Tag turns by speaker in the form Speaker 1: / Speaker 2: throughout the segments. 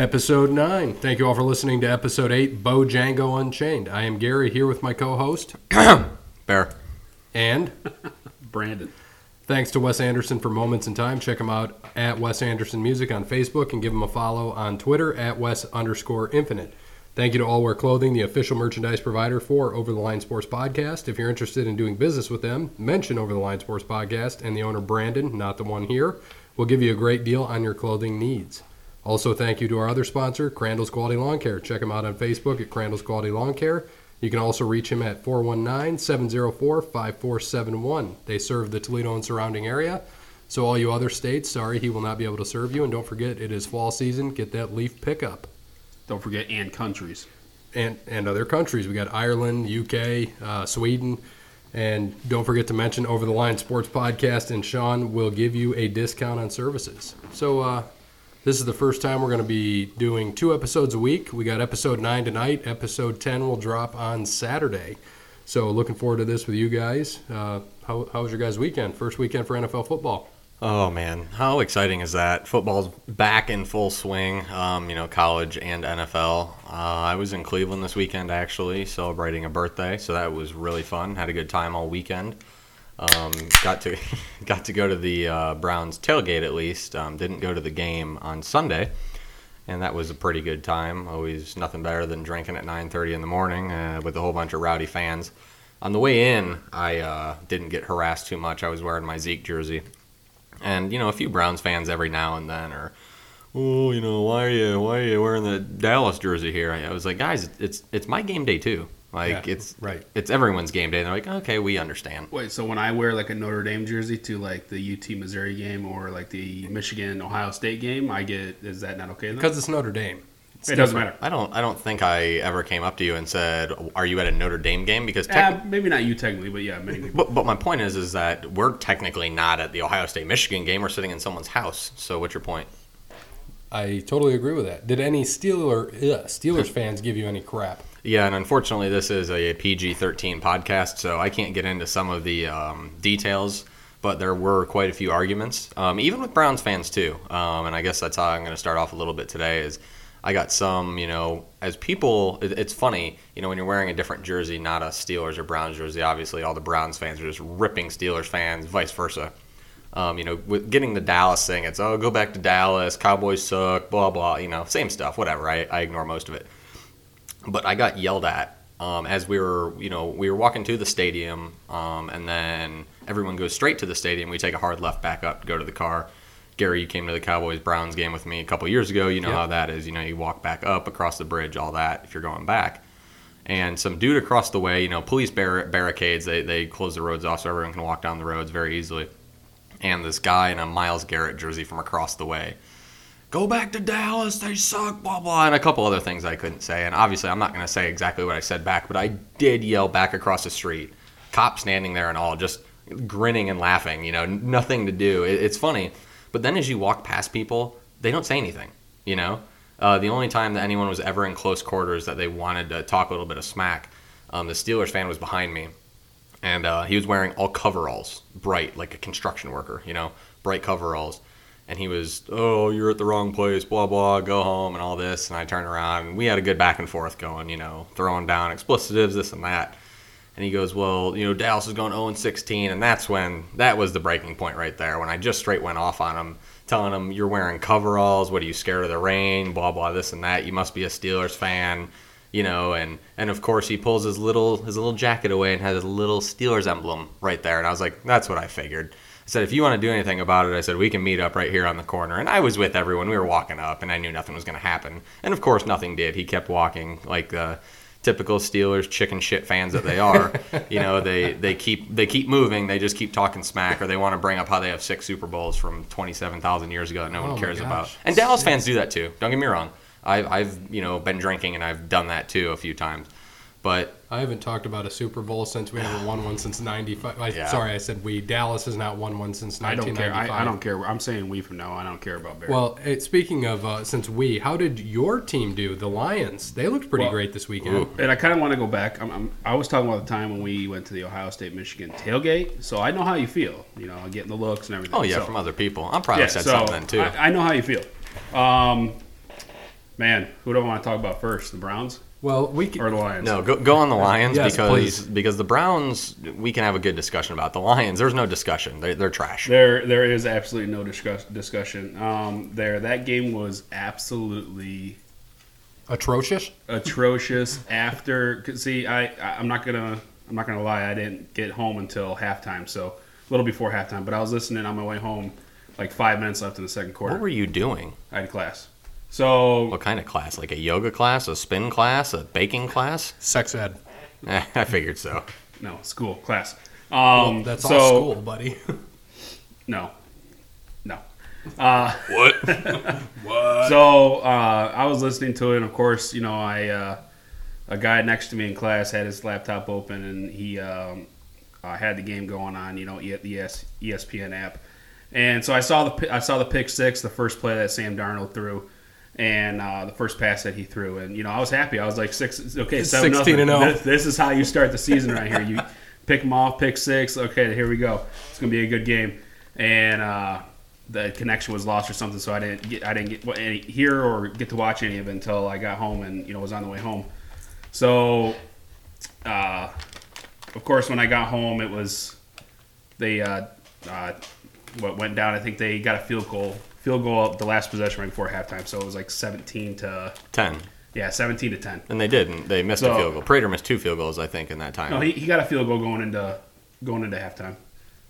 Speaker 1: Episode 9. Thank you all for listening to episode 8, Bo Django Unchained. I am Gary here with my co host,
Speaker 2: Bear.
Speaker 1: and
Speaker 3: Brandon.
Speaker 1: thanks to Wes Anderson for Moments in Time. Check him out at Wes Anderson Music on Facebook and give him a follow on Twitter at Wes underscore infinite. Thank you to All Wear Clothing, the official merchandise provider for Over the Line Sports Podcast. If you're interested in doing business with them, mention Over the Line Sports Podcast and the owner Brandon, not the one here, will give you a great deal on your clothing needs. Also, thank you to our other sponsor, Crandall's Quality Lawn Care. Check him out on Facebook at Crandall's Quality Lawn Care. You can also reach him at 419 704 5471. They serve the Toledo and surrounding area. So, all you other states, sorry, he will not be able to serve you. And don't forget, it is fall season. Get that leaf pickup.
Speaker 3: Don't forget and countries.
Speaker 1: And, and other countries. We got Ireland, UK, uh, Sweden. And don't forget to mention Over the Line Sports Podcast, and Sean will give you a discount on services. So, uh, this is the first time we're going to be doing two episodes a week. We got episode 9 tonight. Episode 10 will drop on Saturday. So, looking forward to this with you guys. Uh, how, how was your guys' weekend? First weekend for NFL football.
Speaker 2: Oh man, how exciting is that? Football's back in full swing. Um, you know, college and NFL. Uh, I was in Cleveland this weekend actually, celebrating a birthday, so that was really fun. Had a good time all weekend. Um, got to got to go to the uh, Browns tailgate at least. Um, didn't go to the game on Sunday, and that was a pretty good time. Always nothing better than drinking at 9:30 in the morning uh, with a whole bunch of rowdy fans. On the way in, I uh, didn't get harassed too much. I was wearing my Zeke jersey, and you know a few Browns fans every now and then are, oh, you know, why are you why are you wearing the Dallas jersey here? I was like, guys, it's it's my game day too. Like
Speaker 1: Yeah,
Speaker 2: it's
Speaker 1: right.
Speaker 2: It's everyone's game day. And they're like, okay, we understand.
Speaker 3: Wait, so when I wear like a Notre Dame jersey to like the UT Missouri game or like the Michigan Ohio State game, I get is that not okay? Then?
Speaker 1: Because it's Notre Dame. It's
Speaker 3: it doesn't matter.
Speaker 2: I don't I don't think I ever came up to you and said, are you at a Notre Dame game? Because
Speaker 3: Uh,
Speaker 2: tech-
Speaker 3: maybe not you technically, but yeah, many people.
Speaker 2: But, but my point is, is that we're technically not at the Ohio State Michigan game. We're sitting in someone's house. So what's your point?
Speaker 1: I totally agree with that. Did any Steeler, ugh, Steelers fans give you any crap?
Speaker 2: Yeah, and unfortunately, this is a PG 13 podcast, so I can't get into some of the um, details, but there were quite a few arguments, um, even with Browns fans, too. Um, and I guess that's how I'm going to start off a little bit today is I got some, you know, as people, it, it's funny, you know, when you're wearing a different jersey, not a Steelers or Browns jersey, obviously all the Browns fans are just ripping Steelers fans, vice versa. Um, you know, with getting the Dallas thing, it's, oh, go back to Dallas, Cowboys suck, blah, blah, you know, same stuff, whatever. I, I ignore most of it but I got yelled at um, as we were, you know, we were walking to the stadium, um, and then everyone goes straight to the stadium. We take a hard left back up to go to the car. Gary, you came to the Cowboys Browns game with me a couple years ago. You know
Speaker 1: Yep.
Speaker 2: how that is. You know, you walk back up across the bridge, all that. If you're going back, and some dude across the way, you know, police bar- barricades. They they close the roads off so everyone can walk down the roads very easily. And this guy in a Myles Garrett jersey from across the way go back to Dallas, they suck, blah, blah, and a couple other things I couldn't say. And obviously, I'm not going to say exactly what I said back, but I did yell back across the street. Cop standing there and all, just grinning and laughing, you know, nothing to do. It, it's funny. But then as you walk past people, they don't say anything, you know? Uh, the only time that anyone was ever in close quarters that they wanted to talk a little bit of smack, um, the Steelers fan was behind me and uh, he was wearing all coveralls, bright like a construction worker, you know, bright coveralls. And he was, oh, you're at the wrong place, blah blah, go home and all this. And I turned around and we had a good back and forth going, you know, throwing down explicitives, this and that. And he goes, well, you know, Dallas is going 0 and 16, and that's when that was the breaking point right there when I just straight went off on him, telling him you're wearing coveralls, what are you scared of the rain, blah blah, this and that. You must be a Steelers fan you know, and and of course he pulls his little his little jacket away and has his little Steelers emblem right there, and I was like, that's what I figured. Said, if you want to do anything about it, I said we can meet up right here on the corner, and I was with everyone. We were walking up, and I knew nothing was going to happen, and of course nothing did. He kept walking like the typical Steelers chicken shit fans that they are. you know, they they keep they keep moving. They just keep talking smack, or they want to bring up how they have six Super Bowls from twenty seven thousand years ago that no
Speaker 1: Oh
Speaker 2: one cares about. And Dallas fans do that too. Don't get me wrong. I've, I've you know been drinking and I've done that too a few times, but
Speaker 1: I haven't talked about a Super Bowl since we haven't won one since '95. I,
Speaker 2: Yeah.
Speaker 1: Sorry, I said we. Dallas has not won one since
Speaker 3: I don't care. I, I don't care. I'm saying we from now. on. I don't care about Bear.
Speaker 1: Well, eh, speaking of uh, since we, how did your team do? The Lions. They looked pretty
Speaker 3: Well,
Speaker 1: great this weekend.
Speaker 2: ooh.
Speaker 3: and I kind of want to go back. I'm, I'm, I was talking about the time when we went to the Ohio State Michigan tailgate, so I know how you feel. You know, getting the looks and everything.
Speaker 2: oh yeah,
Speaker 3: So-
Speaker 2: from other people. I'm probably said something too.
Speaker 3: I, I know how you feel. Um, Man, who do I want to talk about first? The Browns
Speaker 1: Well, we can,
Speaker 3: or the Lions?
Speaker 2: No, go, go on the Lions
Speaker 1: Yes,
Speaker 2: because
Speaker 1: please.
Speaker 2: because the Browns we can have a good discussion about the Lions. There's no discussion. They, they're trash.
Speaker 3: There, there is absolutely no discuss, discussion. Um, there, that game was absolutely
Speaker 1: atrocious.
Speaker 3: atrocious. after see, I, I, I'm not gonna, I'm not gonna lie. I didn't get home until halftime, so a little before halftime. But I was listening on my way home, like five minutes left in the second quarter.
Speaker 2: What were you doing?
Speaker 3: I had class. So
Speaker 2: What kind of class? Like a yoga class, a spin class, a baking class?
Speaker 1: Sex ed.
Speaker 2: Eh, I figured so.
Speaker 3: no school class. Um,
Speaker 1: That's
Speaker 3: so,
Speaker 1: all school, buddy.
Speaker 3: No, no. Uh,
Speaker 2: What?
Speaker 3: So uh, I was listening to it, and of course, you know, I uh, a guy next to me in class had his laptop open, and he um, uh, had the game going on, you know, E- the ES, ESPN app, and so I saw the pi- I saw the pick six, the first play that Sam Darnold threw. And uh, the first pass that he threw, and you know, I was happy. I was like six, okay, seven
Speaker 1: 16
Speaker 3: nothing.
Speaker 1: and oh.
Speaker 3: This, this is how you start the season right here. You pick them off, pick six. Okay, here we go. It's gonna be a good game. And uh, the connection was lost or something, so I didn't get I didn't get any hear or get to watch any of it until I got home and you know was on the way home. So, uh, of course, when I got home, it was they uh, uh, what went down. I think they got a field goal field goal the last possession right before halftime, so it was like seventeen to
Speaker 2: Ten.
Speaker 3: yeah seventeen to ten.
Speaker 2: And they didn't. They missed
Speaker 3: So-
Speaker 2: a field goal. Prater missed two field goals, I think, in that time.
Speaker 3: No, he, he got a field goal going into going into halftime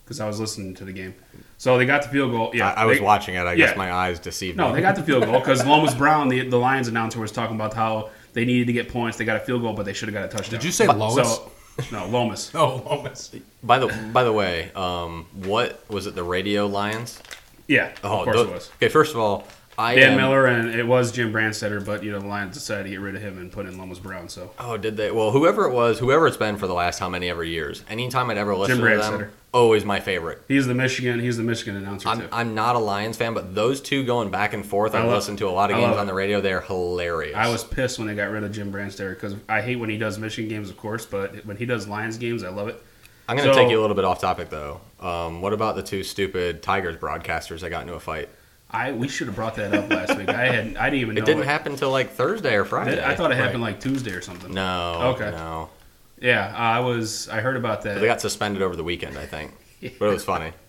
Speaker 3: because I was listening to the game. So they got the field goal. Yeah,
Speaker 2: I, I was
Speaker 3: they-
Speaker 2: watching it. I
Speaker 3: yeah.
Speaker 2: guess my eyes deceived
Speaker 3: No,
Speaker 2: me.
Speaker 3: they got the field goal because Lomas Brown, the, the Lions announcer, was talking about how they needed to get points. They got a field goal, but they should have got a touchdown.
Speaker 1: Did you say Lomas?
Speaker 3: So, no, Lomas.
Speaker 1: oh, Lomas.
Speaker 2: By the by the way, um, what was it? The Radio Lions?
Speaker 3: Yeah,
Speaker 2: Oh,
Speaker 3: of course
Speaker 2: tho-
Speaker 3: it was.
Speaker 2: Okay, first of all, I
Speaker 3: Dan
Speaker 2: am-
Speaker 3: Miller and it was Jim Brandstetter, but you know the Lions decided to get rid of him and put in Lomas Brown. So
Speaker 2: Oh, did they? Well, whoever it was, whoever it's been for the last how many ever years, anytime I'd ever listen to
Speaker 3: Brandstetter.
Speaker 2: them, always my favorite.
Speaker 3: he's the Michigan. He's the Michigan announcer
Speaker 2: I'm,
Speaker 3: too.
Speaker 2: I'm not a Lions fan, but those two going back and forth,
Speaker 3: I love-
Speaker 2: listened to a lot of games on the radio. They're hilarious.
Speaker 3: I was pissed when they got rid of Jim Brandstetter because I hate when he does Michigan games, of course, but when he does Lions games, I love it.
Speaker 2: I'm going to
Speaker 3: so-
Speaker 2: take you a little bit off topic though. Um, what about the two stupid Tigers broadcasters that got into a fight?
Speaker 3: I we should have brought that up last week. I hadn't. I didn't even know
Speaker 2: It didn't happen until like Thursday or Friday.
Speaker 3: I thought it happened like Tuesday or something.
Speaker 2: No.
Speaker 3: Okay.
Speaker 2: No.
Speaker 3: Yeah, I was. I heard about that.
Speaker 2: They got suspended over the weekend, I think. But it was funny.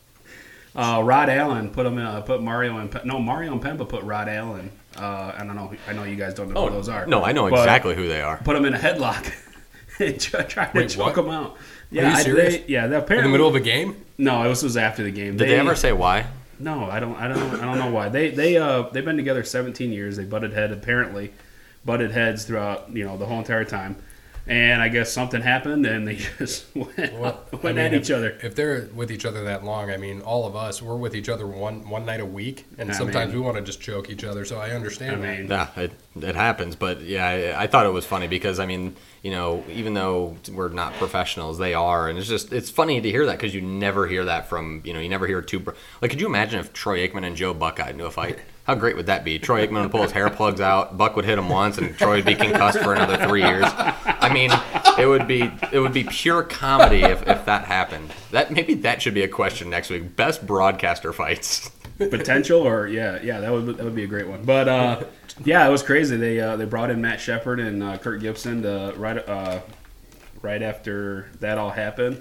Speaker 3: Uh, Rod Allen put him in, uh, put Mario and Pe- no Mario Impemba put Rod Allen. Uh, I don't know. I know you guys don't know
Speaker 2: Oh,
Speaker 3: who those are.
Speaker 2: no, I know exactly who they are.
Speaker 3: Put him in a headlock and try- to
Speaker 1: Wait,
Speaker 3: choke
Speaker 1: what?
Speaker 3: him out.
Speaker 1: Are
Speaker 3: Yeah,
Speaker 1: you
Speaker 3: I-
Speaker 1: serious?
Speaker 3: They, yeah, they
Speaker 1: In the middle of a game?
Speaker 3: no. It was, was after the game.
Speaker 2: Did they ever say why?
Speaker 3: No, I don't. I don't. I don't know why. They they uh they've been together 17 years. They butted head apparently, butted heads throughout you know the whole entire time, and I guess something happened and they just went,
Speaker 1: Well,
Speaker 3: went
Speaker 1: I mean,
Speaker 3: at
Speaker 1: if-
Speaker 3: each other.
Speaker 1: If they're with each other that long, I mean, all of us, we're with each other one one night a week, and
Speaker 3: I
Speaker 1: sometimes
Speaker 3: mean-
Speaker 1: we want to just choke each other. So I understand.
Speaker 3: I
Speaker 1: that.
Speaker 3: mean,
Speaker 2: Yeah, it, it happens. But yeah, I, I thought it was funny because I mean, you know, even though we're not professionals, they are, and it's just it's funny to hear that because you never hear that from you know you never hear two. bro- Like, could you imagine if Troy Aikman and Joe Buck got into a fight? How great would that be? Troy Aikman would pull his hair plugs out, Buck would hit him once, and Troy would be concussed for another three years. I mean, it would be it would be pure comedy if, if that happened. That maybe that should be a question next week. Best broadcaster fights.
Speaker 3: potential or yeah yeah that would that would be a great one but uh yeah it was crazy they uh they brought in matt shepard and uh, kirk gibson to right uh right after that all happened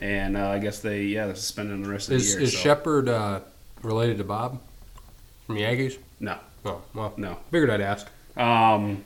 Speaker 3: and uh, i guess they yeah they're suspending the rest of
Speaker 1: Is
Speaker 3: the year
Speaker 1: is
Speaker 3: so-
Speaker 1: Shepard uh, related to Bob from Yankees?
Speaker 3: no
Speaker 1: Oh, well,
Speaker 3: no
Speaker 1: figured I'd ask.
Speaker 3: um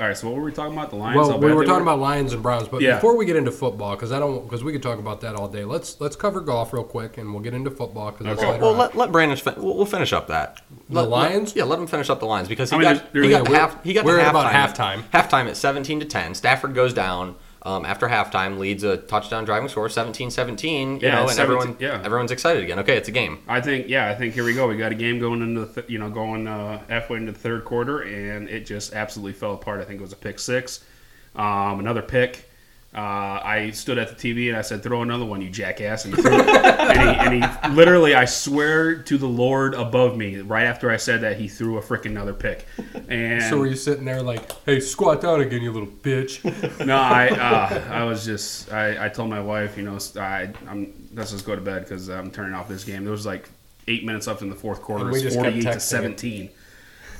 Speaker 3: all right so what were we talking about the lions
Speaker 1: Well, we
Speaker 3: bad
Speaker 1: were
Speaker 3: they
Speaker 1: talking about Lions and Browns, but
Speaker 3: Yeah.
Speaker 1: before we get into football, because I don't, because we could talk about that all day. Let's let's cover golf real quick, and we'll get into football because that's
Speaker 3: Okay.
Speaker 1: later
Speaker 2: Well, let, let Brandon. Fin- we'll, we'll finish up that.
Speaker 1: The
Speaker 2: Let-
Speaker 1: Lions?
Speaker 2: Let, yeah, let him finish up the lines because he
Speaker 3: I mean,
Speaker 2: got
Speaker 3: there's-
Speaker 2: he got
Speaker 1: yeah, we're-
Speaker 2: half. He got
Speaker 1: we're
Speaker 2: to
Speaker 1: at about
Speaker 2: halftime.
Speaker 1: halftime.
Speaker 2: Halftime at seventeen to ten. Stafford goes down. Um, after halftime, leads a touchdown driving score, 17-17, You
Speaker 3: Yeah,
Speaker 2: know, and everyone,
Speaker 3: yeah.
Speaker 2: everyone's excited again. Okay, it's a game.
Speaker 3: I think, yeah, I think here we go. We got a game going into the, th- you know, going uh, halfway into the third quarter, and it just absolutely fell apart. I think it was a pick six, um, another pick. Uh, I stood at the TV and I said, "Throw another one, you jackass!" And he, threw it. and, he, and he literally, I swear to the Lord above me, right after I said that, he threw a freaking another pick. And
Speaker 1: so were you sitting there like, "Hey, squat down again, you little bitch"?
Speaker 3: no, I uh, I was just I, I told my wife, you know, I I'm let's just go to bed because I'm turning off this game. There was like eight minutes left in the fourth quarter. It's 48 to
Speaker 1: texting it.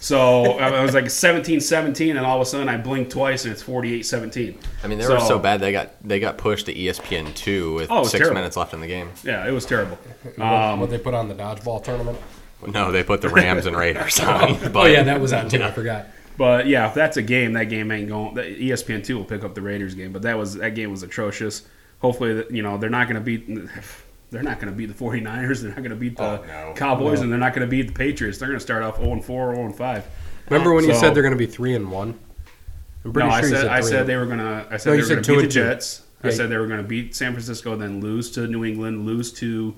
Speaker 3: 17. So I was like 17-17, and all of a sudden I blinked twice and it's 48-17.
Speaker 2: I mean, they were so bad they got they got pushed to ESPN two with
Speaker 3: Oh, it was
Speaker 2: six
Speaker 3: terrible.
Speaker 2: minutes left in the game.
Speaker 3: Yeah, it was terrible.
Speaker 1: Um, what they put on the dodgeball tournament?
Speaker 2: No, they put the Rams and Raiders on. But
Speaker 1: Oh yeah, that was on too. I forgot.
Speaker 3: But yeah, if that's a game, that game ain't going. ESPN two will pick up the Raiders game, but that was that game was atrocious. Hopefully, you know they're not going to beat. They're not going to beat the 49ers. They're not going to beat the
Speaker 2: Oh, no.
Speaker 3: Cowboys, and they're not going to beat the Patriots. They're going to start off 0 and 4, 0 and 5.
Speaker 1: Remember when you said they're going to be three and one? I'm pretty
Speaker 3: No, I
Speaker 1: sure you
Speaker 3: said I said they were going to. I said
Speaker 1: No,
Speaker 3: they were going to beat the
Speaker 1: and two.
Speaker 3: Jets. I said they were going to beat San Francisco, then lose to New England, lose to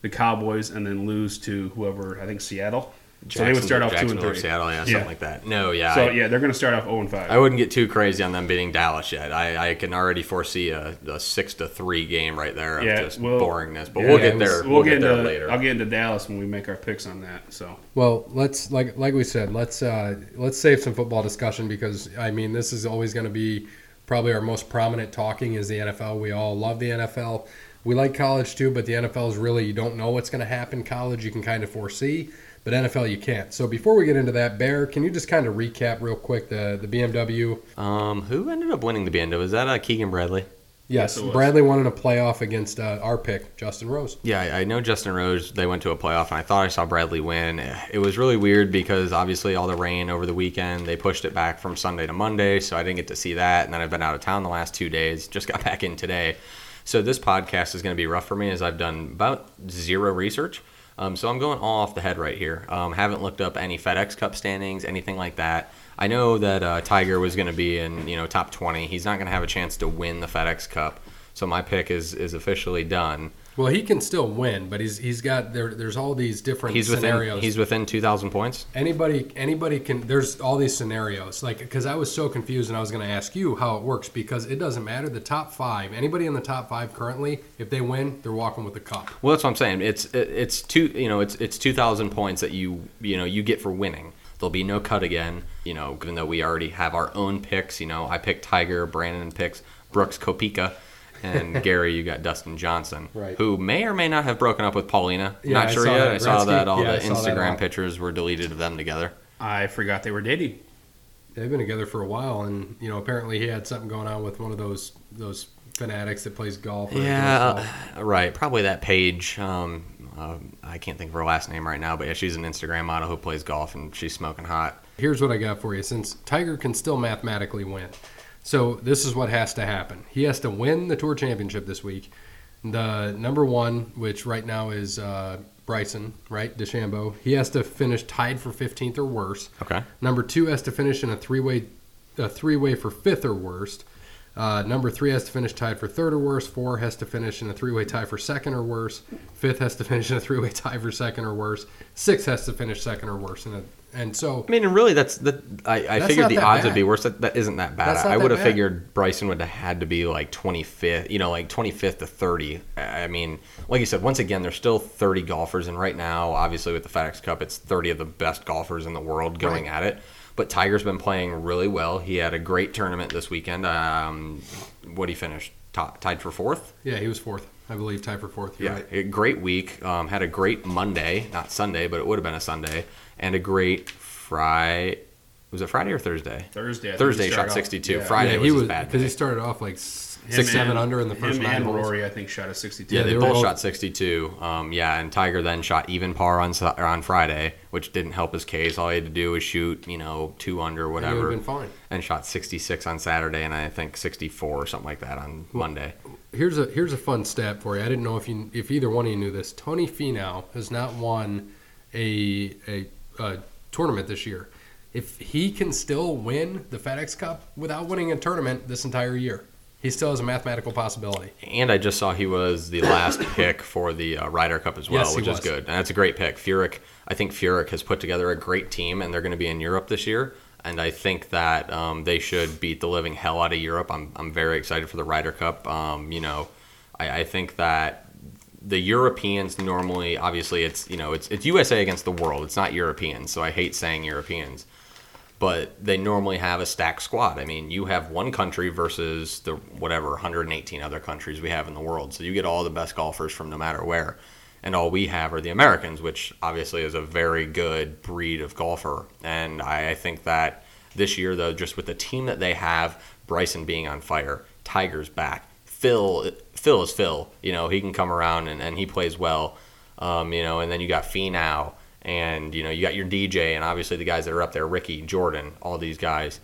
Speaker 3: the Cowboys, and then lose to whoever I think Seattle. So they would start off two and three.
Speaker 2: Seattle, yeah, something like that. No, yeah.
Speaker 3: So
Speaker 2: I,
Speaker 3: yeah, they're going to start off 0 and 5.
Speaker 2: I wouldn't get too crazy on them beating Dallas yet. I, I can already foresee a, a six to three game right there of
Speaker 3: Yeah,
Speaker 2: just
Speaker 3: well,
Speaker 2: boringness. But
Speaker 3: yeah,
Speaker 2: we'll
Speaker 1: it
Speaker 2: get there.
Speaker 3: We'll,
Speaker 2: We'll,
Speaker 3: get,
Speaker 2: get, there
Speaker 3: into
Speaker 2: later.
Speaker 3: I'll get into Dallas when we make our picks on that. So
Speaker 1: Well, let's like like we said, let's uh, let's save some football discussion because I mean this is always going to be probably our most prominent talking is the NFL. We all love the NFL. We like college too, but the NFL is really you don't know what's going to happen. College you can kind of foresee, but NFL you can't. So before we get into that, Bear, can you just kind of recap real quick the the BMW?
Speaker 2: Um, who ended up winning the BMW? Was that uh, Keegan Bradley?
Speaker 1: Yes,
Speaker 3: it was.
Speaker 1: Bradley won in a playoff against uh, our pick, Justin Rose.
Speaker 2: Yeah, I I know Justin Rose. They went to a playoff, and I thought I saw Bradley win. It was really weird because obviously all the rain over the weekend, they pushed it back from Sunday to Monday, so I didn't get to see that. And then I've been out of town the last two days. Just got back in today, so this podcast is going to be rough for me as I've done about zero research. Um, so I'm going all off the head right here. Um, haven't looked up any FedEx Cup standings, anything like that. I know that uh, Tiger was going to be in you know top 20. He's not going to have a chance to win the FedEx Cup. So my pick is is officially done.
Speaker 1: Well, he can still win, but he's he's got there. There's all these different
Speaker 2: He's within
Speaker 1: scenarios.
Speaker 2: he's within 2,000 points.
Speaker 1: anybody anybody can there's all these scenarios like because i was so confused and i was going to ask you how it works because it doesn't matter the top five anybody in the top five currently if they win they're walking with the cup
Speaker 2: Well, that's what I'm saying. It's it, it's two you know it's it's 2,000 points that you you know you get for winning. There'll be no cut again. You know, even though we already have our own picks. You know, I picked Tiger, Brandon picks Brooks Koepka, and Gary, you got Dustin Johnson,
Speaker 1: Right.
Speaker 2: who may or may not have broken up with Paulina.
Speaker 1: Yeah,
Speaker 2: not
Speaker 1: I
Speaker 2: sure
Speaker 1: saw
Speaker 2: yet.
Speaker 1: that.
Speaker 2: I saw
Speaker 1: Gretzky-
Speaker 2: that all
Speaker 1: yeah,
Speaker 2: the Instagram pictures were deleted of them together.
Speaker 3: I forgot they were dating.
Speaker 1: they've been together for a while and you know apparently he had something going on with one of those those fanatics that plays golf or
Speaker 2: Yeah,
Speaker 1: golf.
Speaker 2: uh, right. Probably that page. Um, uh, I can't think of her last name right now, but yeah, she's an Instagram model who plays golf and she's smoking hot.
Speaker 1: here's what I got for you. Since Tiger can still mathematically win, so this is what has to happen. He has to win the Tour Championship this week. The number one, which right now is uh, Bryson, right, DeChambeau, he has to finish tied for 15th or worse.
Speaker 2: Okay.
Speaker 1: Number two has to finish in a three-way, a three-way for fifth or worst. Uh, number three has to finish tied for third or worse. Four has to finish in a three-way tie for second or worse. Fifth has to finish in a three-way tie for second or worse. Six has to finish second or worse. And, and so
Speaker 2: I mean, and really, that's the. I, I
Speaker 1: That's
Speaker 2: figured the odds
Speaker 1: bad.
Speaker 2: would be worse. That, that isn't that bad. I would have figured Bryson would have had to be like 25th. You know, like 25th to 30. I mean, like you said, once again, there's still 30 golfers, and right now, obviously with the FedEx Cup, it's 30 of the best golfers in the world going
Speaker 1: Right.
Speaker 2: at it. But Tiger's been playing really well. He had a great tournament this weekend. Um, what he finished top, tied for fourth.
Speaker 1: Yeah, he was fourth, I believe, tied for fourth. You're
Speaker 2: Yeah,
Speaker 1: right.
Speaker 2: a great week. Um, had a great Monday, not Sunday, but it would have been a Sunday, and a great Friday. Was it Friday or Thursday?
Speaker 3: Thursday. I
Speaker 2: Thursday
Speaker 3: he
Speaker 2: shot
Speaker 3: started off-
Speaker 2: 62.
Speaker 3: yeah.
Speaker 2: Friday
Speaker 1: yeah,
Speaker 2: was
Speaker 1: he
Speaker 2: his
Speaker 1: was
Speaker 2: bad
Speaker 1: because he started off like s-
Speaker 3: Him
Speaker 1: six, seven
Speaker 3: and-
Speaker 1: under in the first
Speaker 3: him
Speaker 1: nine
Speaker 3: and
Speaker 1: holes.
Speaker 3: Rory, I think, shot a 62.
Speaker 2: Yeah,
Speaker 1: they
Speaker 2: they, both
Speaker 1: both-
Speaker 2: shot 62. Um, yeah, and Tiger then shot even par on on Friday, which didn't help his case. All he had to do was shoot, you know, two under,
Speaker 1: And he would
Speaker 2: whatever,
Speaker 1: have been fine.
Speaker 2: and shot 66 on Saturday, and I think 64 or something like that on Monday.
Speaker 1: Here's a here's a fun stat for you. I didn't know if you if either one of you knew this. Tony Finau has not won a a, a tournament this year. If he can still win the FedEx Cup without winning a tournament this entire year, he still has a mathematical possibility.
Speaker 2: And I just saw he was the last pick for the uh, Ryder Cup as well,
Speaker 1: Yes,
Speaker 2: which is good. And that's a great pick. Furyk, I think Furyk has put together a great team, and they're going to be in Europe this year. And I think that um, they should beat the living hell out of Europe. I'm, I'm very excited for the Ryder Cup. Um, you know, I, I think that the Europeans normally, obviously, it's you know, it's it's USA against the world. It's not Europeans, so I hate saying Europeans but they normally have a stacked squad. I mean, you have one country versus the whatever 118 other countries we have in the world. So you get all the best golfers from no matter where. and all we have are the Americans, which obviously is a very good breed of golfer. And I, I think that this year, though, just with the team that they have, Bryson being on fire, Tiger's back, Phil, Phil is Phil. You know, he can come around and, and he plays well. Um, you know, and then you got Finau, and you know you got your DJ, and obviously the guys that are up there, Ricky, Jordan, all these guys.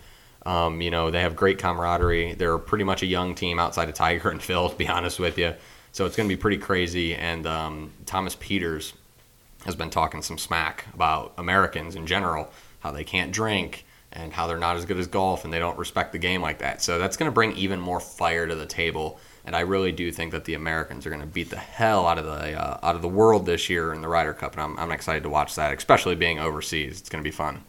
Speaker 2: Um, you know, they have great camaraderie. They're pretty much a young team outside of Tiger and Phil, to be honest with you. So it's going to be pretty crazy. And um, Thomas Pieters has been talking some smack about Americans in general, how they can't drink and how they're not as good as golf and they don't respect the game like that. So that's going to bring even more fire to the table. And I really do think that the Americans are going to beat the hell out of the uh, out of the world this year in the Ryder Cup, and I'm, I'm excited to watch that, especially being overseas. It's going to be fun.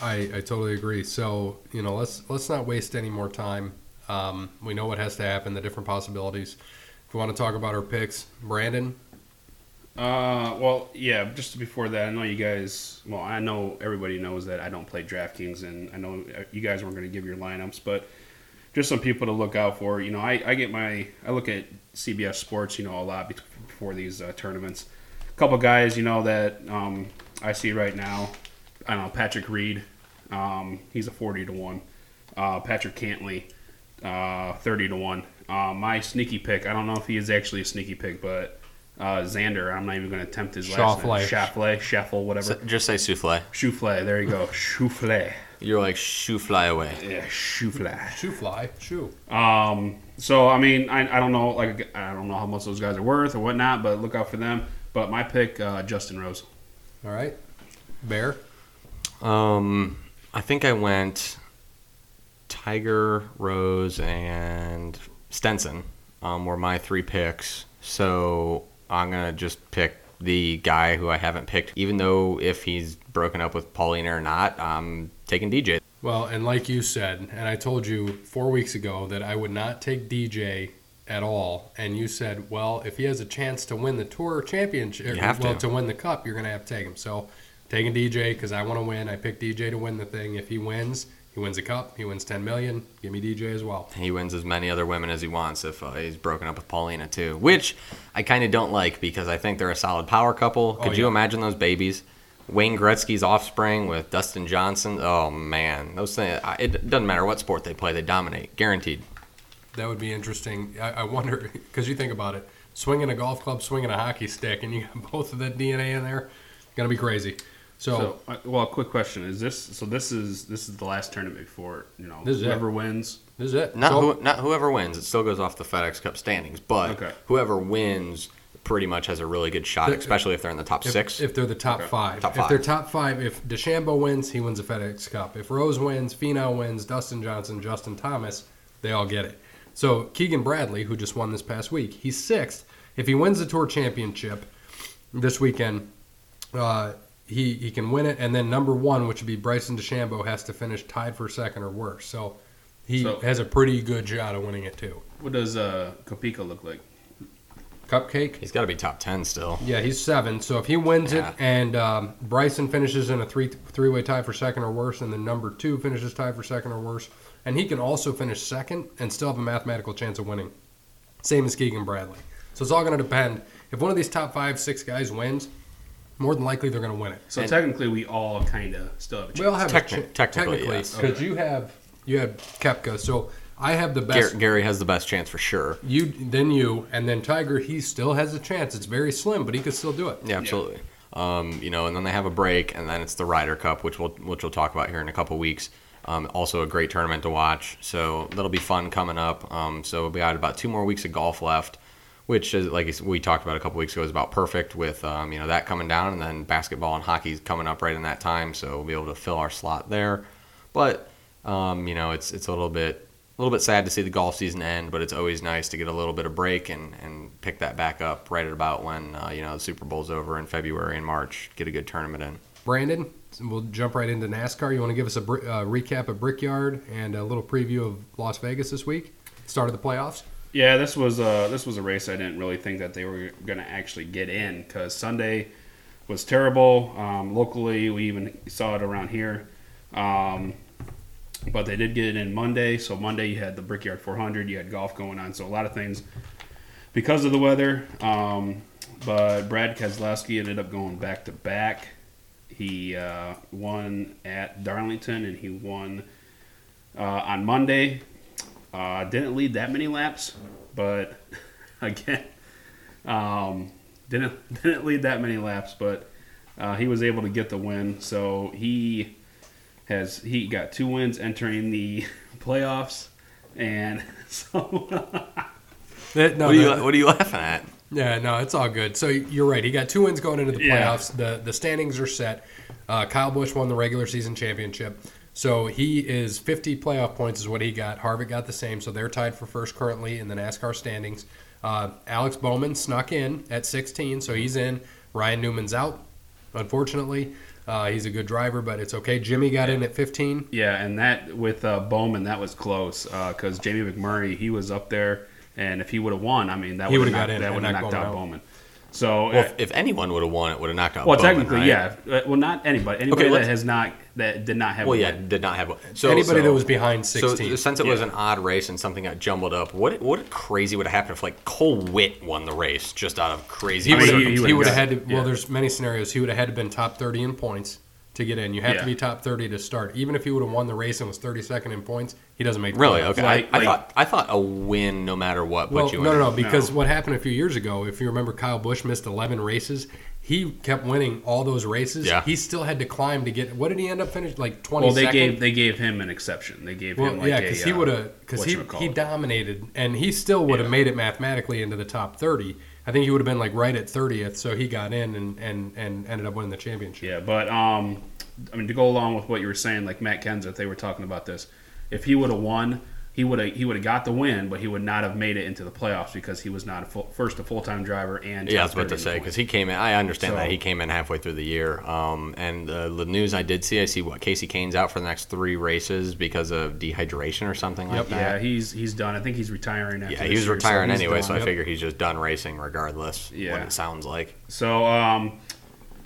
Speaker 1: I, I totally agree. So you know, let's let's not waste any more time. Um, we know what has to happen, the different possibilities. If we want to talk about our picks, Brandon,
Speaker 3: Uh, well, yeah. Just before that, I know you guys. Well, I know everybody knows that I don't play DraftKings, and I know you guys weren't going to give your lineups, but just some people to look out for. You know, I, I get my I look at CBS Sports, you know, a lot before these uh, tournaments. A couple guys, you know, that um, I see right now. I don't know Patrick Reed. Um, he's a forty to one. Uh, Patrick Cantlay, uh, thirty to one. Uh, my sneaky pick. I don't know if he is actually a sneaky pick, but uh, Xander. I'm not even going to attempt his last name.
Speaker 1: Schauffele.
Speaker 3: Schauffele, Schaffel, whatever.
Speaker 2: So just say souffle.
Speaker 3: Schauffele. There you go. Schauffele.
Speaker 2: You're like shoo fly away.
Speaker 3: Yeah, shoe fly.
Speaker 1: shoe fly, shoe.
Speaker 3: Um, so I mean, I, I don't know, like I don't know how much those guys are worth or whatnot, but look out for them. But my pick, uh, Justin Rose.
Speaker 1: All right, Bear.
Speaker 2: Um, I think I went Tiger, Rose, and Stenson um, were my three picks. So I'm gonna just pick the guy who I haven't picked, even though if he's broken up with Paulina or not, I'm taking DJ.
Speaker 1: Well, and like you said, and I told you four weeks ago that I would not take DJ at all, and you said, well, if he has a chance to win the tour championship,
Speaker 2: You have
Speaker 1: well,
Speaker 2: to.
Speaker 1: win the cup, you're going to have to take him. So, taking DJ because I want to win. I picked DJ to win the thing. If he wins, he wins a cup. He wins 10 million. Give me DJ as well.
Speaker 2: He wins as many other women as he wants if uh, he's broken up with Paulina too, which I kind of don't like because I think they're a solid power couple. Could
Speaker 1: Oh,
Speaker 2: you imagine those babies? Wayne Gretzky's offspring with Dustin Johnson. Oh man, those things. It doesn't matter what sport they play, they dominate, guaranteed.
Speaker 1: That would be interesting. I, I wonder because you think about it, swinging a golf club, swinging a hockey stick, and you got both of that DNA in there. Gonna be crazy. So,
Speaker 3: So, uh, well, quick question: Is this so? This is this is the last tournament before you know
Speaker 1: This is it.
Speaker 3: whoever wins.
Speaker 1: this is it.
Speaker 2: Not
Speaker 1: So-
Speaker 2: who, not whoever wins. It still goes off the FedEx Cup standings, but
Speaker 3: Okay.
Speaker 2: whoever wins pretty much has a really good shot,
Speaker 1: The-
Speaker 2: especially if they're in the top
Speaker 1: if,
Speaker 2: six.
Speaker 1: If they're the top
Speaker 3: Okay.
Speaker 1: five.
Speaker 2: Top
Speaker 1: If they're top five, if DeChambeau wins, he wins the FedEx Cup. If Rose wins, Finau wins, Dustin Johnson, Justin Thomas, they all get it. So Keegan Bradley, who just won this past week, he's sixth. If he wins the Tour Championship this weekend, uh, he he can win it. And then number one, which would be Bryson DeChambeau, has to finish tied for second or worse. So he
Speaker 3: So-
Speaker 1: has a pretty good shot of winning it too.
Speaker 3: What does uh, Koepka look like?
Speaker 1: Cupcake.
Speaker 2: he's got to be top ten still.
Speaker 1: Yeah, he's seven. So if he wins
Speaker 2: Yeah.
Speaker 1: it and um, Bryson finishes in a three three way tie for second or worse, and then number two finishes tied for second or worse, and he can also finish second and still have a mathematical chance of winning. Same as Keegan Bradley. So it's all going to depend. If one of these top five, six guys wins, more than likely they're going to win it.
Speaker 3: So
Speaker 2: And-
Speaker 3: technically, we all kind of still have a chance.
Speaker 1: We all have
Speaker 2: Techni-
Speaker 1: a ch-
Speaker 2: technically, yes.
Speaker 1: because you have you have Koepka. So I have the best.
Speaker 2: Gary has the best chance for sure.
Speaker 1: You then you and then Tiger. He still has a chance. It's very slim, but he could still do it.
Speaker 2: Yeah, absolutely. Um, you know, and then they have a break, and then it's the Ryder Cup, which we'll which we'll talk about here in a couple weeks. Um, also a great tournament to watch, so that'll be fun coming up. Um, so we got about two more weeks of golf left, which is like we talked about a couple weeks ago is about perfect with um, you know that coming down, and then basketball and hockey's coming up right in that time, so we'll be able to fill our slot there. But um, you know, it's it's a little bit a little bit sad to see the golf season end, but it's always nice to get a little bit of break and, and pick that back up right at about when uh, you know the Super Bowl's over in February and March. Get a good tournament in.
Speaker 1: Brandon, we'll jump right into NASCAR. You want to give us a br- uh, recap of Brickyard and a little preview of Las Vegas this week? Start of the playoffs.
Speaker 3: Yeah, this was uh, this was a race I didn't really think that they were going to actually get in because Sunday was terrible. Um, locally, we even saw it around here, um, but they did get it in Monday. So Monday you had the Brickyard 400, you had golf going on, so a lot of things because of the weather. Um, but Brad Keselowski ended up going back to back. He uh, won at Darlington and he won uh, on Monday. Uh, didn't lead that many laps, but again, um, didn't didn't lead that many laps, but uh, he was able to get the win. So he has he got two wins entering the playoffs, and so
Speaker 1: That- no,
Speaker 2: What are you
Speaker 1: that-
Speaker 2: What are you laughing at?
Speaker 1: Yeah, no, it's all good. So you're right. He got two wins going into the
Speaker 3: Yeah.
Speaker 1: playoffs. The the standings are set. Uh, Kyle Busch won the regular season championship. So he is 50 playoff points is what he got. Harvick got the same. So they're tied for first currently in the NASCAR standings. Uh, Alex Bowman snuck in at 16, so he's in. Ryan Newman's out, unfortunately. Uh, he's a good driver, but it's okay. Jimmy got in at 15.
Speaker 3: Yeah, and that with uh, Bowman, that was close because Jamie McMurray, he was up there, and if he would have won, I mean, that would have
Speaker 1: got in
Speaker 3: that
Speaker 1: knocked
Speaker 3: knocked out
Speaker 1: Bowman.
Speaker 3: So,
Speaker 2: Well,
Speaker 3: uh,
Speaker 2: if, if anyone would have won, it would have knocked out.
Speaker 3: well,
Speaker 2: Bowman,
Speaker 3: technically,
Speaker 2: right?
Speaker 3: yeah. Uh, Well, not anybody. Anybody
Speaker 2: Okay,
Speaker 3: that
Speaker 2: let's-
Speaker 3: has not that did not have.
Speaker 2: Well,
Speaker 3: a
Speaker 2: yeah,
Speaker 3: win.
Speaker 2: did not have one. So
Speaker 1: Anybody
Speaker 2: so,
Speaker 1: that was behind 16.
Speaker 2: So since it was an odd race and something got jumbled up, what what crazy would have happened if like Cole Whitt won the race just out of crazy?
Speaker 1: he would
Speaker 3: he-
Speaker 1: have
Speaker 3: he
Speaker 1: he
Speaker 3: would've
Speaker 1: would have
Speaker 3: got-
Speaker 1: had to.
Speaker 3: yeah.
Speaker 1: Well, there's many scenarios. He would have had to been top 30 in points to get in. You have
Speaker 3: Yeah.
Speaker 1: to be top 30 to start. Even if he would have won the race and was 32nd in points, he doesn't make. the
Speaker 2: Really?
Speaker 1: playoffs.
Speaker 2: Okay.
Speaker 3: Like-
Speaker 2: I, I
Speaker 3: like-
Speaker 2: thought I thought a win no matter what.
Speaker 1: Well,
Speaker 2: put you
Speaker 1: no,
Speaker 2: in.
Speaker 1: no, no. Because
Speaker 3: No.
Speaker 1: what happened a few years ago, if you remember, Kyle Busch missed 11 races. He kept winning all those races.
Speaker 2: Yeah.
Speaker 1: He still had to climb to get. What did he end up finishing? Like 20
Speaker 3: Well, they
Speaker 1: second?
Speaker 3: gave they gave him an exception. They gave
Speaker 1: Well,
Speaker 3: him like
Speaker 1: yeah, because he
Speaker 3: uh,
Speaker 1: would have, because he he dominated, and he still would have
Speaker 3: Yeah.
Speaker 1: made it mathematically into the top thirty. I think he would have been like right at thirtieth, so he got in and, and, and ended up winning the championship.
Speaker 3: Yeah, but um, I mean to go along with what you were saying, like Matt Kenseth, they were talking about this. If he would have won, he would have he would have got the win, but he would not have made it into the playoffs because he was not a full, first a full time driver and
Speaker 2: Yeah, I was about to say because he came in. I understand that he came in halfway through the year. Um, and uh, the news I did see, I see what Kasey Kahne's out for the next three races because of dehydration or something like
Speaker 3: Yeah,
Speaker 2: that.
Speaker 3: Yeah, he's he's done. I think he's retiring. After
Speaker 2: Yeah, he was
Speaker 3: year, so
Speaker 2: retiring
Speaker 3: he's
Speaker 2: anyway,
Speaker 3: done.
Speaker 2: so I
Speaker 1: Yep.
Speaker 2: figure he's just done racing regardless.
Speaker 3: Yeah.
Speaker 2: what it sounds like.
Speaker 3: So, um,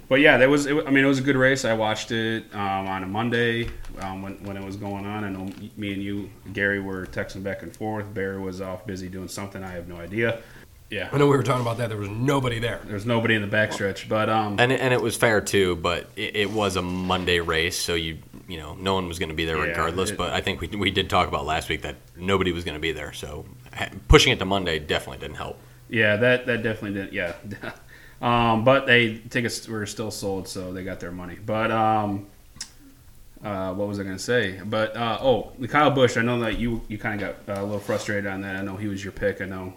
Speaker 3: but yeah, that was. It, I mean, it was a good race. I watched it um, on a Monday um, when when it was going on. I know me and you, Gary, were texting back and forth. Barry was off busy doing something. I have no idea. Yeah,
Speaker 1: I know we were talking about that. There was nobody there.
Speaker 3: there's nobody in the backstretch, but um,
Speaker 2: And it, and it was fair too, but it, it was a Monday race, so you you know no one was going to be there
Speaker 3: Yeah,
Speaker 2: regardless.
Speaker 3: it-
Speaker 2: but I think we we did talk about last week that nobody was going to be there, so pushing it to Monday definitely didn't help.
Speaker 3: yeah, that that definitely didn't. Yeah, um, but they tickets were still sold, so they got their money. But um, uh, what was I going to say? But uh, oh, the Kyle Busch. I know that you you kind of got uh, a little frustrated on that. I know he was your pick. I know.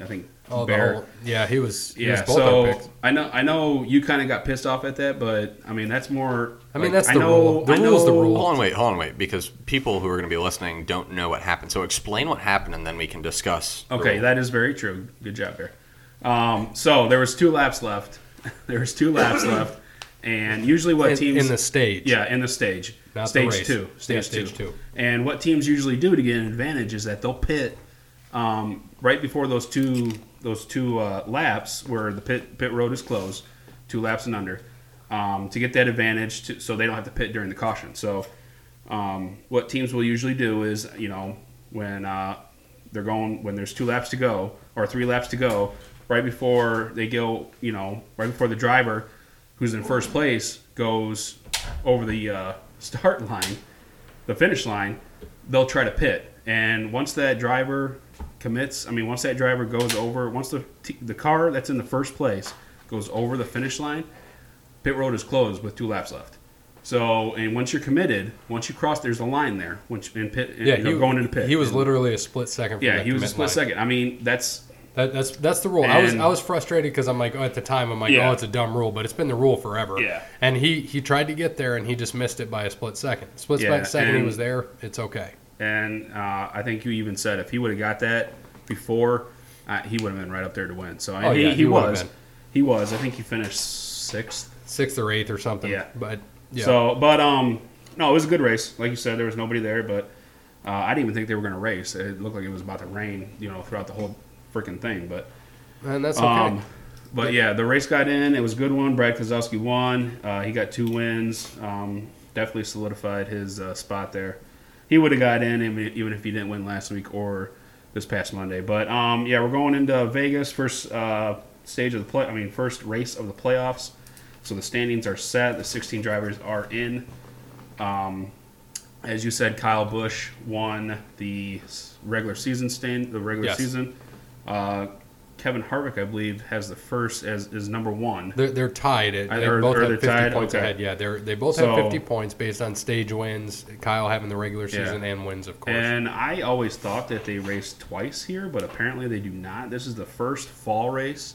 Speaker 3: I think
Speaker 1: Oh, the
Speaker 3: Bear.
Speaker 1: whole, yeah, he was. He
Speaker 3: Yeah,
Speaker 1: was both our
Speaker 3: so
Speaker 1: picks.
Speaker 3: I know I know you kind of got pissed off at that, but I mean that's more.
Speaker 1: I mean,
Speaker 3: like,
Speaker 1: that's
Speaker 3: I
Speaker 1: the
Speaker 3: know,
Speaker 1: rule. The
Speaker 3: I
Speaker 1: rule's the rule.
Speaker 2: Hold on, wait, hold on, wait, because people who are going to be listening don't know what happened. So explain what happened, and then we can discuss.
Speaker 3: Okay,
Speaker 2: rule.
Speaker 3: that is very true. Good job, Bear. Um, so there was two laps left. there was two laps left, and usually what
Speaker 1: In,
Speaker 3: teams
Speaker 1: in the stage.
Speaker 3: yeah in the stage
Speaker 1: Not
Speaker 3: stage two stage,
Speaker 1: Yeah, stage
Speaker 3: two.
Speaker 1: two.
Speaker 3: And what teams usually do to get an advantage is that they'll pit um, right before those two those two uh, laps where the pit pit road is closed, two laps and under, um, to get that advantage, to, so they don't have to pit during the caution. So, um, what teams will usually do is, you know, when uh, they're going when there's two laps to go or three laps to go, right before they go, you know, right before the driver who's in first place goes over the uh, start line, the finish line, they'll try to pit. And once that driver commits, I mean, once that driver goes over, once the t- the car that's in the first place goes over the finish line, pit road is closed with two laps left. So, and once you're committed, once you cross, there's a line there. Once in pit,
Speaker 1: Yeah,
Speaker 3: you know,
Speaker 1: he,
Speaker 3: going into pit.
Speaker 1: He was
Speaker 3: And-
Speaker 1: literally a split second. From
Speaker 3: Yeah, he was a split
Speaker 1: line.
Speaker 3: second. I mean, that's
Speaker 1: That, that's that's the rule. I was I was frustrated because I'm like, oh, at the time, I'm like,
Speaker 3: Yeah.
Speaker 1: oh, it's a dumb rule, but it's been the rule forever.
Speaker 3: Yeah.
Speaker 1: And he he tried to get there and he just missed it by a split second. Split
Speaker 3: Yeah,
Speaker 1: second, he was there. It's okay.
Speaker 3: and uh, I think you even said if he would have got that before, uh, he would have been right up there to win. So
Speaker 1: Oh,
Speaker 3: he,
Speaker 1: yeah,
Speaker 3: he,
Speaker 1: he
Speaker 3: was, he was. I think he finished sixth.
Speaker 1: Sixth or eighth or something.
Speaker 3: Yeah.
Speaker 1: But yeah.
Speaker 3: So, but um, no, it was a good race. Like you said, there was nobody there, but uh, I didn't even think they were going to race. It looked like it was about to rain, you know, throughout the whole freaking thing. But
Speaker 1: and that's okay.
Speaker 3: um, but yeah, the race got in. It was a good one. Brad Keselowski won. Uh, he got two wins. Um, definitely solidified his uh, spot there. He would have got in even even if he didn't win last week or this past Monday. But um, yeah, we're going into Vegas first. Uh, stage of the play. I mean, first race of the playoffs. So the standings are set. The 16 drivers are in. Um, as you said, Kyle Busch won the regular season stand, the regular
Speaker 1: Yes.
Speaker 3: season. Uh, Kevin Harvick, I believe, has the first as is number one.
Speaker 1: They're, they're tied. They
Speaker 3: they-
Speaker 1: both have 50
Speaker 3: tied?
Speaker 1: points
Speaker 3: Okay.
Speaker 1: ahead. Yeah, they're they both
Speaker 3: So-
Speaker 1: have 50 points based on stage wins. Kyle having the regular
Speaker 3: Yeah.
Speaker 1: season and wins, of course.
Speaker 3: And I always thought that they raced twice here, but apparently they do not. This is the first fall race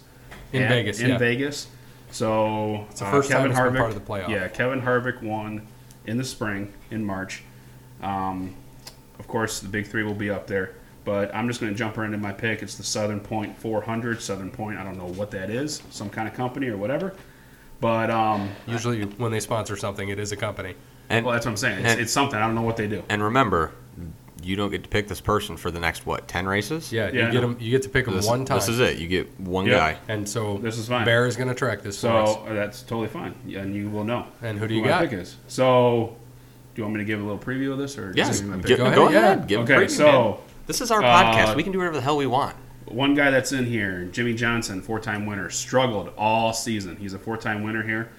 Speaker 1: In
Speaker 3: at-
Speaker 1: Vegas,
Speaker 3: In
Speaker 1: yeah.
Speaker 3: Vegas, so
Speaker 1: It's the first time it's been part of the playoff.
Speaker 3: Yeah, Kevin Harvick won in the spring in March. Um, of course, the big three will be up there, but I'm just going to jump right into my pick. It's the Southern Point 400. Southern Point, I don't know what that is, some kind of company or whatever. But um,
Speaker 1: Usually, when they sponsor something, it is a company.
Speaker 2: And
Speaker 3: well, that's what I'm saying. It's,
Speaker 2: and-
Speaker 3: it's something. I don't know what they do.
Speaker 2: and remember, you don't get to pick this person for the next what ten races.
Speaker 1: Yeah,
Speaker 3: Yeah,
Speaker 1: you get them. You get to pick them
Speaker 2: This,
Speaker 1: one time.
Speaker 2: this is it. You get one
Speaker 3: Yep.
Speaker 2: guy.
Speaker 1: And so
Speaker 3: This is fine.
Speaker 1: Bear is going to track this.
Speaker 3: So uh, that's totally fine, Yeah, and you will know.
Speaker 1: And who do you
Speaker 3: my
Speaker 1: got?
Speaker 3: pick is. So, do you want me to give a little preview of this, or
Speaker 2: Yes.
Speaker 3: just give
Speaker 2: Go,
Speaker 3: pick?
Speaker 1: Go
Speaker 2: go
Speaker 1: ahead,
Speaker 2: ahead.
Speaker 1: yeah.
Speaker 2: Give a
Speaker 3: Okay,
Speaker 2: preview,
Speaker 3: so-
Speaker 2: man. This is our
Speaker 3: uh,
Speaker 2: podcast. We can do whatever the hell we want.
Speaker 3: One guy that's in here, Jimmie Johnson, four-time winner, struggled all season. He's a four-time winner here.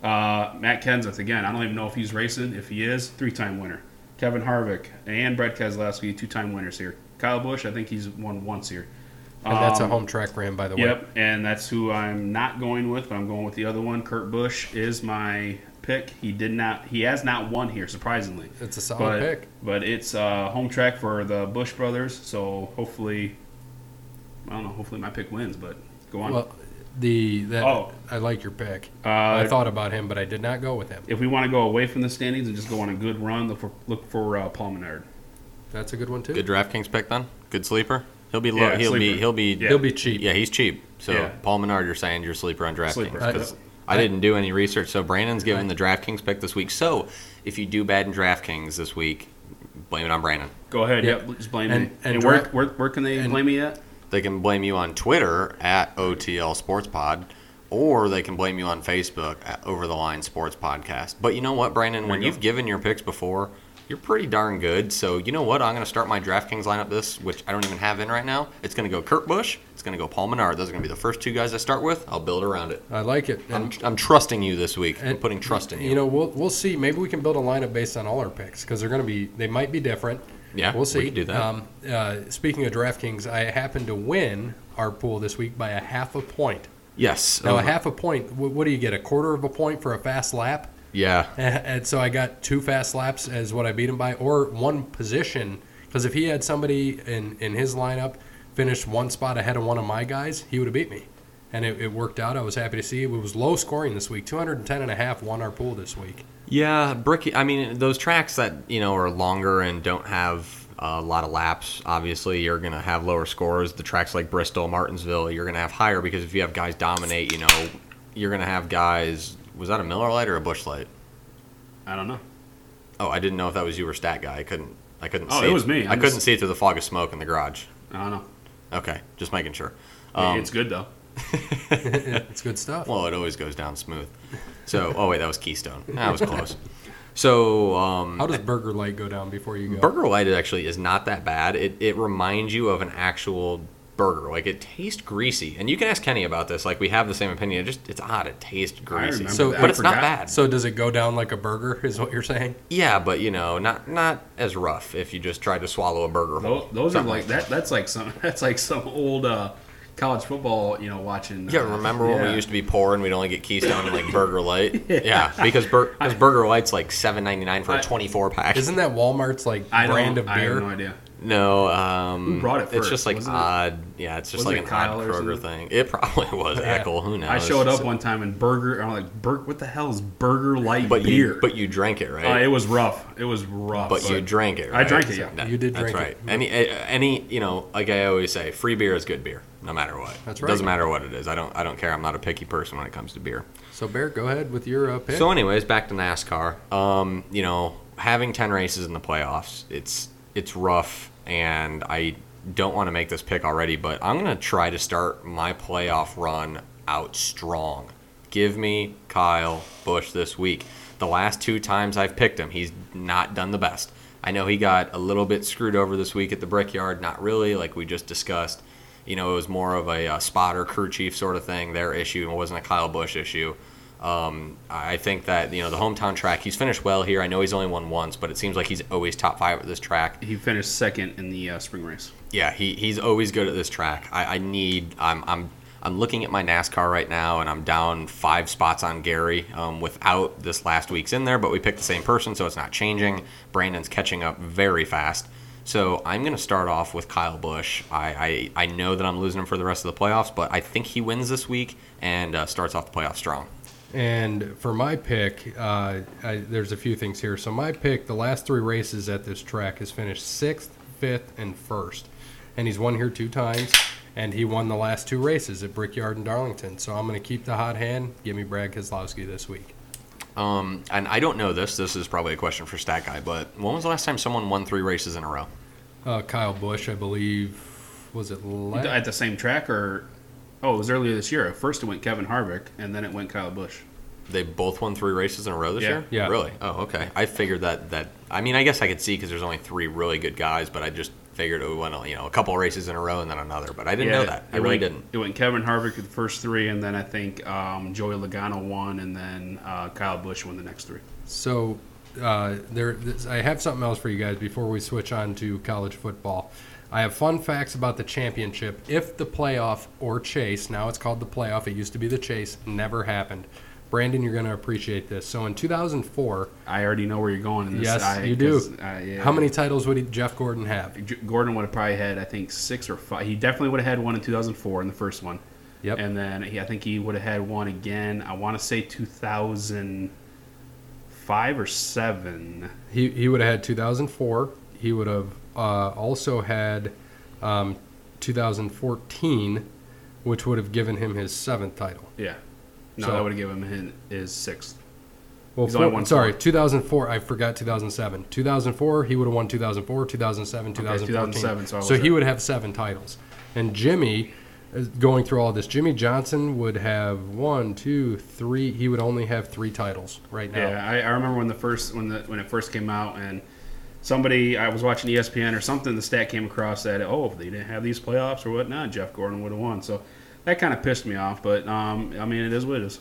Speaker 3: Uh, Matt Kenseth again. I don't even know if he's racing. If he is, three-time winner. Kevin Harvick and Brett Keselowski, two-time winners here. Kyle Busch, I think he's won once here.
Speaker 1: and that's a
Speaker 3: Um,
Speaker 1: home track for him, by the way.
Speaker 3: Yep, and that's who I'm not going with, but I'm going with the other one. Kurt Busch is my pick. He did not. He has not won here, surprisingly.
Speaker 1: It's a solid
Speaker 3: but,
Speaker 1: pick.
Speaker 3: But it's uh, home track for the Busch brothers, so hopefully, I don't know. Hopefully, my pick wins. But go on.
Speaker 1: Well, the that
Speaker 3: Oh.
Speaker 1: I like your pick.
Speaker 3: Uh,
Speaker 1: I thought about him, but I did not go with him.
Speaker 3: if we want to go away from the standings and just go on a good run, look for look for uh, Paul Menard.
Speaker 1: That's a good one too.
Speaker 2: Good DraftKings pick then. Good sleeper. He'll be low.
Speaker 3: Yeah,
Speaker 2: he'll be he'll be
Speaker 3: Yeah.
Speaker 1: He'll be cheap.
Speaker 2: Yeah, he's cheap. So
Speaker 3: Yeah.
Speaker 2: Paul Menard, you're saying you're sleeper on DraftKings
Speaker 3: Sleeper.
Speaker 2: Because
Speaker 1: I-
Speaker 2: I, didn't do any research. So Brandon's giving the DraftKings pick this week. So if you do bad in DraftKings this week, blame it on Brandon.
Speaker 3: Go ahead.
Speaker 1: Yeah.
Speaker 3: Yep. Just blame
Speaker 1: And-
Speaker 3: me.
Speaker 1: and
Speaker 3: And, where,
Speaker 1: dra-
Speaker 3: where where can they
Speaker 1: and-
Speaker 3: blame me at?
Speaker 2: They can blame you on Twitter at OTL Sports Pod, or they can blame you on Facebook at Over the Line Sports Podcast. But you know what, Brandon? When
Speaker 3: you
Speaker 2: you've given your picks before, you're pretty darn good. So you know what? I'm going to start my DraftKings lineup this, which I don't even have in right now. It's going to go Kurt Busch. It's going to go Paul Menard. Those are going to be the first two guys I start with. I'll build around it.
Speaker 1: I like it.
Speaker 2: I'm,
Speaker 1: And,
Speaker 2: I'm trusting you this week. I'm putting trust in you.
Speaker 1: You know, we'll we'll see. Maybe we can build a lineup based on all our picks because they're going to be. They might be different.
Speaker 2: Yeah,
Speaker 1: we'll
Speaker 2: we
Speaker 1: see.
Speaker 2: can do that.
Speaker 1: Um, uh, speaking of DraftKings, I happened to win our pool this week by a half a point.
Speaker 2: yes.
Speaker 1: Now, a half a point. wh- What do you get? A quarter of a point for a fast lap?
Speaker 2: Yeah.
Speaker 1: And so I got two fast laps as what I beat him by, or one position. Because if he had somebody in, in his lineup finish one spot ahead of one of my guys, he would have beat me. And it, it worked out. I was happy to see. It was low scoring this week. 210 and a half won our pool this week.
Speaker 2: Yeah, bricky. I mean, those tracks that you know are longer and don't have a lot of laps. Obviously, you're gonna have lower scores. The tracks like Bristol, Martinsville, you're gonna have higher because if you have guys dominate, you know, you're gonna have guys. Was that a Miller Lite or a Busch Light?
Speaker 3: I don't know.
Speaker 2: Oh, I didn't know if that was you or Stat Guy. I couldn't. I couldn't.
Speaker 3: Oh,
Speaker 2: see
Speaker 3: it was me.
Speaker 2: I
Speaker 3: I'm
Speaker 2: couldn't
Speaker 3: just-
Speaker 2: see it through the fog of smoke in the garage.
Speaker 3: I don't know.
Speaker 2: Okay, just making sure. Um,
Speaker 3: it's good though.
Speaker 1: it's good stuff.
Speaker 2: Well, it always goes down smooth. So, oh wait, that was Keystone. That was close. So, um,
Speaker 1: How does Burger Light go down before you go?
Speaker 2: Burger Light actually is not that bad. It, it reminds you of an actual burger. Like it tastes greasy, and you can ask Kenny about this. Like we have the same opinion. It just it's odd. It tastes greasy.
Speaker 1: So-
Speaker 3: that.
Speaker 2: but
Speaker 3: I
Speaker 2: it's not bad.
Speaker 1: So does it go down like a burger? Is what you're saying?
Speaker 2: yeah, but you know, not not as rough if you just tried to swallow a burger.
Speaker 3: Those,
Speaker 2: whole.
Speaker 3: those are
Speaker 2: Something
Speaker 3: like that. That's like some. That's like some old uh, college football. You know, watching.
Speaker 2: Yeah,
Speaker 3: uh,
Speaker 2: remember when
Speaker 3: yeah.
Speaker 2: we used to be poor and we'd only get Keystone and like Burger Light? yeah. because Bur- cause Burger Light's like seven ninety nine for a
Speaker 3: I-
Speaker 2: twenty four pack.
Speaker 1: Isn't that Walmart's like
Speaker 3: I
Speaker 1: brand
Speaker 3: don't.
Speaker 1: of
Speaker 3: I
Speaker 1: beer?
Speaker 3: have no idea.
Speaker 2: No, um,
Speaker 3: Who brought it
Speaker 2: It's just like
Speaker 3: Wasn't it-
Speaker 2: odd. Yeah, it's just
Speaker 3: wasn't
Speaker 2: like
Speaker 3: it
Speaker 2: an
Speaker 3: Kyle
Speaker 2: odd Kroger thing. It probably was
Speaker 1: Yeah.
Speaker 2: Eckel. Who knows?
Speaker 3: I showed up one time and burger. I'm like, Bur- what the hell is Burger Light
Speaker 2: but
Speaker 3: beer?
Speaker 2: you but you drank it right.
Speaker 3: uh, it was rough. It was rough.
Speaker 2: but you drank it. Right?
Speaker 3: I drank it, yeah.
Speaker 2: That-
Speaker 1: You did
Speaker 2: That's
Speaker 1: drink
Speaker 2: right.
Speaker 1: it.
Speaker 2: Any any you know, like I always say, free beer is good beer, no matter what.
Speaker 1: That's
Speaker 2: It
Speaker 1: right.
Speaker 2: Doesn't matter what it is. I don't I don't care. I'm not a picky person when it comes to beer.
Speaker 1: So Bear, go ahead with your uh, pick.
Speaker 2: So, anyways, back to NASCAR. Um, you know, having ten races in the playoffs, it's it's rough, and I don't want to make this pick already, but I'm gonna try to start my playoff run out strong. Give me Kyle Busch this week. The last two times I've picked him, he's not done the best. I know he got a little bit screwed over this week at the Brickyard, not really, like we just discussed. you know, it was more of a, uh spotter crew chief sort of thing, their issue, and wasn't a Kyle Busch issue. Um, I think that you know the hometown track. He's finished well here. I know he's only won once, but it seems like he's always top five at this track.
Speaker 3: He finished second in the uh, spring race.
Speaker 2: Yeah, he, he's always good at this track. I, I need. I'm I'm I'm looking at my NASCAR right now, and I'm down five spots on Gary um, without this last week's in there. But we picked the same person, so it's not changing. Brandon's catching up very fast. So I'm going to start off with Kyle Busch. I, I, I know that I'm losing him for the rest of the playoffs, but I think he wins this week and uh, starts off the playoffs strong.
Speaker 1: And for my pick, uh, I, there's a few things here. So my pick, the last three races at this track, has finished sixth, fifth, and first, and he's won here two times, and he won the last two races at Brickyard and Darlington. So I'm going to keep the hot hand. Give me Brad Keselowski this week.
Speaker 2: Um, and I don't know this. This is probably a question for Stat Guy, but when was the last time someone won three races in a row?
Speaker 1: Uh, Kyle Busch, I believe, was it last?
Speaker 3: At the same track, or oh, it was earlier this year. First, it went Kevin Harvick, and then it went Kyle Busch.
Speaker 2: They both won three races in a row this
Speaker 3: Yeah.
Speaker 2: year.
Speaker 1: Yeah.
Speaker 2: Really? Oh, okay. I figured that that. I mean, I guess I could see because there's only three really good guys, but I just figured it went you know a couple races in a row and then another. But I didn't know that. I really
Speaker 3: went,
Speaker 2: didn't.
Speaker 3: It went Kevin Harvick the first three, and then I think um, Joey Logano won, and then uh, Kyle Busch won the next three.
Speaker 1: So uh, there, this, I have something else for you guys before we switch on to college football. I have fun facts about the championship. If the playoff or chase, now it's called the playoff, it used to be the chase, never happened. Brandon, you're going to appreciate this. So in 2004,
Speaker 3: I already know where you're going. In this.
Speaker 1: yes,
Speaker 3: I,
Speaker 1: you do.
Speaker 3: uh, yeah.
Speaker 1: How many titles would he, Jeff Gordon have?
Speaker 3: J- Gordon would have probably had, I think, six or five. He definitely would have had one in 2004 in the first one.
Speaker 1: Yep.
Speaker 3: And then he, I think he would have had one again. I want to say 2005 or seven.
Speaker 1: He, he would have had 2004. He would have uh, also had um, 2014, which would have given him his seventh title.
Speaker 3: Yeah. No,
Speaker 1: So-
Speaker 3: that would have given him his, sixth.
Speaker 1: Well, four- sorry, 2004. I forgot 2007. 2004, he would have won 2004, 2007, 2014.
Speaker 3: 2007, so
Speaker 1: so he would have seven titles. And Jimmie, going through all this, Jimmie Johnson would have one, two, three. He would only have three titles right now.
Speaker 3: Yeah, I, I remember when the first when the when it first came out and somebody I was watching ESPN or something. The stat came across that oh if they didn't have these playoffs or whatnot, Jeff Gordon would have won. So that kind of pissed me off. But um, I mean, it is what it is.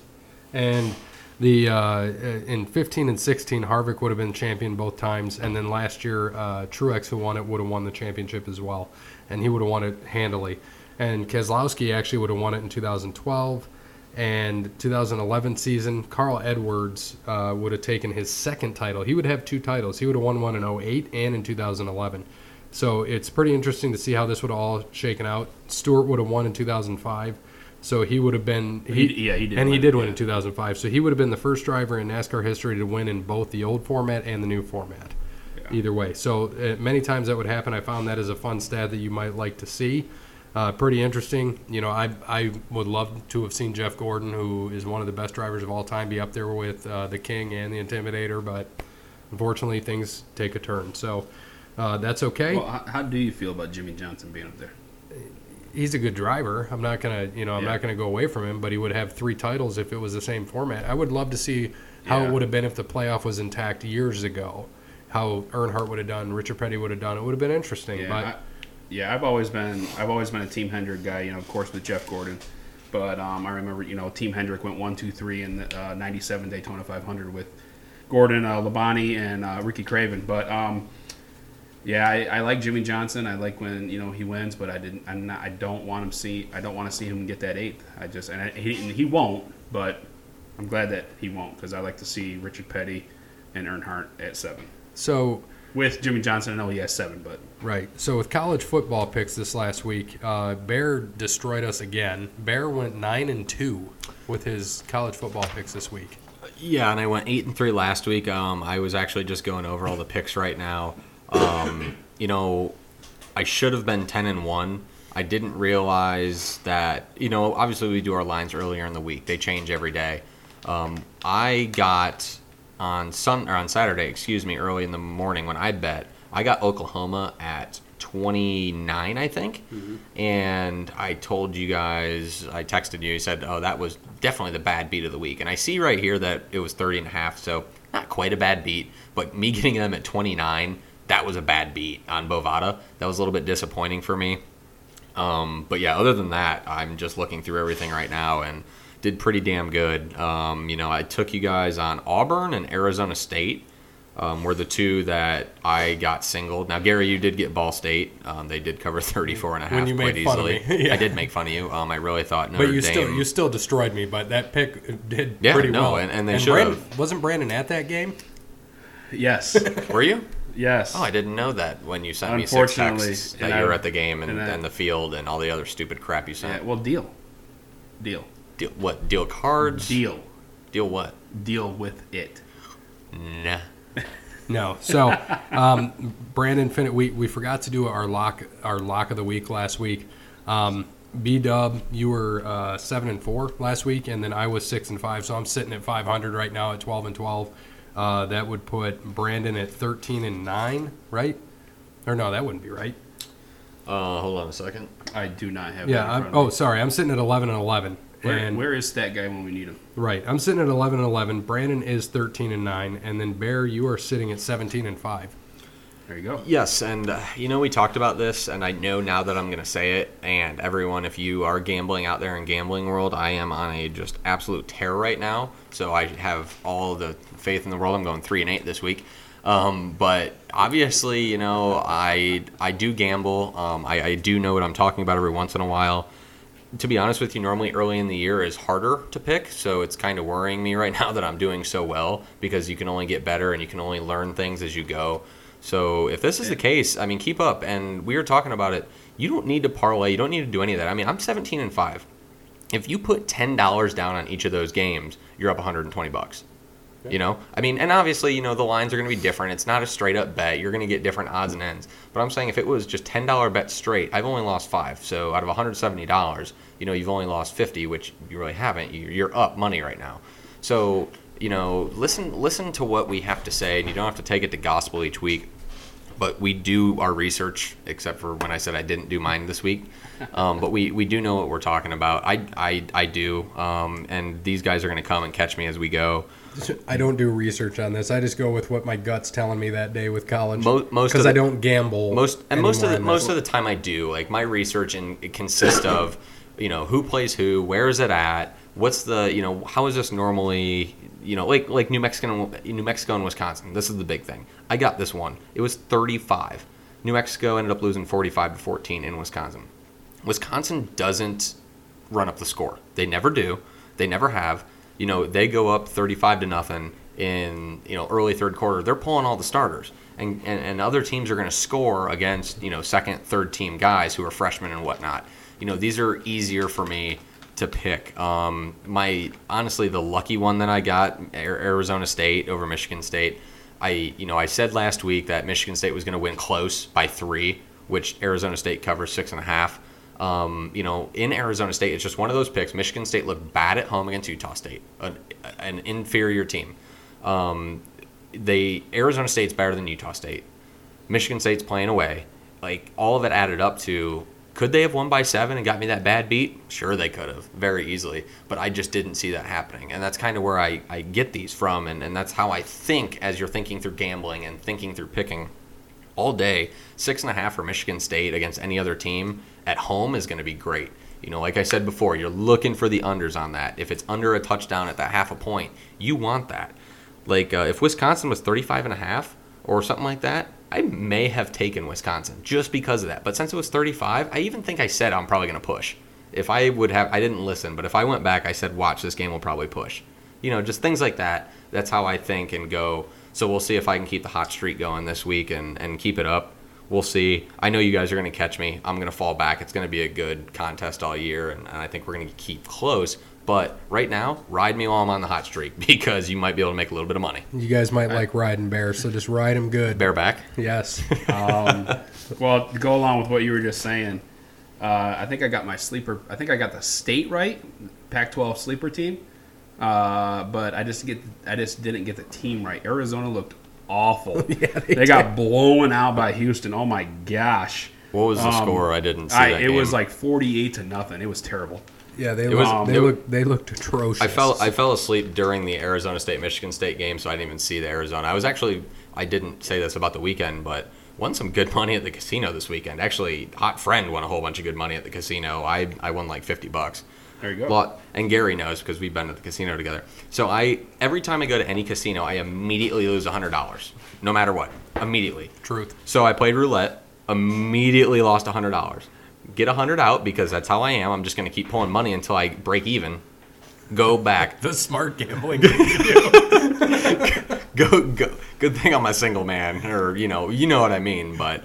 Speaker 1: And the uh, in 15 and 16, Harvick would have been champion both times, and then last year, uh, Truex, who won it, would have won the championship as well, and he would have won it handily. And Keselowski actually would have won it in 2012 and 2011 season. Carl Edwards uh, would have taken his second title. He would have two titles. He would have won one in 08 and in 2011. So it's pretty interesting to see how this would have all shaken out. Stewart would have won in 2005. So he would have been
Speaker 3: He- yeah, he did
Speaker 1: and he did win
Speaker 3: yeah.
Speaker 1: in 2005. So he would have been the first driver in NASCAR history to win in both the old format and the new format. Either way, so uh, many times that would happen. I found that as a fun stat that you might like to see. Uh, pretty interesting. You know, I I would love to have seen Jeff Gordon, who is one of the best drivers of all time, be up there with uh, the King and the Intimidator. But unfortunately, things take a turn. So uh, that's okay.
Speaker 3: Well, how, how do you feel about Jimmie Johnson being up there?
Speaker 1: he's a good driver. I'm not gonna, you know, I'm
Speaker 3: Yeah.
Speaker 1: not gonna go away from him. But he would have three titles if it was the same format. I would love to see how
Speaker 3: Yeah.
Speaker 1: it would have been if the playoff was intact years ago. How Earnhardt would have done, Richard Petty would have done. It would have been interesting.
Speaker 3: Yeah,
Speaker 1: but
Speaker 3: I, yeah, I've always been I've always been a Team Hendrick guy. You know, of course with Jeff Gordon, but um, I remember you know Team Hendrick went one, two, three in the uh, '97 Daytona 500 with Gordon, uh, Labonte, and uh, Ricky Craven. But um, yeah, I, I like Jimmie Johnson. I like when you know he wins, but I didn't. I'm not. I don't want him see. I don't want to see him get that eighth. I just and I, he he won't. But I'm glad that he won't because I like to see Richard Petty and Earnhardt at seven.
Speaker 1: so
Speaker 3: With Jimmie Johnson, I know he has seven, but
Speaker 1: right. So with college football picks this last week, uh, Bear destroyed us again. Bear went nine and two with his college football picks this week.
Speaker 2: Yeah, and I went eight and three last week. Um, I was actually just going over all the picks right now. Um, you know, I should have been ten and one. I didn't realize that. You know, obviously we do our lines earlier in the week. They change every day. Um, I got on sun or on Saturday, excuse me, early in the morning when I bet. I got Oklahoma at 29, I think. And I told you guys, I texted you, you said, oh, that was definitely the bad beat of the week. And I see right here that it was 30 and a half, so not quite a bad beat, but me getting them at 29, that was a bad beat on Bovada. That was a little bit disappointing for me. Um, but yeah, other than that, I'm just looking through everything right now and did pretty damn good. Um, you know, I took you guys on Auburn and Arizona State. Um, were the two that I got singled. Now, Gary, you did get Ball State. Um, they did cover 34 and a half
Speaker 1: When you
Speaker 2: quite
Speaker 1: made fun of
Speaker 2: easily.
Speaker 1: me. Yeah.
Speaker 2: I did make fun of you. Um, I really thought Notre
Speaker 1: But you
Speaker 2: Dame.
Speaker 1: still you still destroyed me. But that pick did
Speaker 2: Yeah,
Speaker 1: pretty
Speaker 2: no,
Speaker 1: well.
Speaker 2: and- and they should
Speaker 1: have. Wasn't Brandon at that game?
Speaker 3: Yes,
Speaker 2: Were you?
Speaker 3: yes.
Speaker 2: Oh, I didn't know that when you sent me six texts that
Speaker 3: and
Speaker 2: you were at the game and,
Speaker 3: and I-
Speaker 2: and the field and all the other stupid crap you
Speaker 3: Yeah,
Speaker 2: sent.
Speaker 3: well, deal, deal,
Speaker 2: Deal, what? Deal cards?
Speaker 3: deal,
Speaker 2: Deal what?
Speaker 3: deal with it.
Speaker 2: Nah.
Speaker 1: No. So, um, Brandon, fin- we we forgot to do our lock our lock of the week last week. Um, B Dub, you were uh, seven and four last week, and then I was six and five. So I'm sitting at 500 right now at 12 and 12. Uh, that would put Brandon at 13 and nine, right? Or no, that wouldn't be right.
Speaker 2: Uh, hold on a second.
Speaker 3: I do not have.
Speaker 1: Yeah.
Speaker 3: that in
Speaker 1: I'm, oh,
Speaker 3: of me.
Speaker 1: sorry. I'm sitting at 11 and 11.
Speaker 3: Where,
Speaker 1: and
Speaker 3: where is that guy when we need him?
Speaker 1: right, I'm sitting at 11 and 11. Brandon is 13 and nine, and then Bear, you are sitting at 17 and five.
Speaker 3: There you go.
Speaker 2: Yes, and uh, you know we talked about this, and I know now that I'm going to say it. And everyone, if you are gambling out there in gambling world, I am on a just absolute tear right now. So I have all the faith in the world. I'm going three and eight this week. Um, but obviously, you know, I I do gamble. Um, I, I do know what I'm talking about every once in a while. To be honest with you, normally early in the year is harder to pick, so it's kind of worrying me right now that I'm doing so well because you can only get better and you can only learn things as you go. So if this is the case, I mean, keep up. And we were talking about it. You don't need to parlay. You don't need to do any of that. I mean, I'm 17 and five. If you put ten dollars down on each of those games, you're up 120 bucks. You know, I mean, and obviously, you know, the lines are going to be different. It's not a straight up bet. You're going to get different odds and ends. But I'm saying if it was just ten dollar bet straight, I've only lost five. So out of 170 dollars, you know, you've only lost 50, which you really haven't. You- You're up money right now. So you know, listen, listen to what we have to say, and you don't have to take it to gospel each week but we do our research, except for when I said I didn't do mine this week. Um, but we, we do know what we're talking about. I, I, I do. Um, and these guys are going to come and catch me as we go.
Speaker 1: I don't do research on this. I just go with what my gut's telling me that day with college.
Speaker 2: Mo- most
Speaker 1: because I don't gamble.
Speaker 2: Most and most of the most of the time I do. Like my research and it consists of, you know, who plays who, where is it at, what's the, you know, how is this normally, you know, like like New Mexico, New Mexico and Wisconsin. This is the big thing. I got this one. It was 35. New Mexico ended up losing 45 to 14 in Wisconsin. Wisconsin doesn't run up the score. They never do. They never have. You know, they go up 35 to nothing in, you know, early third quarter. They're pulling all the starters. And, and, and other teams are going to score against, you know, second, third team guys who are freshmen and whatnot. You know, these are easier for me to pick. Um, my honestly, the lucky one that I got, Arizona State over Michigan State. I, you know, I said last week that Michigan State was going to win close by three, which Arizona State covers six and a half. Um, you know, in Arizona State, it's just one of those picks. Michigan State looked bad at home against Utah State, an, an inferior team. Um, they Arizona State's better than Utah State. Michigan State's playing away. Like all of it added up to could they have won by seven and got me that bad beat? Sure, they could have very easily, but I just didn't see that happening. And that's kind of where I, I get these from, and, and that's how I think as you're thinking through gambling and thinking through picking all day. Six and a half for Michigan State against any other team at home is going to be great. You know, like I said before, you're looking for the unders on that. If it's under a touchdown at that half a point, you want that. Like uh, if Wisconsin was 35 and a half or something like that, I may have taken Wisconsin just because of that. But since it was 35, I even think I said I'm probably going to push. If I would have, I didn't listen, but if I went back, I said, watch, this game will probably push. You know, just things like that. That's how I think and go. So we'll see if I can keep the hot streak going this week and, and keep it up. We'll see. I know you guys are going to catch me. I'm going to fall back. It's going to be a good contest all year, and, and I think we're going to keep close. But right now, ride me while I'm on the hot streak because you might be able to make a little bit of money.
Speaker 1: You guys might like riding bears, so just ride them good.
Speaker 2: Bareback.
Speaker 1: Yes.
Speaker 3: Um, well, to go along with what you were just saying, uh, I think I got my sleeper. I think I got the state right, Pac-12 sleeper team, uh, but I just get I just didn't get the team right. Arizona looked awful.
Speaker 1: Yeah,
Speaker 3: they
Speaker 1: they
Speaker 3: got blown out by Houston. Oh my gosh!
Speaker 2: What was the
Speaker 3: Um,
Speaker 2: score? I didn't see
Speaker 3: I,
Speaker 2: that
Speaker 3: it was like forty-eight to nothing. It was terrible.
Speaker 1: Yeah, they
Speaker 2: It
Speaker 1: looked,
Speaker 2: was-
Speaker 1: they
Speaker 2: it-
Speaker 1: looked they looked atrocious.
Speaker 2: I fell I fell asleep during the Arizona State Michigan State game, so I didn't even see the Arizona. I was actually I didn't say this about the weekend, but won some good money at the casino this weekend. Actually, hot friend won a whole bunch of good money at the casino. I I won like fifty bucks.
Speaker 3: There you go.
Speaker 2: Lot, and Gary knows because we've been to the casino together. So I every time I go to any casino, I immediately lose hundred dollars, no matter what. Immediately.
Speaker 1: Truth.
Speaker 2: So I played roulette, immediately lost hundred dollars. Get a hundred out because that's how I am. I'm just gonna keep pulling money until I break even. Go back.
Speaker 1: The smart gambling. thing to do.
Speaker 2: go go. Good thing I'm a single man, or you know, you know what I mean. But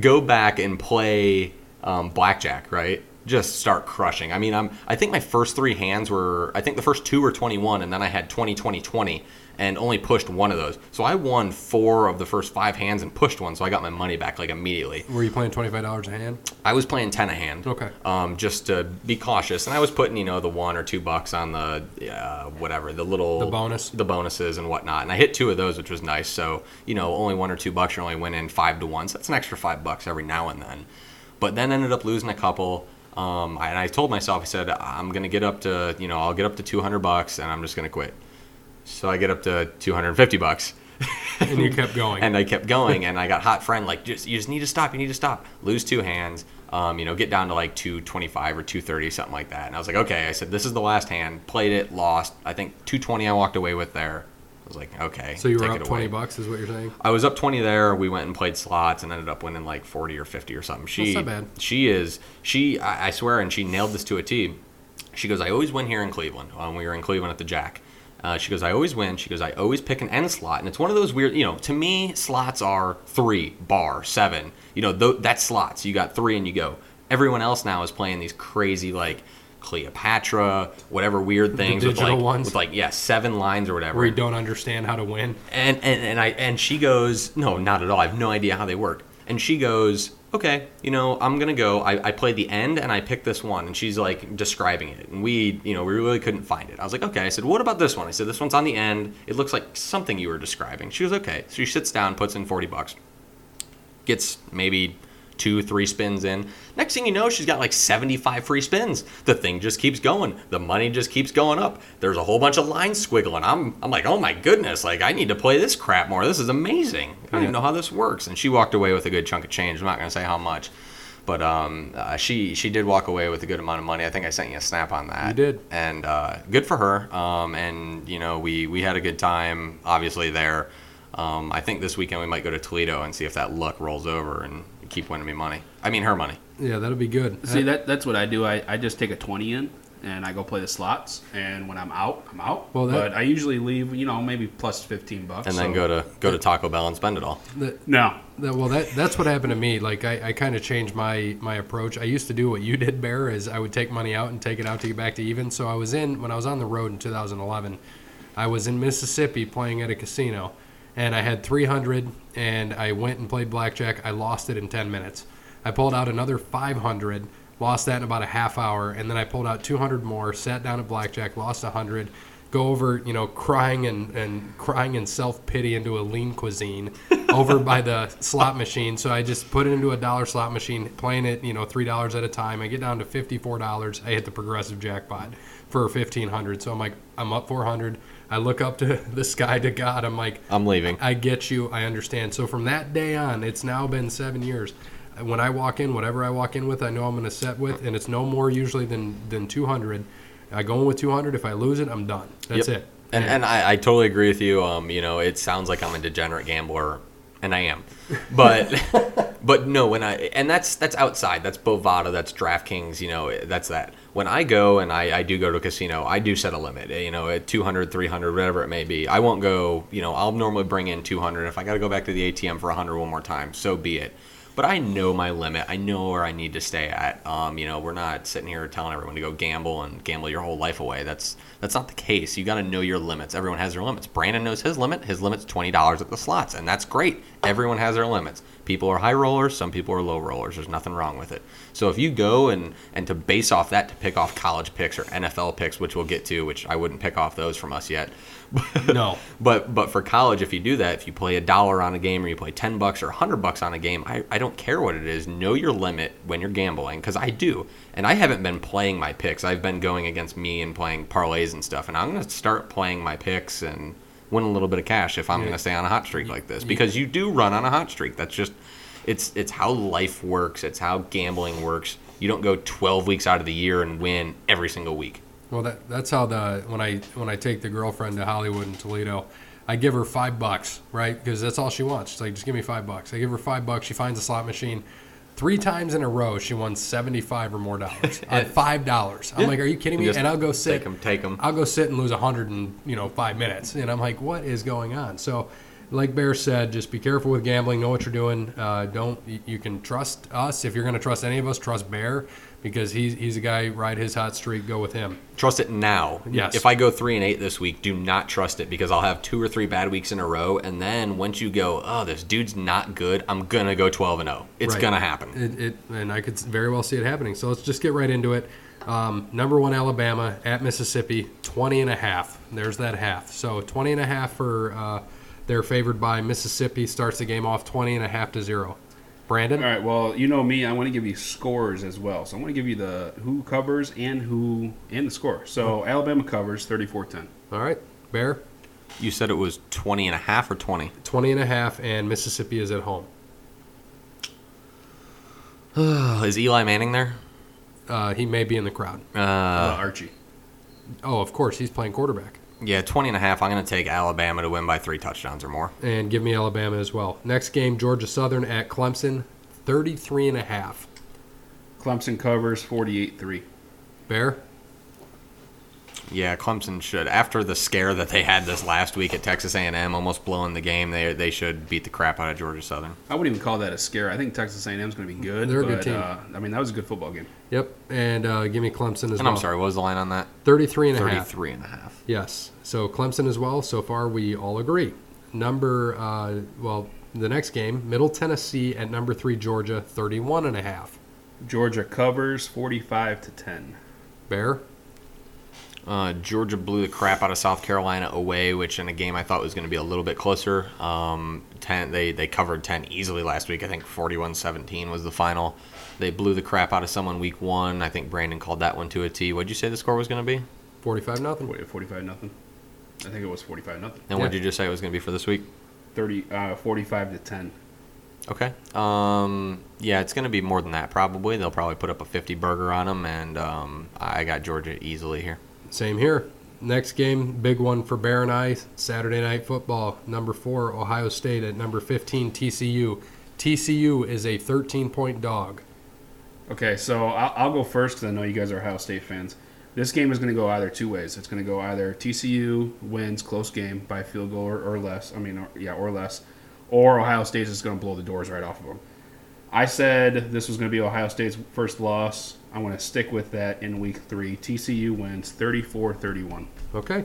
Speaker 2: go back and play um, blackjack, right? Just start crushing. I mean, I'm. I think my first three hands were. I think the first two were 21, and then I had 20, 20, 20, and only pushed one of those. So I won four of the first five hands and pushed one, so I got my money back like immediately.
Speaker 1: Were you playing twenty five dollars a hand?
Speaker 2: I was playing ten a hand.
Speaker 1: Okay.
Speaker 2: Um, just to be cautious, and I was putting you know the one or two bucks on the uh, whatever the little
Speaker 1: The bonus?
Speaker 2: the bonuses and whatnot, and I hit two of those, which was nice. So you know only one or two bucks, you're only winning five to one, so that's an extra five bucks every now and then. But then ended up losing a couple. Um, and I told myself, I said, I'm gonna get up to you know I'll get up to 200 bucks, and I'm just gonna quit. So I get up to 250 bucks.
Speaker 1: And you kept going.
Speaker 2: and I kept going, and I got hot friend like, just you just need to stop. You need to stop. Lose two hands. Um, you know, get down to like 225 or 230, something like that. And I was like, okay. I said, this is the last hand. Played it, lost. I think 220. I walked away with there. I was like, okay.
Speaker 1: so you were up
Speaker 2: away.
Speaker 1: twenty bucks, is what you're saying?
Speaker 2: I was up 20 there. We went and played slots and ended up winning like 40 or 50 or something. She,
Speaker 1: not bad.
Speaker 2: She is, she, I, I swear, and she nailed this to a T. She goes, I always win here in Cleveland when we were in Cleveland at the Jack. Uh, she goes, I always win. She goes, I always pick an end slot. And it's one of those weird, you know, to me, slots are three, bar, seven. You know, th- that's slots. You got three and you go. Everyone else now is playing these crazy, like, Cleopatra, whatever weird things with
Speaker 1: digital
Speaker 2: like,
Speaker 1: ones?
Speaker 2: with like, yeah, seven lines or whatever
Speaker 1: Where you don't understand how to win.
Speaker 2: and, and and I and she goes, no, not at all. I have no idea how they work. And she goes, okay, you know, I'm gonna go. I, I played the end and I picked this one, and she's like describing it, and we, you know, we really couldn't find it. I was like, okay. I said, what about this one? I said, this one's on the end. It looks like something you were describing. She goes, okay. So she sits down, puts in forty bucks, gets maybe two, three spins in. Next thing you know, she's got like 75 free spins. The thing just keeps going. The money just keeps going up. There's a whole bunch of lines squiggling. I'm, I'm like, oh my goodness, like I need to play this crap more. This is amazing. I don't even know how this works. And she walked away with a good chunk of change. I'm not going to say how much. But um, uh, she she did walk away with a good amount of money. I think I sent you a snap on that.
Speaker 1: You did.
Speaker 2: and uh, good for her. Um, and you know we we had a good time. Obviously there. Um, I think this weekend we might go to Toledo and see if that luck rolls over and keep winning me money. I mean her money.
Speaker 1: Yeah, that'll be good.
Speaker 3: See that that's what I do. I, I just take a twenty in and I go play the slots. And when I'm out, I'm out.
Speaker 1: Well, that-
Speaker 3: but I usually leave, you know, maybe plus fifteen bucks.
Speaker 2: And then
Speaker 3: so-
Speaker 2: go to go to Taco Bell and spend it all.
Speaker 1: That-
Speaker 3: No,
Speaker 1: That, well, that that's what happened to me. Like I, I kind of changed my my approach. I used to do what you did, Bear, is I would take money out and take it out to get back to even. So I was in when I was on the road in 2011. I was in Mississippi playing at a casino, and I had 300, and I went and played blackjack. I lost it in 10 minutes. I pulled out another 500, lost that in about a half hour, and then I pulled out 200 more, sat down at blackjack, lost 100. Go over, you know, crying and, and crying in self pity into a lean cuisine over by the slot machine. So I just put it into a dollar slot machine, playing it, you know, three dollars at a time. I get down to fifty four dollars. I hit the progressive jackpot for fifteen hundred. So I'm like, I'm up four hundred. I look up to the sky to God. I'm like,
Speaker 2: I'm leaving.
Speaker 1: I get you. I understand. So from that day on, it's now been seven years. When I walk in, whatever I walk in with, I know I'm going to set with, and it's no more usually than than 200. I go in with 200. If I lose it, I'm done. That's
Speaker 2: Yep.
Speaker 1: it.
Speaker 2: And, and I, I totally agree with you. Um, you know, it sounds like I'm a degenerate gambler, and I am. But but no, when I and that's that's outside. That's Bovada. That's DraftKings. You know, that's that. When I go and I, I do go to a casino, I do set a limit. Eh, you know, at 200, 300, whatever it may be. I won't go. You know, I'll normally bring in 200. If I got to go back to the ATM for 100 one more time, so be it. But I know my limit. I know where I need to stay at. Um, you know, we're not sitting here telling everyone to go gamble and gamble your whole life away. That's that's not the case. You got to know your limits. Everyone has their limits. Brandon knows his limit. His limit's twenty dollars at the slots, and that's great. Everyone has their limits. People are high rollers. Some people are low rollers. There's nothing wrong with it. So if you go and and to base off that to pick off college picks or NFL picks, which we'll get to, which I wouldn't pick off those from us yet.
Speaker 1: No.
Speaker 2: But but for college, if you do that, if you play a dollar on a game or you play ten bucks or hundred bucks on a game, I, I don't care what it is. Know your limit when you're gambling, because I do. And I haven't been playing my picks. I've been going against me and playing parlays and stuff. And I'm gonna start playing my picks and win a little bit of cash if I'm
Speaker 1: Yeah.
Speaker 2: gonna stay on a hot streak like this. Because you do run on a hot streak. That's just It's it's how life works. It's how gambling works. You don't go 12 weeks out of the year and win every single week.
Speaker 1: Well, that, that's how the when I when I take the girlfriend to Hollywood and Toledo, I give her five bucks, right? Because that's all she wants. She's like, just give me five bucks. I give her five bucks. She finds a slot machine. Three times in a row, she won seventy-five or more dollars on five dollars. I'm like, are you kidding me?
Speaker 2: Just
Speaker 1: And I'll go sit.
Speaker 2: Take them, take them.
Speaker 1: I'll go sit and lose a hundred in you know five minutes, and I'm like, what is going on? So, like Bear said, just be careful with gambling. Know what you're doing. Uh, don't you can trust us if you're going to trust any of us. Trust Bear because he's he's a guy. Ride his hot streak. Go with him.
Speaker 2: Trust it now.
Speaker 1: Yes.
Speaker 2: If I go three and eight this week, do not trust it because I'll have two or three bad weeks in a row, and then once you go, oh, this dude's not good, I'm gonna go 12 and 0. It's
Speaker 1: Right.
Speaker 2: gonna happen.
Speaker 1: It, it and I could very well see it happening. So let's just get right into it. Um, number one, Alabama at Mississippi, 20 and a half. There's that half. So 20 and a half for uh, they're favored by Mississippi. Starts the game off 20 and a half to zero. Brandon,
Speaker 3: All right. Well, you know me. I want to give you scores as well. So I want to give you the who covers and who and the score. So Alabama covers 34-10.
Speaker 1: all right. Bear,
Speaker 2: You said it was 20 and a half or 20.
Speaker 1: 20 and a half, and Mississippi is at home.
Speaker 2: Is Eli Manning there?
Speaker 1: Uh, he may be in the crowd.
Speaker 3: Uh,
Speaker 2: Uh,
Speaker 3: Archie.
Speaker 1: Oh, of course, he's playing quarterback.
Speaker 2: Yeah, 20 and a half. I'm gonna take Alabama to win by three touchdowns or more.
Speaker 1: And give me Alabama as well. Next game, Georgia Southern at Clemson, 33 and a half.
Speaker 3: Clemson covers 48-3.
Speaker 1: Bear,
Speaker 2: Yeah, Clemson should. After the scare that they had this last week at Texas A&M, almost blowing the game, they they should beat the crap out of Georgia Southern.
Speaker 3: I wouldn't even call that a scare. I think Texas A&M is going to be good.
Speaker 1: They're a
Speaker 3: but,
Speaker 1: good team.
Speaker 3: Uh, I mean, that was a good football game.
Speaker 1: Yep, and uh, give me Clemson as
Speaker 2: And
Speaker 1: well.
Speaker 2: I'm sorry, what was the line on that?
Speaker 1: 33 and a half.
Speaker 2: 33 and a half.
Speaker 1: Yes. So Clemson as well. So far, we all agree. Number, uh, well, the next game, Middle Tennessee at number three, Georgia, 31 and a half.
Speaker 3: Georgia covers 45 to 10.
Speaker 1: Bear,
Speaker 2: Uh, Georgia blew the crap out of South Carolina away, which in a game I thought was going to be a little bit closer. Um, 10, they, they covered 10 easily last week. I think 41 17 was the final. They blew the crap out of someone week one. I think Brandon called that one to a T. What'd you say the score was going to be?
Speaker 1: 45 nothing.
Speaker 3: 40 45 nothing. I think it was 45 nothing.
Speaker 2: And what
Speaker 1: did
Speaker 2: you just say it was going to be for this week?
Speaker 3: 30 uh, 45 to 10.
Speaker 2: Okay. Um, yeah, it's going to be more than that probably. They'll probably put up a 50 burger on them, and um, I got Georgia easily here.
Speaker 1: Same here. Next game, big one for Bear and I, Saturday Night Football. Number four, Ohio State at number 15, TCU. TCU is a 13 point dog.
Speaker 3: Okay, so I'll, I'll go first because I know you guys are Ohio State fans. This game is going to go either two ways. It's going to go either TCU wins close game by field goal or, or less. I mean, or, yeah, or less, or Ohio State is going to blow the doors right off of them. I said this was going to be Ohio State's first loss. I want to stick with that in week three. TCU wins 34 31.
Speaker 1: Okay.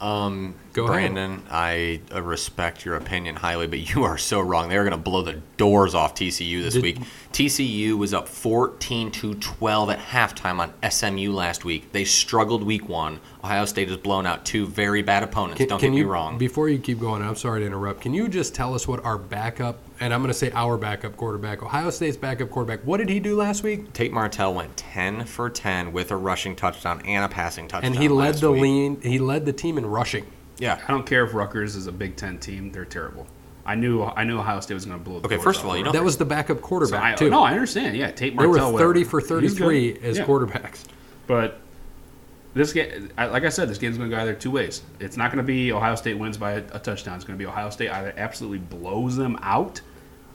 Speaker 2: Um,
Speaker 1: Go ahead.
Speaker 2: Brandon, I uh, respect your opinion highly, but you are so wrong. They are going to blow the doors off TCU this
Speaker 1: Did-
Speaker 2: week. TCU was up 14 to 12 at halftime on SMU last week. They struggled week one. Ohio State has blown out two very bad opponents. Don't get
Speaker 1: you,
Speaker 2: me wrong.
Speaker 1: Before you keep going, I'm sorry to interrupt. Can you just tell us what our backup, and I'm going to say our backup quarterback, Ohio State's backup quarterback, what did he do last week?
Speaker 2: Tate Martell went 10 for 10 with a rushing touchdown and a passing touchdown.
Speaker 1: And he led the
Speaker 2: week.
Speaker 1: lean. He led the team in rushing.
Speaker 2: Yeah.
Speaker 3: I don't care if Rutgers is a Big Ten team; they're terrible. I knew I knew Ohio State was going to blow. The
Speaker 2: Okay,
Speaker 3: doors
Speaker 2: first of all, you know-
Speaker 1: That was the backup
Speaker 3: So
Speaker 1: quarterback
Speaker 3: I,
Speaker 1: too.
Speaker 3: no, I understand. Yeah, Tate
Speaker 1: they were
Speaker 3: uh,
Speaker 1: 30
Speaker 3: whatever.
Speaker 1: for 33 as
Speaker 3: Yeah.
Speaker 1: quarterbacks.
Speaker 3: But this game, like I said, this game's going to go either two ways. It's not going to be Ohio State wins by a, a touchdown. It's going to be Ohio State either absolutely blows them out,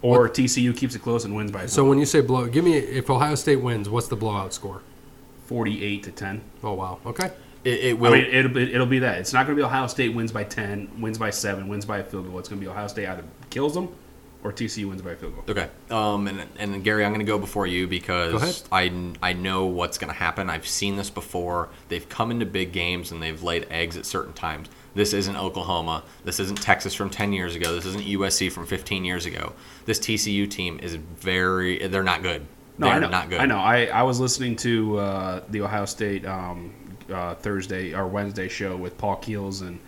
Speaker 3: or TCU keeps it close and wins by
Speaker 1: So when you say blow, give me if Ohio State wins, what's the blowout score?
Speaker 3: forty-eight to ten.
Speaker 1: Oh wow. Okay.
Speaker 2: It, it
Speaker 3: I
Speaker 2: will.
Speaker 3: mean, it'll be, it'll be that. It's not going to be Ohio State wins by ten, wins by seven, wins by a field goal. It's going to be Ohio State either kills them, or TCU wins by a field goal.
Speaker 2: Okay. Um, and, and Gary, I'm going to go before you because. I, I know what's going to happen. I've seen this before. They've come into big games and they've laid eggs at certain times. This isn't Oklahoma. This isn't Texas from 10 years ago. This isn't USC from 15 years ago. This TCU team is very, they're not good.
Speaker 3: No,
Speaker 2: they're
Speaker 3: I know.
Speaker 2: not good.
Speaker 3: I know. I, I was listening to uh, the Ohio State um, uh, Thursday or Wednesday show with Paul Keels and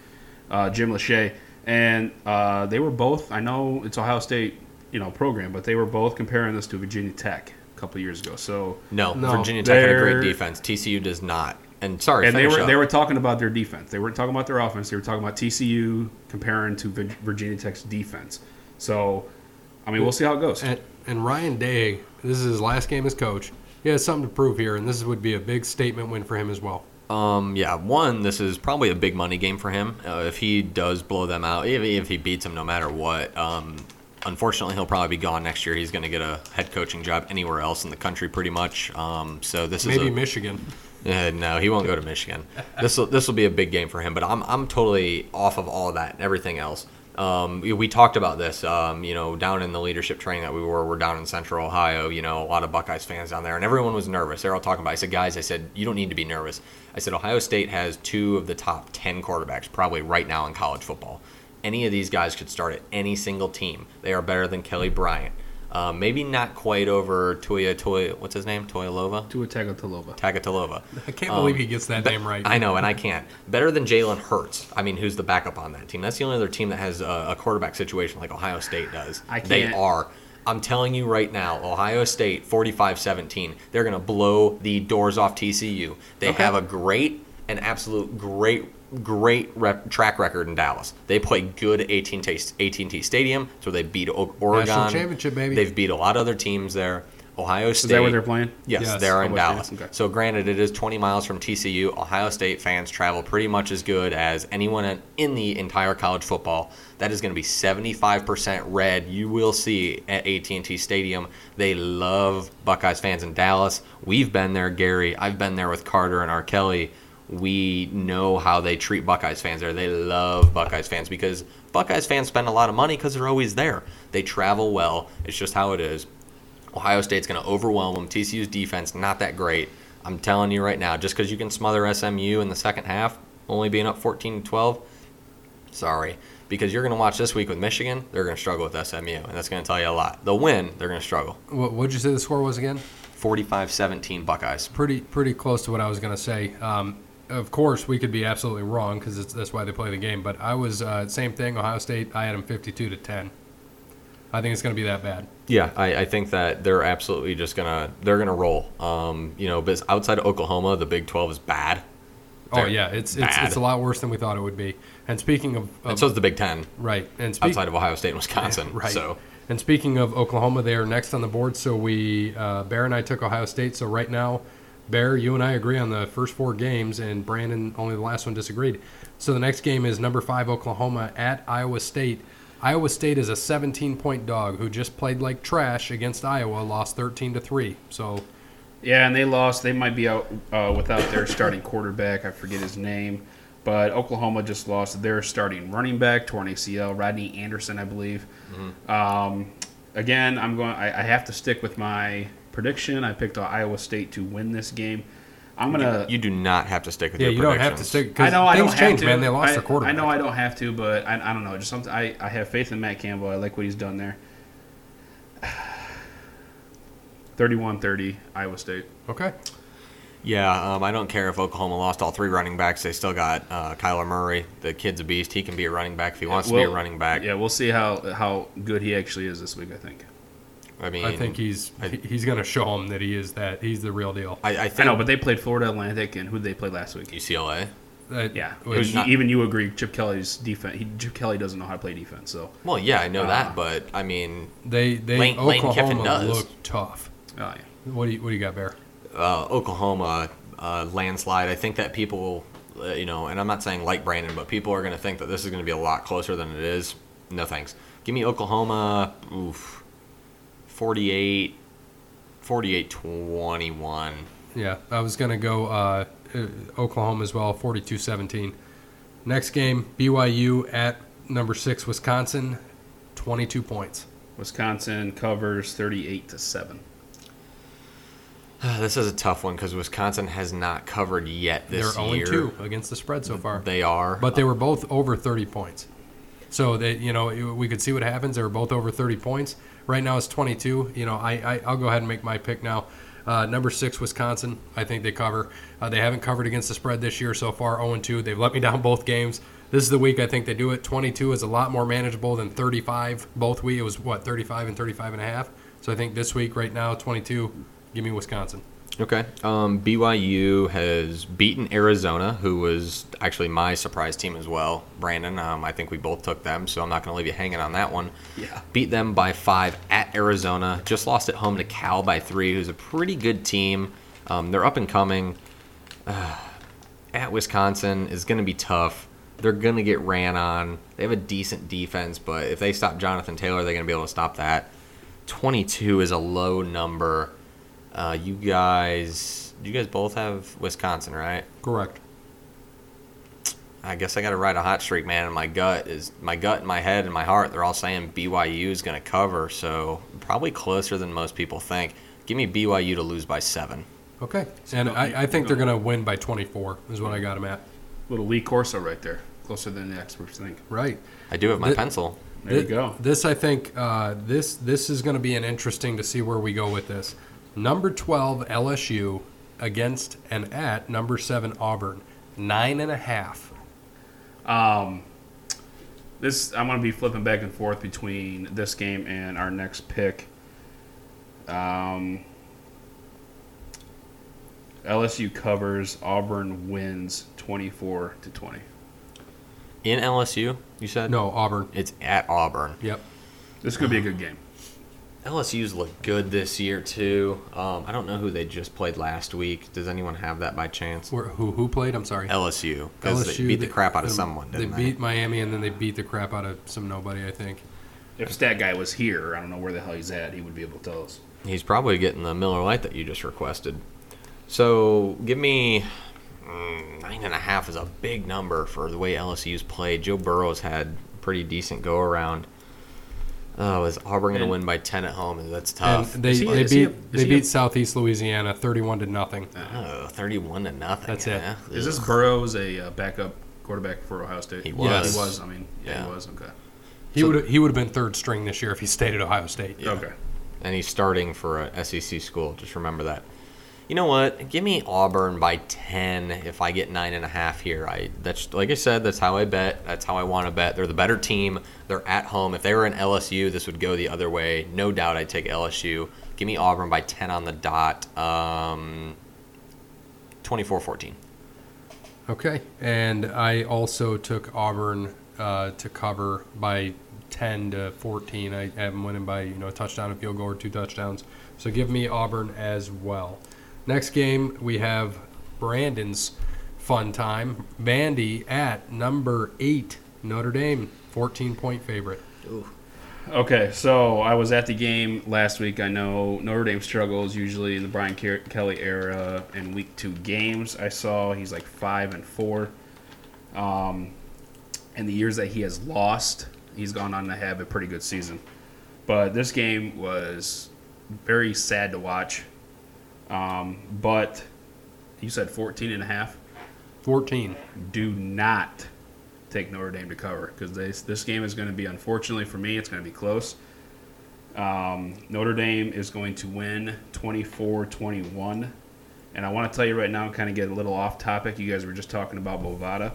Speaker 3: uh, Jim Lachey, and uh, they were both. I know it's Ohio State, you know, program, but they were both comparing this to Virginia Tech a couple years ago. So
Speaker 2: No,
Speaker 1: No.
Speaker 2: Virginia Tech had a great defense. TCU does not. And sorry,
Speaker 3: and they were
Speaker 2: up.
Speaker 3: they were talking about their defense. They weren't talking about their offense. They were talking about TCU comparing to Virginia Tech's defense. So I mean, we'll see how it goes.
Speaker 1: And, and Ryan Day, this is his last game as coach. He has something to prove here, and this would be a big statement win for him as well.
Speaker 2: Um, yeah, one, this is probably a big money game for him. Uh, if he does blow them out, if, if he beats them no matter what, um, unfortunately, he'll probably be gone next year. He's going to get a head coaching job anywhere else in the country, pretty much. Um, so this
Speaker 1: Maybe
Speaker 2: is a,
Speaker 1: Michigan.
Speaker 2: Uh, no, he won't go to Michigan. This will this will be a big game for him. But I'm I'm totally off of all that and everything else. Um, we, talked about this. Um, you know, down in the leadership training that we were, we're down in Central Ohio. You know, a lot of Buckeyes fans down there, and everyone was nervous. They're all talking about. It. I said, guys, I said you don't need to be nervous. I said Ohio State has two of the top ten quarterbacks probably right now in college football. Any of these guys could start at any single team. They are better than Kelly Bryant. Um, maybe not quite over Toya Toy. What's his name? Toyalova.
Speaker 3: To a Tagovailoa.
Speaker 2: Tagovailoa.
Speaker 1: I can't believe he gets that
Speaker 2: Be-
Speaker 1: name right.
Speaker 2: I know, and I can't. Better than Jalen Hurts. I mean, who's the backup on that team? That's the only other team that has a, a quarterback situation like Ohio State does.
Speaker 3: I
Speaker 2: They
Speaker 3: can't-
Speaker 2: are. I'm telling you right now, Ohio State 45-17. They're going to blow the doors off TCU. They
Speaker 1: Okay.
Speaker 2: have a great, an absolute great, great rep, track record in Dallas. They play good at AT&T, AT&T Stadium. So they beat O- Oregon.
Speaker 1: championship, baby.
Speaker 2: They've beat a lot of other teams there. Ohio State.
Speaker 3: Is that where they're playing?
Speaker 2: Yes,
Speaker 1: Yes.
Speaker 2: they're in Dallas.
Speaker 3: okay.
Speaker 2: So granted, it is 20 miles from TCU. Ohio State fans travel pretty much as good as anyone in- in the entire college football. That is going to be 75% red. You will see at AT&T Stadium. They love Buckeyes fans in Dallas. We've been there, Gary. I've been there with Carter and R. Kelly. We know how they treat Buckeyes fans there. They love Buckeyes fans because Buckeyes fans spend a lot of money because they're always there. They travel well. It's just how it is. Ohio State's going to overwhelm them. TCU's defense not that great. I'm telling you right now, just because you can smother SMU in the second half, only being up 14 to 12, sorry. Because you're going to watch this week with Michigan, they're going to struggle with SMU, and that's going to tell you a lot. They'll win, they're going to struggle.
Speaker 1: What would you say the score was again?
Speaker 2: 45 17 Buckeyes.
Speaker 1: Pretty pretty close to what I was going to say. Um, of course, we could be absolutely wrong because that's why they play the game. But I was uh, same thing. Ohio State. I had them 52 to 10. I think it's going to be that bad.
Speaker 2: Yeah, I, I think that they're absolutely just gonna they're gonna roll. Um, you know, but outside of Oklahoma, the Big 12 is bad.
Speaker 1: Oh
Speaker 2: They're
Speaker 1: yeah, it's it's,
Speaker 2: bad.
Speaker 1: it's a lot worse than we thought it would be. And speaking of,
Speaker 2: and so is the Big 10
Speaker 1: right, and speak,
Speaker 2: outside of Ohio State and Wisconsin.
Speaker 1: right.
Speaker 2: So
Speaker 1: And speaking of Oklahoma, they are next on the board. So we uh, Bear and I took Ohio State. So right now, Bear, you and I agree on the first four games, and Brandon only the last one disagreed. So the next game is number five Oklahoma at Iowa State. Iowa State is a 17 point dog who just played like trash against Iowa, lost 13 to three. So
Speaker 3: Yeah, and they lost. They might be out uh, without their starting quarterback. I forget his name. But Oklahoma just lost their starting running back, torn ACL, Rodney Anderson, I believe. Um, again, I'm going. I, I have to stick with my prediction. I picked Iowa State to win this game. I'm gonna.
Speaker 2: you do not have to stick with
Speaker 1: yeah,
Speaker 2: your
Speaker 1: you don't have to stick
Speaker 3: I
Speaker 1: because
Speaker 3: know I don't
Speaker 1: change,
Speaker 3: have to.
Speaker 1: man. They lost
Speaker 3: I,
Speaker 1: their quarterback.
Speaker 3: I know I don't have to, but I, I don't know. Just something. I, I have faith in Matt Campbell. I like what he's done there. 31-30, Iowa State.
Speaker 1: Okay.
Speaker 2: Yeah, um, I don't care if Oklahoma lost all three running backs. They still got uh, Kyler Murray. The kid's a beast. He can be a running back if he wants to be a running back.
Speaker 3: Yeah, we'll see how how good he actually is this week. I think.
Speaker 2: I mean,
Speaker 1: I think he's he- he's going to show them that he is that he's the real deal.
Speaker 2: I, I think
Speaker 3: I know, but they played Florida Atlantic, and who did they play last week?
Speaker 2: UCLA.
Speaker 1: That-
Speaker 3: Yeah,
Speaker 1: which-
Speaker 3: Even- even you agree. Chip Kelly's defense. He, Chip Kelly doesn't know how to play defense. So,
Speaker 2: Well, yeah, I know
Speaker 3: Uh,
Speaker 2: that, but I mean,
Speaker 1: they they
Speaker 2: Lane- Lane Kiffin
Speaker 1: Oklahoma
Speaker 2: does.
Speaker 1: looked tough.
Speaker 3: oh yeah.
Speaker 1: What do you what do you got, Bear?
Speaker 2: uh, Oklahoma uh, landslide. I think that people, uh, you know, and I'm not saying like Brandon, but people are going to think that this is going to be a lot closer than it is. No thanks. Give me Oklahoma. Oof, 48, 48 21.
Speaker 1: Yeah, I was going to go uh, uh, Oklahoma as well, 42-17. Next game, BYU at number six Wisconsin, 22 points.
Speaker 3: Wisconsin covers thirty-eight to seven.
Speaker 2: This is a tough one because Wisconsin has not covered yet this
Speaker 1: They're
Speaker 2: year.
Speaker 1: 0-2 against the spread so far.
Speaker 2: They are,
Speaker 1: But they were both over 30 points. So they, you know, we could see what happens. They were both over 30 points. Right now it's 22. You know, I, I I'll go ahead and make my pick now. Uh, number six, Wisconsin. I think they cover. Uh, they haven't covered against the spread this year so far. 0 2. They've let me down both games. This is the week I think they do it. 22 is a lot more manageable than 35. Both week it was what 35 and 35 and a half. So I think this week right now 22. Give me Wisconsin.
Speaker 2: Okay. Um, BYU has beaten Arizona, who was actually my surprise team as well. Brandon, um, I think we both took them, so I'm not going to leave you hanging on that one.
Speaker 3: Yeah.
Speaker 2: Beat them by five at Arizona. Just lost at home to Cal by three, who's a pretty good team. Um, they're up and coming. Uh, at Wisconsin is going to be tough. They're going to get ran on. They have a decent defense, but if they stop Jonathan Taylor, they're going to be able to stop that. 22 is a low number. Uh, you guys, you guys both have Wisconsin, right?
Speaker 1: Correct.
Speaker 2: I guess I got to ride a hot streak, man. And my gut is my gut and my head and my heart. They're all saying BYU is going to cover, so probably closer than most people think. Give me BYU to lose by seven.
Speaker 1: Okay. And I, I think they're going to win by 24, is what I got them at.
Speaker 3: Little Lee Corso right there, closer than the experts think.
Speaker 1: Right.
Speaker 2: I do have my
Speaker 1: The-
Speaker 2: pencil.
Speaker 3: There you go.
Speaker 1: This, I think, uh, this this is going to be an interesting to see where we go with this. Number 12 LSU against and at number seven Auburn, nine and a half.
Speaker 3: Um, this I'm going to be flipping back and forth between this game and our next pick. Um, LSU covers. Auburn wins 24 to 20.
Speaker 2: In LSU, you said?
Speaker 1: No, Auburn.
Speaker 2: It's at Auburn.
Speaker 1: Yep.
Speaker 3: This could be a good game.
Speaker 2: LSU's look good this year too. Um, I don't know who they just played last week. Does anyone have that by chance?
Speaker 1: Where, who who played? I'm sorry.
Speaker 2: LSU because they beat the crap out of someone.
Speaker 1: They
Speaker 2: Didn't they,
Speaker 1: beat Miami and then they beat the crap out of some nobody. I think.
Speaker 3: If that guy was here, I don't know where the hell he's at. He would be able to tell us.
Speaker 2: He's probably getting the Miller Lite that you just requested. So give me mm, nine and a half is a big number for the way LSU's played. Joe Burrow's had a pretty decent go around. Oh, is Auburn going to win by ten at home? That's
Speaker 1: And
Speaker 2: tough.
Speaker 1: they
Speaker 3: he-
Speaker 1: they beat
Speaker 3: a-
Speaker 1: they
Speaker 3: he a-
Speaker 1: beat Southeast Louisiana 31 to nothing.
Speaker 2: Oh, 31 to nothing.
Speaker 1: That's it.
Speaker 2: yeah.
Speaker 3: Is this Burrows a uh, backup quarterback for Ohio State?
Speaker 2: He
Speaker 3: Yeah,
Speaker 2: was.
Speaker 3: he was. I mean, yeah,
Speaker 2: Yeah.
Speaker 3: he was. Okay.
Speaker 1: He
Speaker 2: So-
Speaker 1: would he would have been third string this year if he stayed at Ohio State.
Speaker 2: Yeah.
Speaker 3: Okay.
Speaker 2: and he's starting for a SEC school. Just remember that. You know what? Give me Auburn by ten if I get nine and a half here. I that's like I said. That's how I bet. That's how I want to bet. They're the better team. They're at home. If they were in LSU, this would go the other way. No doubt, I'd take LSU. Give me Auburn by ten on the dot. Um, 24-14.
Speaker 1: Okay, and I also took Auburn uh, to cover by 10 to 14. I have them winning by you know a touchdown, a field goal, or two touchdowns. So give me Auburn as well. Next game we have Brandon's fun time. Vandy at number eight Notre Dame, 14 point favorite.
Speaker 3: Okay, so I was at the game last week. I know Notre Dame struggles usually in the Brian Ke- Kelly era in week two games. I saw he's like five and four. Um, in the years that he has lost, he's gone on to have a pretty good season. But this game was very sad to watch. Um, but you said 14 and a half.
Speaker 1: 14.
Speaker 3: do not take Notre Dame to cover because this this game is going to be unfortunately for me it's going to be close. Um, Notre Dame is going to win 24-21. And I want to tell you right now, kind of get a little off topic. You guys were just talking about Bovada.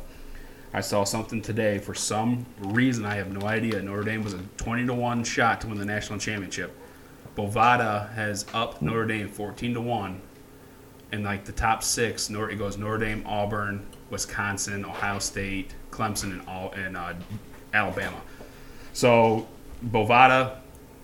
Speaker 3: I saw something today. For some reason, I have no idea. Notre Dame was a 20 to 1 shot to win the national championship. Bovada has upped Notre Dame 14 to 1 and like the top six, Nor- it goes Notre Dame, Auburn, Wisconsin, Ohio State, Clemson, and all and uh, Alabama. So Bovada,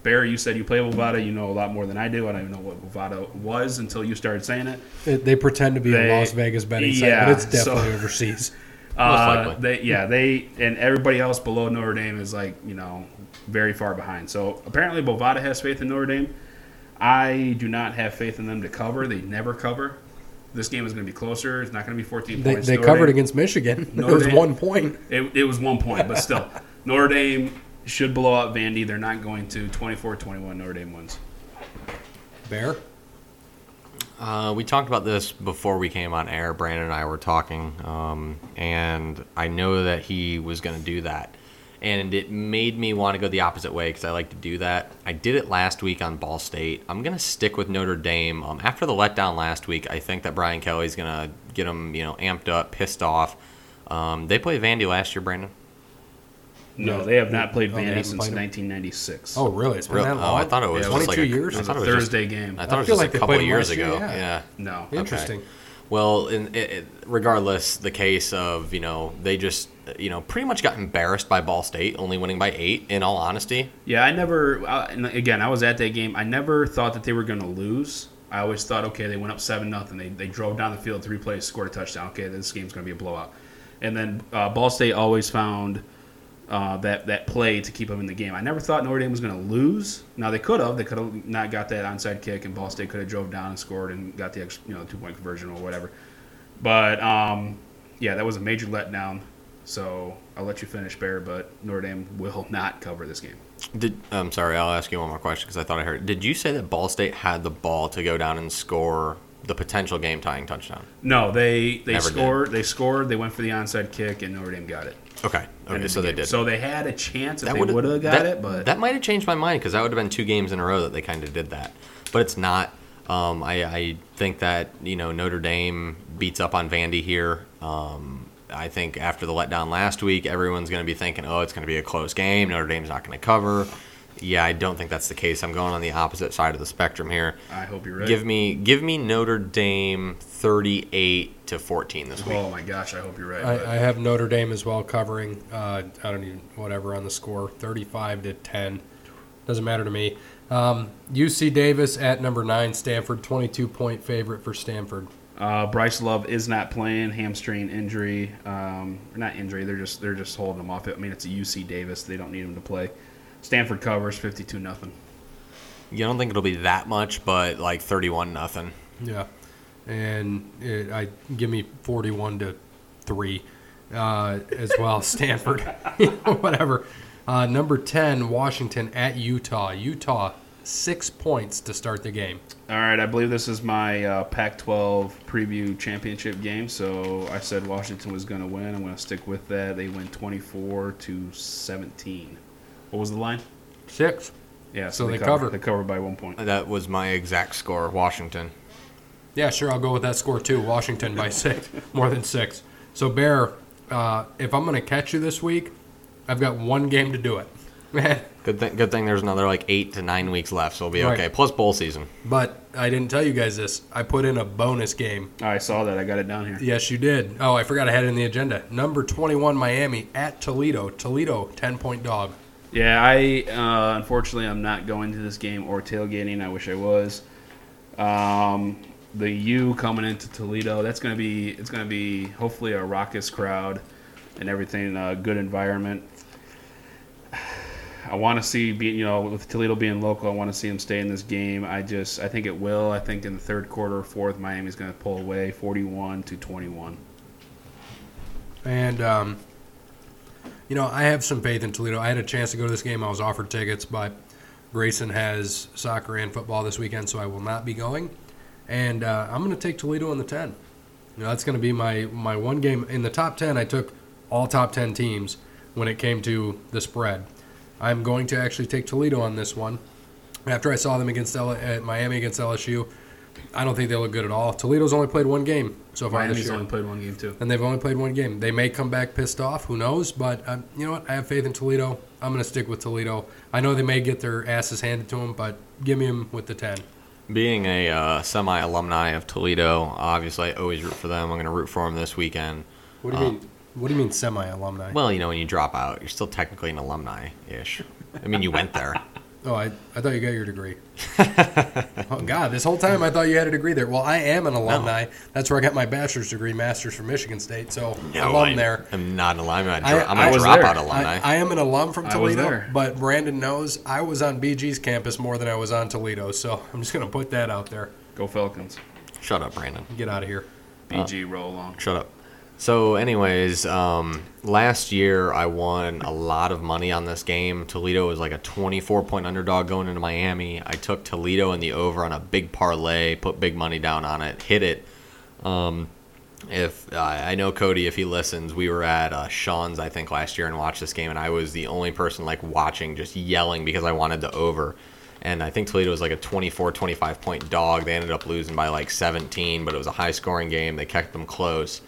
Speaker 3: Barry, you said you play Bovada. You know a lot more than I do. I don't even know what Bovada was until you started saying it.
Speaker 1: It, they pretend to be
Speaker 3: They-
Speaker 1: a Las Vegas betting site, but it's definitely
Speaker 3: so-
Speaker 1: overseas.
Speaker 3: Uh,
Speaker 2: likely.
Speaker 3: they, yeah, they and everybody else below Notre Dame is like you know very far behind. So apparently Bovada has faith in Notre Dame. I do not have faith in them to cover. They never cover. This game is going to be closer. It's not going to be 14
Speaker 1: They,
Speaker 3: points.
Speaker 1: they
Speaker 3: Notre
Speaker 1: covered
Speaker 3: Dame-
Speaker 1: against Michigan.
Speaker 3: Notre
Speaker 1: it was
Speaker 3: Dame-
Speaker 1: one point.
Speaker 3: It, it was one point, but still, Notre Dame should blow out Vandy. They're not going to. 24-21, Notre Dame wins.
Speaker 1: Bear?
Speaker 2: Uh, we talked about this before we came on air. Brandon and I were talking, um, and I know that he was going to do that. And it made me want to go the opposite way because I like to do that. I did it last week on Ball State. I'm going to stick with Notre Dame. Um, after the letdown last week, I think that Brian Kelly's going to get them, you know, amped up, pissed off. Um, they played Vandy last year, Brandon.
Speaker 3: No, they have not played
Speaker 1: Oh,
Speaker 3: Vandy
Speaker 1: haven't
Speaker 3: since 1996.
Speaker 1: Oh, really? It's been
Speaker 2: Real-
Speaker 1: that
Speaker 2: oh. I thought it was
Speaker 3: Yeah,
Speaker 2: just like
Speaker 1: 22
Speaker 2: a,
Speaker 1: years?
Speaker 2: I
Speaker 3: it was
Speaker 2: thought
Speaker 3: a
Speaker 2: it was just-
Speaker 3: Thursday game.
Speaker 2: I thought
Speaker 1: I
Speaker 2: it was
Speaker 1: feel
Speaker 2: just
Speaker 1: like
Speaker 2: a couple
Speaker 1: played 'em
Speaker 2: years
Speaker 1: last year,
Speaker 2: ago.
Speaker 1: yeah.
Speaker 2: yeah.
Speaker 3: No.
Speaker 1: Interesting.
Speaker 2: Well, in it, it, regardless, the case of you know they just you know pretty much got embarrassed by Ball State, only winning by eight. In all honesty,
Speaker 3: Yeah, I never. And again, I was at that game. I never thought that they were going to lose. I always thought, okay, they went up seven nothing. They they drove down the field three plays, scored a touchdown. Okay, this game's going to be a blowout. And then uh, Ball State always found uh, that that play to keep them in the game. I never thought Notre Dame was going to lose. Now they could have. They could have not got that onside kick, and Ball State could have drove down and scored and got the you know two point conversion or whatever. But um, yeah, that was a major letdown. So I'll let you finish, Bear. But Notre Dame will not cover this game.
Speaker 2: did I'm sorry, I'll ask you one more question because I thought I heard. Did you say that Ball State had the ball to go down and score the potential game tying touchdown?
Speaker 3: No, they they
Speaker 2: Never did.
Speaker 3: scored. They scored. They went for the onside kick, and Notre Dame got it.
Speaker 2: Okay, okay,
Speaker 3: the
Speaker 2: so they did.
Speaker 3: So they had a chance if
Speaker 2: That
Speaker 3: they would have got
Speaker 2: that-
Speaker 3: it, but
Speaker 2: that might have changed my mind because that would have been two games in a row that they kind of did that. But it's not. Um, I, I think that you know Notre Dame beats up on Vandy here. Um, I think after the letdown last week, everyone's going to be thinking, "Oh, it's going to be a close game. Notre Dame's not going to cover." Yeah, I don't think that's the case. I'm going on the opposite side of the spectrum here.
Speaker 3: I hope you're right.
Speaker 2: Give me, give me Notre Dame 38 to 14 this week.
Speaker 3: oh my gosh, I hope you're right.
Speaker 1: I, I have Notre Dame as well covering. Uh, I don't even whatever on the score, thirty-five to ten. Doesn't matter to me. Um, UC Davis at number nine, Stanford, twenty-two point favorite for Stanford.
Speaker 3: Uh, Bryce Love is not playing hamstring injury. Um, or not injury. They're just they're just holding him off. I mean, it's a UC Davis. They don't need him to play. Stanford covers fifty two nothing.
Speaker 2: You don't think it'll be that much, but like 31 nothing.
Speaker 1: Yeah, and it, I give me forty-one to three uh, as well. Stanford, whatever. Uh, number ten, Washington at Utah. Utah six points to start the game.
Speaker 3: All right, I believe this is my uh, Pac-12 preview championship game. So I said Washington was going to win. I'm going to stick with that. They win 24 to 17. What was the line?
Speaker 1: Six.
Speaker 3: Yeah,
Speaker 1: So they cover.
Speaker 3: They covered by one point.
Speaker 2: That was my exact score. Washington.
Speaker 1: Yeah, sure. I'll go with that score too. Washington by six, more than six. So Bear, uh, if I'm going to catch you this week, I've got one game to do it. Man,
Speaker 2: Good thing. Good thing. There's another like eight to nine weeks left, so we'll be
Speaker 1: Right.
Speaker 2: okay. Plus bowl season.
Speaker 1: but I didn't tell you guys this. I put in a bonus game.
Speaker 3: I saw that. I got it down here.
Speaker 1: Yes, you did. Oh, I forgot I had it in the agenda. Number 21 Miami at Toledo. Toledo 10 point dog.
Speaker 3: Yeah, I uh, unfortunately I'm not going to this game or tailgating. I wish I was. Um, the U coming into Toledo. That's gonna be it's gonna be hopefully a raucous crowd and everything. A good environment. I want to see you know with Toledo being local. I want to see them stay in this game. I just I think it will. I think in the third quarter or fourth, Miami's going to pull away, 41 to 21.
Speaker 1: And, um, you know, I have some faith in Toledo. I had a chance to go to this game. I was offered tickets, but Grayson has soccer and football this weekend, so I will not be going. And uh, I'm going to take Toledo in the 10. You know, that's going to be my, my one game. In the top 10, I took all top 10 teams when it came to the spread. I'm going to actually take Toledo on this one. After I saw them against L- uh, Miami against LSU, I don't think they look good at all. Toledo's only played one game so far this
Speaker 3: Miami's
Speaker 1: year
Speaker 3: only played one game too.
Speaker 1: and they've only played one game. They may come back pissed off. Who knows? But um, you know what? I have faith in Toledo. I'm going to stick with Toledo. I know they may get their asses handed to them, but give me them with the 10.
Speaker 2: Being a uh, semi alumni of Toledo, obviously I always root for them. I'm going to root for them this weekend.
Speaker 1: What do you
Speaker 2: Uh,
Speaker 1: mean? What do you mean semi alumni?
Speaker 2: Well, you know, when you drop out, you're still technically an alumni ish. I mean, you went there.
Speaker 1: Oh, I, I thought you got your degree. oh God! This whole time I thought you had a degree there. Well, I am an alumni. That's where I got my bachelor's degree, master's from Michigan State. So
Speaker 2: No,
Speaker 1: alum
Speaker 2: I,
Speaker 1: there.
Speaker 2: I'm not an alumni. I'm,
Speaker 1: I-
Speaker 2: a- I'm
Speaker 1: I
Speaker 2: a dropout alumni.
Speaker 1: I, I am an alum from
Speaker 3: I was
Speaker 1: Toledo,
Speaker 3: there.
Speaker 1: but Brandon knows I was on BG's campus more than I was on Toledo. So I'm just going to put that out there.
Speaker 3: Go Falcons.
Speaker 2: Shut up, Brandon.
Speaker 1: Get out of here.
Speaker 3: BG roll along.
Speaker 2: Shut up. So, anyways, um, last year I won a lot of money on this game. Toledo was like a 24 point underdog going into Miami. I took Toledo in the over on a big parlay, put big money down on it, hit it. Um, if uh, I know Cody, if he listens, we were at uh, Sean's I think last year and watched this game, and I was the only person like watching, just yelling because I wanted the over. And I think Toledo was like a 24, 25 point dog. They ended up losing by like 17, but it was a high scoring game. They kept them close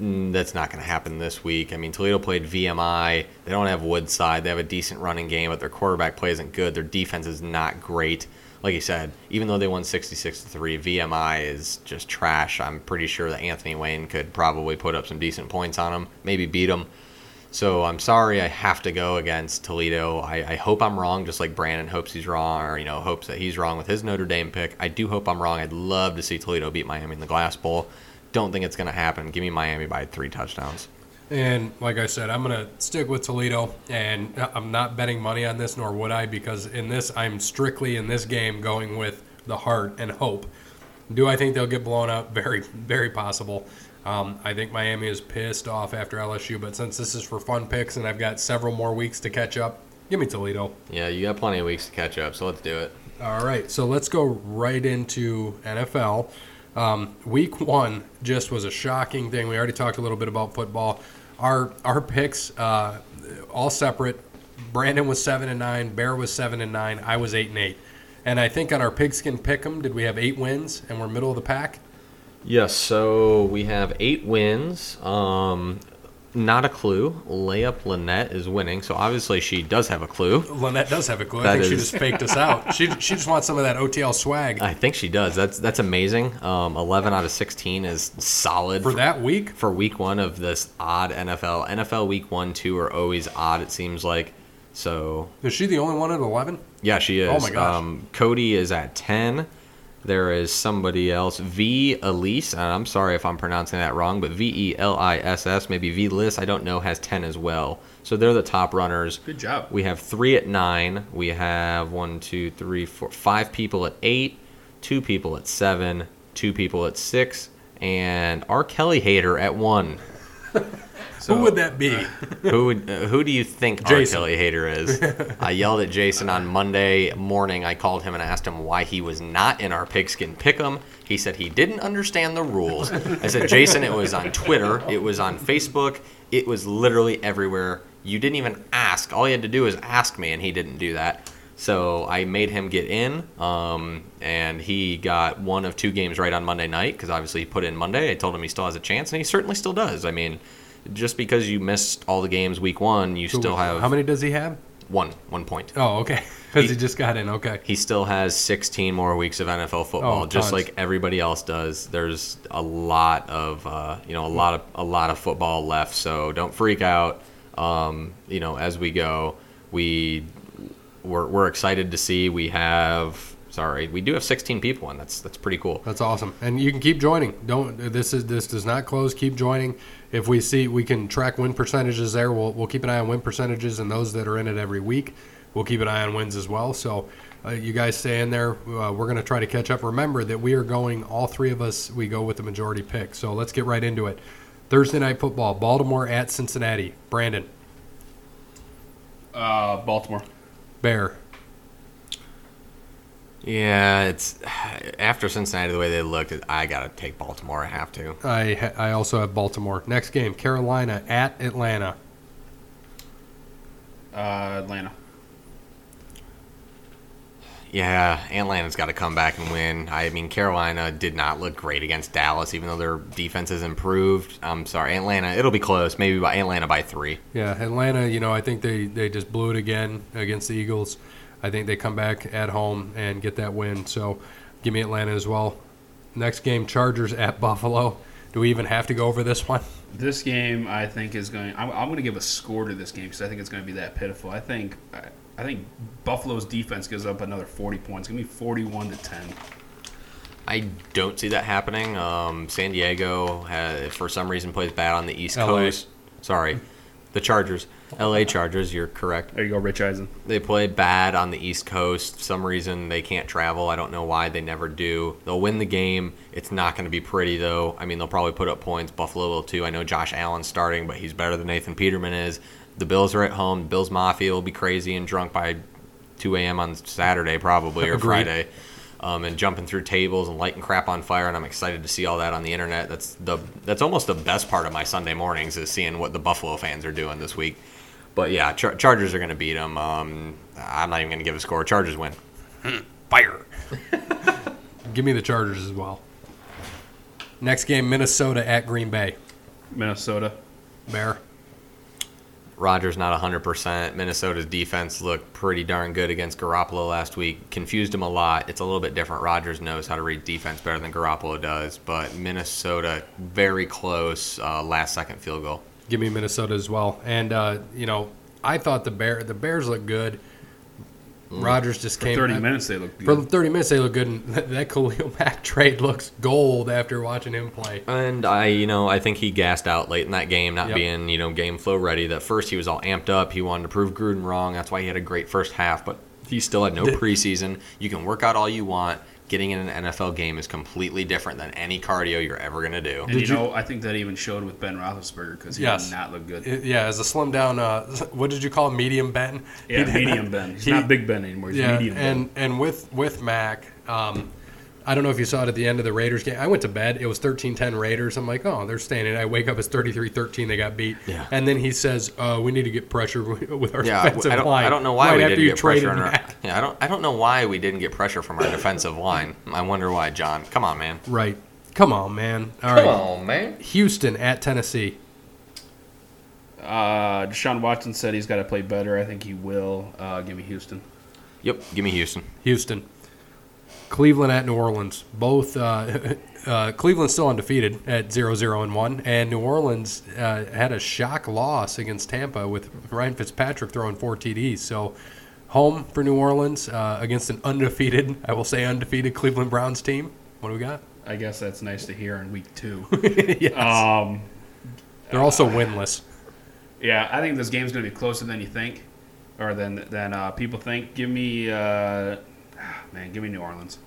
Speaker 2: Mm, that's not going to happen this week. I mean, Toledo played VMI. They don't have Woodside. They have a decent running game, but their quarterback play isn't good. Their defense is not great. Like you said, even though they won 66 to 3, VMI is just trash. I'm pretty sure that Anthony Wayne could probably put up some decent points on them, maybe beat them. So I'm sorry I have to go against Toledo. I, I hope I'm wrong, just like Brandon hopes he's wrong, or you know hopes that he's wrong with his Notre Dame pick. I do hope I'm wrong. I'd love to see Toledo beat Miami in the Glass Bowl. Don't think it's going to happen. Give me Miami by three touchdowns.
Speaker 1: And like I said, I'm going to stick with Toledo, and I'm not betting money on this, nor would I, because in this, I'm strictly in this game going with the heart and hope. Do I think they'll get blown out? Very, very possible. Um, I think Miami is pissed off after LSU, but since this is for fun picks and I've got several more weeks to catch up, give me Toledo.
Speaker 2: Yeah, you got plenty of weeks to catch up, so let's do it.
Speaker 1: All right, so let's go right into NFL. Um, week one just was a shocking thing. We already talked a little bit about football. Our our picks uh, all separate. Brandon was seven and nine. Bear was seven and nine. I was eight and eight. And I think on our pigskin pick'em, did we have eight wins and we're middle of the pack?
Speaker 2: Yes, so we have eight wins. Um, not a clue. Layup Lynette is winning, so obviously she does have a clue.
Speaker 1: Lynette does have a clue. I
Speaker 2: That
Speaker 1: think she just faked us out. She, she just wants some of that OTL swag
Speaker 2: I think she does. That's that's amazing. Um, Eleven out of sixteen is solid
Speaker 1: for that week.
Speaker 2: for week one of this odd NFL. NFL week one, two are always odd. It seems like. So
Speaker 1: Is she the only one at eleven?
Speaker 2: yeah, she is.
Speaker 1: Oh my gosh.
Speaker 2: Um, Cody is at ten. There is somebody else, V Elise. And I'm sorry if I'm pronouncing that wrong, but V E L I S S, maybe V Liss, I don't know, has ten as well. So they're the top runners.
Speaker 3: Good job.
Speaker 2: We have three at nine. We have one, two, three, four, five people at eight, two people at seven, two people at six, and R. Kelly hater at one.
Speaker 3: So,
Speaker 1: Who would that be?
Speaker 2: who would, uh, who do you think R. Kelly hater is? I yelled at Jason on Monday morning. I called him and asked him why he was not in our pigskin pick'em. He said he didn't understand the rules. I said, Jason, it was on Twitter, it was on Facebook, it was literally everywhere. You didn't even ask. All you had to do was ask me, and he didn't do that. So I made him get in, um, and he got one of two games right on Monday night because obviously he put in Monday. I told him he still has a chance, and he certainly still does. I mean, just because you missed all the games week one, you still have
Speaker 1: How many does he have?
Speaker 2: one one point.
Speaker 1: Oh, okay. Because
Speaker 2: He-
Speaker 1: he just got in. Okay.
Speaker 2: He still has 16 more weeks of NFL football,
Speaker 1: Oh,
Speaker 2: just like everybody else does. There's a lot of uh, you know a lot of a lot of football left, so don't freak out. Um, you know, as we go, we we're, we're excited to see. We have sorry, we do have 16 people, and that's that's pretty cool.
Speaker 1: That's awesome, and you can keep joining. Don't this is this does not close. Keep joining. If we see we can track win percentages there, we'll we'll keep an eye on win percentages and those that are in it every week. We'll keep an eye on wins as well. So uh, you guys stay in there. Uh, we're going to try to catch up. Remember that we are going. All three of us we go with the majority pick. So let's get right into it. Thursday night football: Baltimore at Cincinnati. Brandon
Speaker 3: Uh, Baltimore.
Speaker 1: Bear.
Speaker 2: Yeah, it's after Cincinnati the way they looked. I gotta take Baltimore. I have to.
Speaker 1: I ha- I also have Baltimore. Next game: Carolina at Atlanta.
Speaker 3: Uh, Atlanta.
Speaker 2: Yeah, Atlanta's got to come back and win. I mean, Carolina did not look great against Dallas, even though their defense has improved. I'm sorry, Atlanta. It'll be close. Maybe by Atlanta by three.
Speaker 1: Yeah, Atlanta, you know, I think they, they just blew it again against the Eagles. I think they come back at home and get that win. So give me Atlanta as well. Next game, Chargers at Buffalo. Do we even have to go over this one?
Speaker 3: This game, I think, is going. I'm, I'm going to give a score to this game because I think it's going to be that pitiful. I think, I, I think Buffalo's defense gives up another 40 points. It's going to be 41 to 10.
Speaker 2: I don't see that happening. Um, San Diego, has, for some reason, plays bad on the East
Speaker 1: LA.
Speaker 2: Coast. Sorry, the Chargers, L.A. Chargers. You're correct.
Speaker 3: There you go, Rich Eisen.
Speaker 2: They play bad on the East Coast. For some reason they can't travel. I don't know why. They never do. They'll win the game. It's not going to be pretty though. I mean, they'll probably put up points. Buffalo will too. I know Josh Allen's starting, but he's better than Nathan Peterman is. The Bills are at home. The Bills Mafia will be crazy and drunk by 2 a.m. on Saturday probably or Friday. Um, and jumping through tables and lighting crap on fire, and I'm excited to see all that on the internet. That's the that's almost the best part of my Sunday mornings is seeing what the Buffalo fans are doing this week. But yeah, Char- Chargers are going to beat them. Um, I'm not even going to give a score. Chargers win.
Speaker 1: Fire. give me the Chargers as well. Next game, Minnesota at Green Bay.
Speaker 3: Minnesota.
Speaker 1: Bear.
Speaker 2: Rodgers not 100%. Minnesota's defense looked pretty darn good against Garoppolo last week. Confused him a lot. It's a little bit different. Rodgers knows how to read defense better than Garoppolo does, but Minnesota very close uh, last second field goal.
Speaker 1: Give me Minnesota as well. And uh, you know, I thought the bear the Bears looked good. Rodgers just
Speaker 3: For
Speaker 1: came
Speaker 3: 30
Speaker 1: I-
Speaker 3: minutes, they look
Speaker 1: For 30 minutes, they look good. And that, that Khalil Mack trade looks gold after watching him play.
Speaker 2: And I, you know, I think he gassed out late in that game, not
Speaker 1: Yep.
Speaker 2: being, you know, game flow ready. That first he was all amped up. He wanted to prove Gruden wrong. That's why he had a great first half. But he still had no preseason. You can work out all you want. Getting in an NFL game is completely different than any cardio you're ever gonna do.
Speaker 3: And
Speaker 1: Did
Speaker 3: you
Speaker 1: you-
Speaker 3: know, I think that even showed with Ben Roethlisberger because he
Speaker 1: Yes.
Speaker 3: did not look good.
Speaker 1: It- yeah, as a slim down, uh, what did you call him? medium Ben?
Speaker 3: yeah,
Speaker 1: He did-
Speaker 3: medium Ben. He's
Speaker 1: he-
Speaker 3: not Big Ben anymore. He's
Speaker 1: Yeah,
Speaker 3: medium Ben.
Speaker 1: and and with with Mack, um, I don't know if you saw it at the end of the Raiders game. I went to bed. It was 13-10 Raiders. I'm like, oh, they're staying. in. I wake up. It's 33-13. They got beat.
Speaker 2: Yeah.
Speaker 1: And then he says, uh, we need to get pressure with our
Speaker 2: Yeah,
Speaker 1: defensive
Speaker 2: I don't,
Speaker 1: line.
Speaker 2: I don't know why
Speaker 1: right
Speaker 2: we didn't
Speaker 1: you
Speaker 2: get pressure on our. Yeah, I don't. I don't know why we didn't get pressure from our defensive line. I wonder why, John. Come on, man.
Speaker 1: Right. Come on, man. All right.
Speaker 2: on, man.
Speaker 1: Houston at Tennessee.
Speaker 3: Uh, Deshaun Watson said he's got to play better. I think he will. Uh, give me Houston.
Speaker 2: Yep. Give me Houston.
Speaker 1: Houston. Cleveland at New Orleans. Both uh, uh, Cleveland's still undefeated at 0-0 and 1 and New Orleans uh, had a shock loss against Tampa with Ryan Fitzpatrick throwing four TDs. So home for New Orleans uh, against an undefeated, I will say undefeated Cleveland Browns team. What do we got?
Speaker 3: I guess that's nice to hear in week two.
Speaker 1: yes.
Speaker 3: um,
Speaker 1: They're also winless.
Speaker 3: yeah, I think this game's going to be closer than you think, or than than uh, people think. Give me, uh, man, give me New Orleans.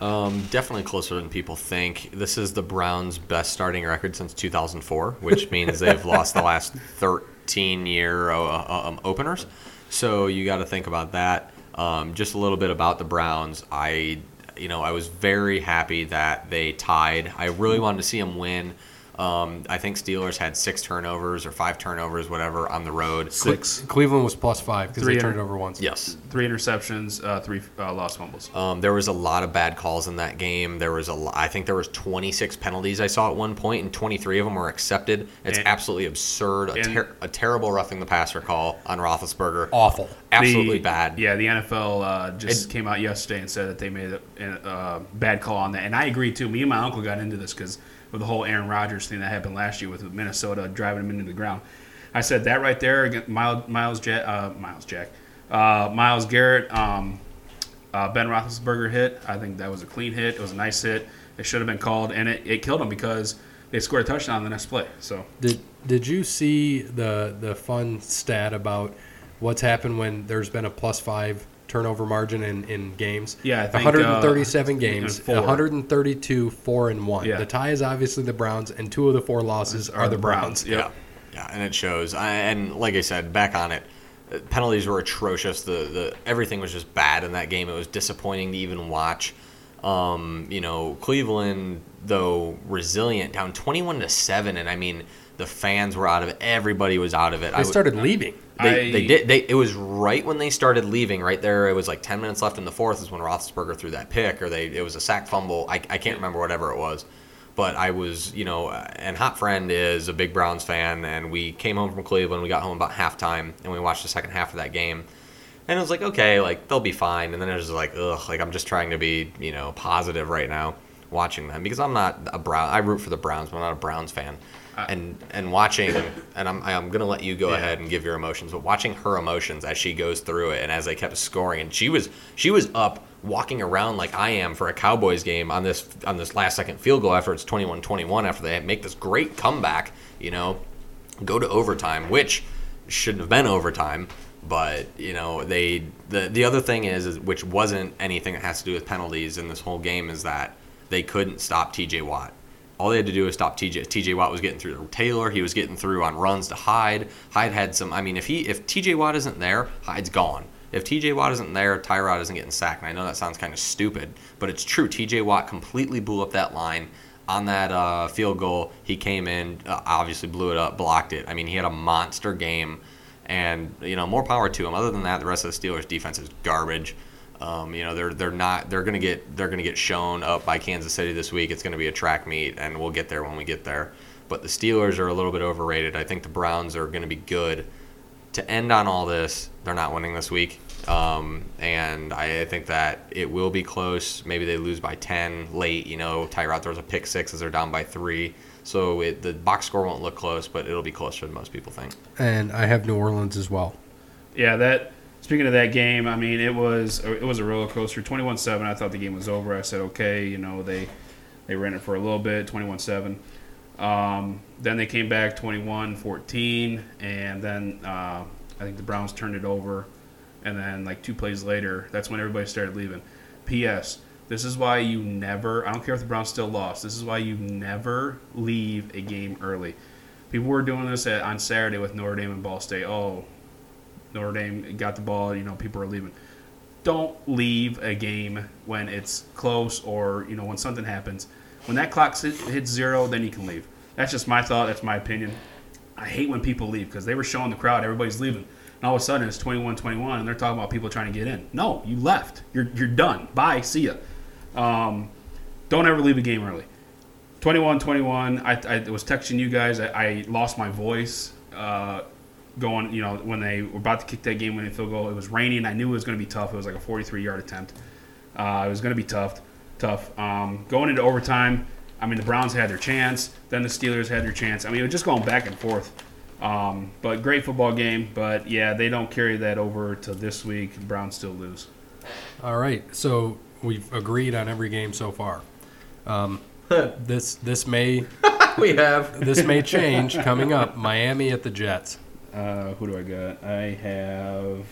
Speaker 2: Um, definitely closer than people think. This is the Browns' best starting record since 2004, which means they've lost the last 13 year uh, um, openers. So you got to think about that. Um, just a little bit about the Browns. I, you know, I was very happy that they tied. I really wanted to see them win. Um, I think Steelers had six turnovers or five turnovers, whatever, on the road.
Speaker 3: Six,
Speaker 1: Cleveland was plus five because they
Speaker 3: Three
Speaker 1: turned it over once.
Speaker 2: Yes,
Speaker 3: three interceptions, uh, three uh, lost fumbles.
Speaker 2: Um, there was a lot of bad calls in that game. There was a, lo- I think there was 26 penalties I saw at one point, and 23 of them were accepted. It's
Speaker 3: And-
Speaker 2: absolutely absurd. A, ter- a terrible roughing the passer call on Roethlisberger.
Speaker 1: Awful.
Speaker 2: Absolutely
Speaker 3: The-
Speaker 2: bad.
Speaker 3: Yeah, the NFL uh, just came out yesterday and said that they made a, a, uh bad call on that, and I agree too. Me and my uncle got into this because of the whole Aaron Rodgers thing that happened last year with Minnesota driving him into the ground. I said that right there against Myles, Myles Jack, uh, Myles Jack, uh, Myles Garrett, um, uh, Ben Roethlisberger hit. I think that was a clean hit. It was a nice hit. It should have been called, and it, it killed him because they scored a touchdown the next play. So
Speaker 1: Did Did you see the the fun stat about what's happened when there's been a plus five turnover margin in, in games?
Speaker 3: Yeah, I think,
Speaker 1: 137
Speaker 3: uh,
Speaker 1: games,
Speaker 3: four.
Speaker 1: 132 four and one.
Speaker 3: Yeah.
Speaker 1: The tie is obviously the Browns, and two of the four losses are, the Browns.
Speaker 3: Yep.
Speaker 2: Yeah, yeah, and it shows. I, and like I said, back on it, uh, penalties were atrocious. The the everything was just bad in that game. It was disappointing to even watch. Um, you know, Cleveland though resilient, down twenty-one to seven, and I mean the fans were out of it. Everybody was out of it. I
Speaker 1: They
Speaker 2: w-
Speaker 1: started leaving.
Speaker 2: They,
Speaker 3: I-
Speaker 2: they did. They, it was right when they started leaving. Right there, it was like ten minutes left in the fourth. Is when Roethlisberger threw that pick, or they it was a sack fumble. I, I can't remember whatever it was, but I was you know, and Hot Friend is a big Browns fan, and we came home from Cleveland. We got home about halftime, and we watched the second half of that game. And it was like, okay, like they'll be fine. And then it was like, ugh, like I'm just trying to be, you know, positive right now watching them because I'm not a Brown. I root for the Browns, but I'm not a Browns fan. And and watching, and I'm I'm gonna let you go
Speaker 3: Yeah.
Speaker 2: ahead and give your emotions, but watching her emotions as she goes through it and as they kept scoring, and she was she was up walking around like I am for a Cowboys game on this on this last second field goal after it's 21-21 after they make this great comeback, you know, go to overtime, which shouldn't have been overtime. But you know they the the other thing is, is which wasn't anything that has to do with penalties in this whole game is that they couldn't stop T.J. Watt. All they had to do was stop T.J. T.J. Watt was getting through to Taylor. He was getting through on runs to Hyde. Hyde had some. I mean, if he if T.J. Watt isn't there, Hyde's gone. If T.J. Watt isn't there, Tyrod isn't getting sacked. And I know that sounds kind of stupid, but it's true. T.J. Watt completely blew up that line on that uh, field goal. He came in, uh, obviously blew it up, blocked it. I mean, he had a monster game, and you know, more power to him. Other than that, the rest of the Steelers' defense is garbage. Um, you know, they're they're not they're gonna get they're gonna get shown up by Kansas City this week. It's gonna be a track meet, and we'll get there when we get there. but the Steelers are a little bit overrated. I think the Browns are going to be good. To end on all this, they're not winning this week. Um, and I, I think that it will be close. Maybe they lose by 10 late. You know, Tyrod throws a pick six as they're down by three. So it, the box score won't look close, but it'll be closer than most people think.
Speaker 1: And I have New Orleans as well.
Speaker 3: Yeah, that. Speaking of that game, I mean, it was it was a roller coaster. Twenty-one seven. I thought the game was over. I said, okay, you know, they they ran it for a little bit. Twenty-one seven. Um, then they came back 21-14, and then uh, I think the Browns turned it over. And then, like two plays later, that's when everybody started leaving. P.S. This is why you never. I don't care if the Browns still lost. This is why you never leave a game early. People were doing this at, on Saturday with Notre Dame and Ball State. Oh, Notre Dame got the ball. You know, people are leaving. Don't leave a game when it's close or you know when something happens. When that clock hits zero, then you can leave. That's just my thought. That's my opinion. I hate when people leave because they were showing the crowd everybody's leaving. And all of a sudden it's 21-21 and they're talking about people trying to get in. No, you left. You're, you're done. Bye. See ya. Um, don't ever leave a game early. 21-21. I, I was texting you guys. I, I lost my voice uh, going, you know, when they were about to kick that game winning field goal. It was raining. I knew it was going to be tough. It was like a 43-yard attempt. Uh, it was going to be tough. Tough. Um, going into overtime, I mean, the Browns had their chance. Then the Steelers had their chance. I mean, it was just going back and forth. Um, but great football game. But yeah, they don't carry that over to this week. The Browns still lose.
Speaker 1: All right, so we've agreed on every game so far. Um, this this may
Speaker 2: we have.
Speaker 1: this may change coming up. Miami at the Jets.
Speaker 3: Uh, who do I got? I have.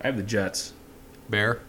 Speaker 3: I have the Jets.
Speaker 1: Bear.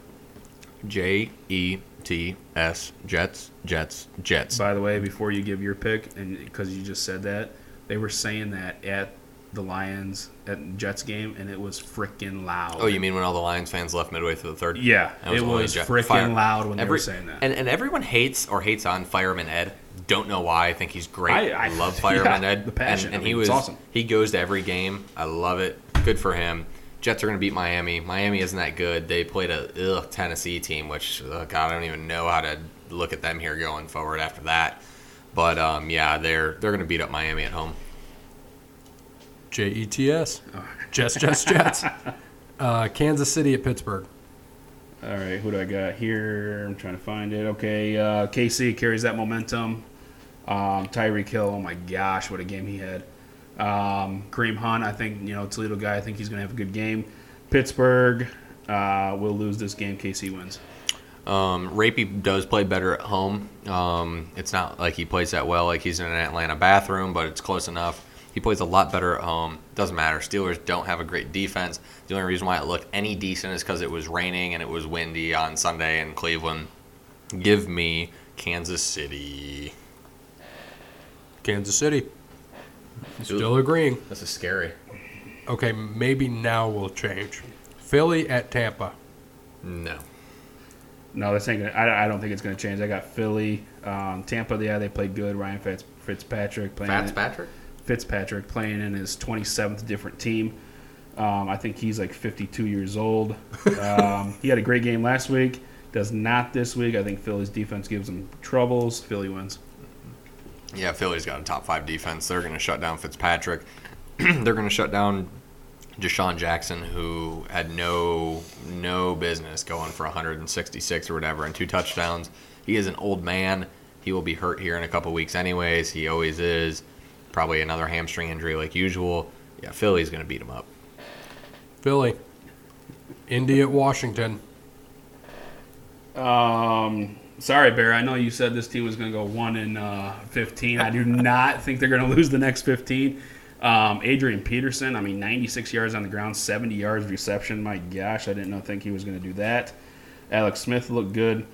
Speaker 2: J E T S Jets Jets Jets.
Speaker 3: By the way, before you give your pick, and because you just said that, they were saying that at the Lions at Jets game, and it was freaking loud.
Speaker 2: Oh, you mean when all the Lions fans left midway through the third?
Speaker 3: Yeah, it
Speaker 2: one of
Speaker 3: was freaking loud when they were saying that.
Speaker 2: And, and everyone hates or hates on Fireman Ed. Don't know why. I think he's great.
Speaker 3: I-
Speaker 2: I,
Speaker 3: I-
Speaker 2: love Fireman
Speaker 3: yeah,
Speaker 2: Ed.
Speaker 3: the passion.
Speaker 2: And, and
Speaker 3: I
Speaker 2: he was
Speaker 3: it's awesome.
Speaker 2: he goes to every game. I love it. Good for him. Jets are going to beat Miami. Miami isn't that good. They played a ugh, Tennessee team, which uh, God, I don't even know how to look at them here going forward after that. But um, yeah, they're they're going to beat up Miami at home.
Speaker 1: J E T S. Jets, Jets, Jets. Uh, Kansas City at Pittsburgh.
Speaker 3: All right, who do I got here? I'm trying to find it. Okay, uh, KC carries that momentum. Um, Tyreek Hill, oh my gosh, what a game he had. Um, Kareem Hunt, I think you know Toledo guy. I think he's going to have a good game. Pittsburgh uh, will lose this game. KC wins.
Speaker 2: Um, Rapey does play better at home. Um, it's not like he plays that well, like he's in an Atlanta bathroom, but it's close enough. He plays a lot better at home. Doesn't matter. Steelers don't have a great defense. The only reason why it looked any decent is because it was raining and it was windy on Sunday in Cleveland. Give me Kansas City.
Speaker 1: Kansas City. Still agreeing.
Speaker 2: This is scary.
Speaker 1: Okay, maybe now will change. Philly at Tampa.
Speaker 2: No.
Speaker 3: No, this ain't gonna. I, I don't think it's going to change. I got Philly, um, Tampa. Yeah, they played good. Ryan Fitz, Fitzpatrick playing.
Speaker 2: Fitzpatrick?
Speaker 3: Fitzpatrick playing in his 27th different team. Um, I think he's like 52 years old. Um, he had a great game last week. Does not this week. I think Philly's defense gives him troubles. Philly wins.
Speaker 2: Yeah, Philly's got a top five defense. They're going to shut down Fitzpatrick. They're going to shut down DeSean Jackson, who had no no business going for 166 or whatever and two touchdowns. He is an old man. He will be hurt here in a couple weeks, anyways. He always is. Probably another hamstring injury like usual. Yeah, Philly's going to beat him up.
Speaker 1: Philly. Indy at Washington.
Speaker 3: Um, sorry, Bear. I know you said this team was going to go one in uh, 15. I do not think they're going to lose the next 15. Um, Adrian Peterson, I mean, 96 yards on the ground, 70 yards reception. My gosh, I didn't know think he was going to do that. Alex Smith looked good.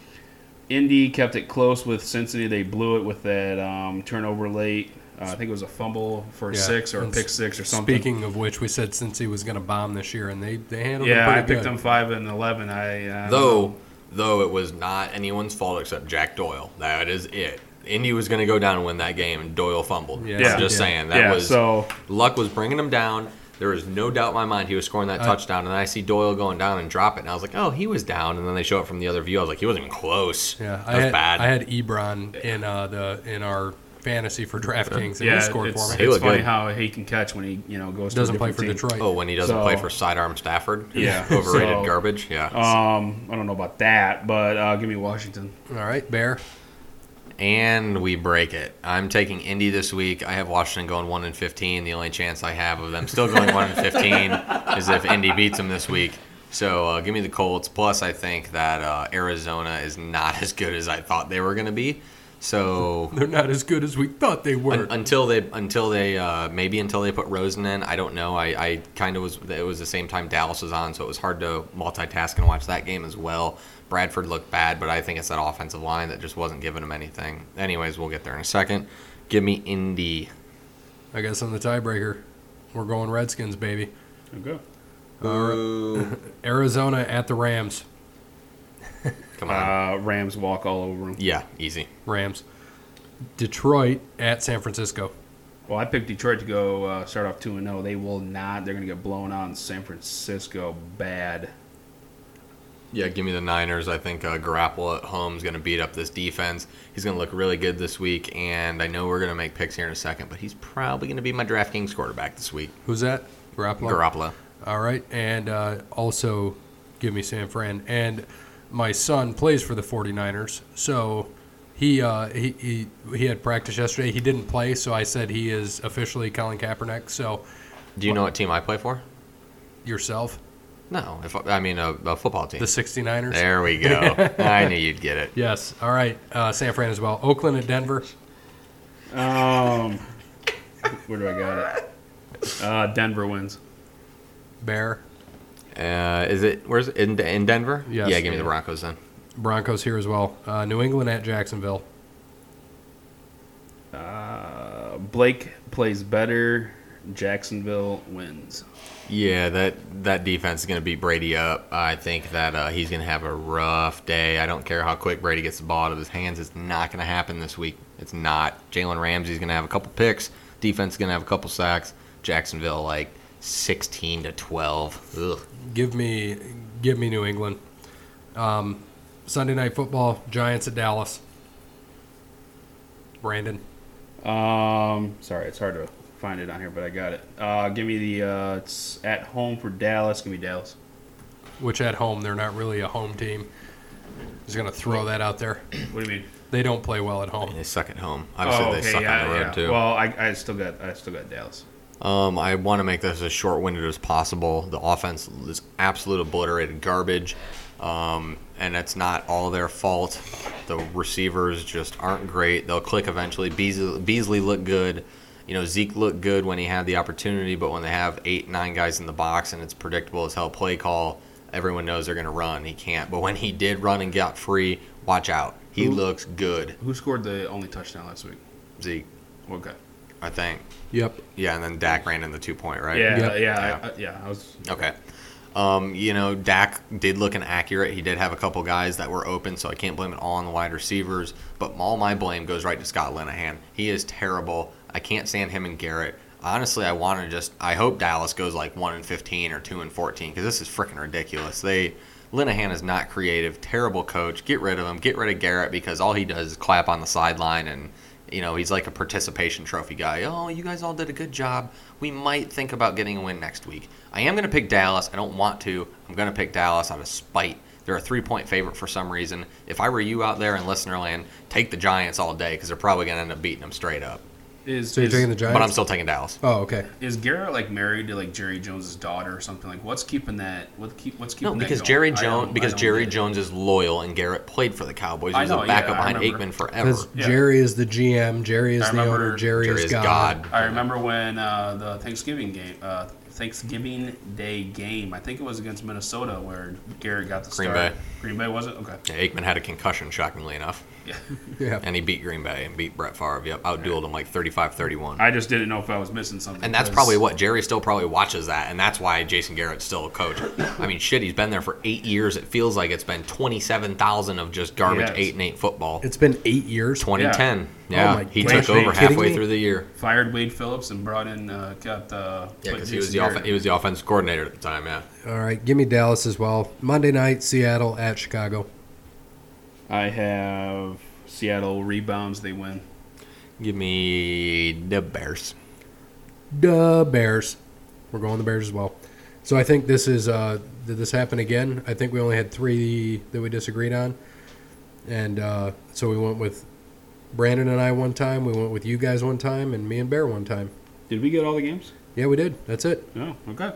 Speaker 3: Indy kept it close with Cincinnati. They blew it with that um, turnover late. Uh, I think it was a fumble for a
Speaker 1: Yeah,
Speaker 3: six or a pick six or something.
Speaker 1: Speaking of which, we said since he was going to bomb this year, and they, they handled
Speaker 3: yeah,
Speaker 1: it
Speaker 3: I picked
Speaker 1: good.
Speaker 3: them five and eleven. I uh, I.
Speaker 2: Though, though it was not anyone's fault except Jack Doyle. That is it. Indy was going to go down and win that game, and Doyle fumbled.
Speaker 1: Yeah.
Speaker 2: I'm just
Speaker 1: Yeah.
Speaker 2: saying that
Speaker 3: yeah,
Speaker 2: was
Speaker 3: so
Speaker 2: luck was bringing him down. There was no doubt in my mind he was scoring that
Speaker 1: I-
Speaker 2: touchdown, and then I see Doyle going down and drop it, and I was like, oh, he was down, and then they show it from the other view. I was like, he wasn't even close.
Speaker 1: Yeah,
Speaker 2: that
Speaker 1: I
Speaker 2: was
Speaker 1: had,
Speaker 2: bad.
Speaker 1: I had Ebron in uh, the in our fantasy for DraftKings, and
Speaker 3: yeah,
Speaker 1: he scored
Speaker 3: it's,
Speaker 1: for me.
Speaker 3: it's
Speaker 2: looked
Speaker 3: funny
Speaker 2: good.
Speaker 3: how he can catch when he you know goes.
Speaker 1: Doesn't
Speaker 3: to
Speaker 1: play for
Speaker 3: team.
Speaker 1: Detroit.
Speaker 2: Oh, when he doesn't
Speaker 3: So-
Speaker 2: play for sidearm Stafford?
Speaker 3: Yeah,
Speaker 2: Overrated
Speaker 3: so-
Speaker 2: garbage? Yeah.
Speaker 3: Um, I don't know about that, but uh, give me Washington.
Speaker 1: All right, Bear.
Speaker 2: And we break it. I'm taking Indy this week. I have Washington going one and fifteen. The only chance I have of them still going one and fifteen is if Indy beats them this week. So uh, give me the Colts. Plus, I think that uh, Arizona is not as good as I thought they were going to be. So
Speaker 1: They're not as good as we thought they were.
Speaker 2: un- until they until they uh, maybe until they put Rosen in, I don't know. I, I kind of was. It was the same time Dallas was on, so it was hard to multitask and watch that game as well. Bradford looked bad, but I think it's that offensive line that just wasn't giving him anything. Anyways, we'll get there in a second. Give me Indy.
Speaker 1: I guess I'm the tiebreaker. We're going Redskins, baby.
Speaker 3: Okay.
Speaker 1: Arizona at the Rams.
Speaker 2: Come on.
Speaker 3: Uh, Rams walk all over them.
Speaker 2: yeah, easy.
Speaker 1: Rams. Detroit at San Francisco.
Speaker 3: Well, I picked Detroit to go uh, start off two and zero. They will not. They're going to get blown out in San Francisco bad.
Speaker 2: Yeah, give me the Niners. I think uh, Garoppolo at home is going to beat up this defense. He's going to look really good this week, and I know we're going to make picks here in a second, but he's probably going to be my DraftKings quarterback this week.
Speaker 1: Who's that? Garoppolo.
Speaker 2: Garoppolo.
Speaker 1: All right, and uh, also give me San Fran. And my son plays for the 49ers, so he, uh, he he he had practice yesterday. He didn't play, so I said he is officially Colin Kaepernick. So
Speaker 2: Do you know what team I play for?
Speaker 1: yourself,
Speaker 2: No, if I mean a, a football team.
Speaker 1: the 69ers.
Speaker 2: There we go. I knew you'd get it.
Speaker 1: Yes. All right, uh, San Fran as well. Oakland at Denver.
Speaker 3: Um, where do I got it? Uh, Denver wins.
Speaker 1: Bear.
Speaker 2: Uh, is it where's it in, in Denver?
Speaker 1: Yes.
Speaker 2: Yeah, give me the Broncos then.
Speaker 1: Broncos here as well. Uh, New England at Jacksonville.
Speaker 3: Uh, Blake plays better. Jacksonville wins.
Speaker 2: Yeah, that that defense is going to beat Brady up. I think that uh, he's going to have a rough day. I don't care how quick Brady gets the ball out of his hands. It's not going to happen this week. It's not. Jalen Ramsey's going to have a couple picks. Defense is going to have a couple sacks. Jacksonville like sixteen to twelve. Ugh.
Speaker 1: Give me give me New England. Um, Sunday night football. Giants at Dallas. Brandon.
Speaker 3: Um, sorry, it's hard to find it on here, but I got it. Uh, give me the. Uh, it's at home for Dallas. Give me Dallas.
Speaker 1: which at home they're not really a home team. Just gonna throw that out there.
Speaker 3: What do you mean?
Speaker 1: They don't play well at home.
Speaker 2: They suck at home. Obviously,
Speaker 3: oh,
Speaker 2: they suck
Speaker 3: yeah,
Speaker 2: on the road
Speaker 3: yeah.
Speaker 2: too.
Speaker 3: Well, I, I still got I still got Dallas.
Speaker 2: Um, I want to make this as short-winded as possible. The offense is absolute obliterated garbage, um, and it's not all their fault. The receivers just aren't great. They'll click eventually. Beasley, Beasley looked good. You know, Zeke looked good when he had the opportunity, but when they have eight, nine guys in the box and it's predictable as hell play call, everyone knows they're going to run. He can't. But when he did run and got free, watch out. He
Speaker 3: Who-
Speaker 2: looks good,
Speaker 3: Who scored the only touchdown last week?
Speaker 2: Zeke,
Speaker 3: Okay.
Speaker 2: I think.
Speaker 1: Yep.
Speaker 2: Yeah, and then Dak ran in the two point, right?
Speaker 3: Yeah,
Speaker 1: Yep.
Speaker 3: yeah,
Speaker 2: Yeah.
Speaker 3: I, I, yeah. I was.
Speaker 2: Okay. Um, you know, Dak did look inaccurate. He did have a couple guys that were open, so I can't blame it all on the wide receivers. But all my blame goes right to Scott Linehan. He is terrible. I can't stand him and Garrett. Honestly, I want to just. I hope Dallas goes like one and fifteen or two and fourteen because this is freaking ridiculous. They Linehan is not creative. Terrible coach. Get rid of him. Get rid of Garrett because all he does is clap on the sideline and you know he's like a participation trophy guy. Oh, you guys all did a good job. We might think about getting a win next week. I am going to pick Dallas. I don't want to. I'm going to pick Dallas out of spite. They're a three point favorite for some reason. If I were you out there in listener land, take the Giants all day because they're probably going to end up beating them straight up.
Speaker 3: Is
Speaker 1: So you're
Speaker 3: is,
Speaker 1: taking the Giants?
Speaker 2: But I'm still taking Dallas.
Speaker 1: Oh, okay.
Speaker 3: is Garrett like married to like Jerry Jones's daughter or something? Like, what's keeping that? What keep? What's keeping
Speaker 2: No,
Speaker 3: that
Speaker 2: because
Speaker 3: going?
Speaker 2: Jerry Jones because Jerry. Jones is loyal and Garrett played for the Cowboys. He
Speaker 3: I
Speaker 2: was
Speaker 3: know,
Speaker 2: a backup
Speaker 3: I
Speaker 2: behind
Speaker 3: remember.
Speaker 2: Aikman forever.
Speaker 1: Because
Speaker 3: Yeah.
Speaker 1: Jerry is the GM, Jerry is
Speaker 3: I
Speaker 1: the owner, Jerry,
Speaker 2: Jerry
Speaker 1: is
Speaker 2: is
Speaker 1: God.
Speaker 2: God.
Speaker 3: I remember when uh, the Thanksgiving game, uh, Thanksgiving Day game. I think it was against Minnesota where Garrett got the
Speaker 2: Green
Speaker 3: start.
Speaker 2: Bay.
Speaker 3: Green Bay was it? Okay.
Speaker 2: Yeah, Aikman had a concussion, shockingly enough,
Speaker 3: Yeah.
Speaker 1: Yeah.
Speaker 2: and he beat Green Bay and beat Brett Favre. Yep, outdueled him like 35-31.
Speaker 3: I just didn't know if I was missing something.
Speaker 2: And that's
Speaker 3: 'cause-
Speaker 2: probably what Jerry still probably watches that, and that's why Jason Garrett's still a coach. I mean, shit, he's been there for eight years. It feels like it's been twenty-seven thousand of just garbage
Speaker 3: Yes.
Speaker 2: eight and eight football.
Speaker 1: It's been eight years.
Speaker 2: 2010,
Speaker 1: Yeah.
Speaker 2: yeah,
Speaker 1: Oh my
Speaker 2: he
Speaker 1: gosh,
Speaker 2: took over halfway
Speaker 1: me?
Speaker 2: through the year.
Speaker 3: fired Wade Phillips and brought in uh, got uh,
Speaker 2: Yeah, because he was the off- he was the offensive coordinator at the time. Yeah,
Speaker 1: All right. Give me Dallas as well. Monday night, Seattle at Chicago.
Speaker 3: I have Seattle rebounds. They win.
Speaker 2: Give me the Bears.
Speaker 1: The Bears. We're going the Bears as well. So I think this is. Uh, did this happen again? I think we only had three that we disagreed on, and uh, so we went with Brandon and I one time. We went with you guys one time, and me and Bear one time.
Speaker 3: Did we get all the games?
Speaker 1: Yeah, we did. That's it.
Speaker 3: No. Okay.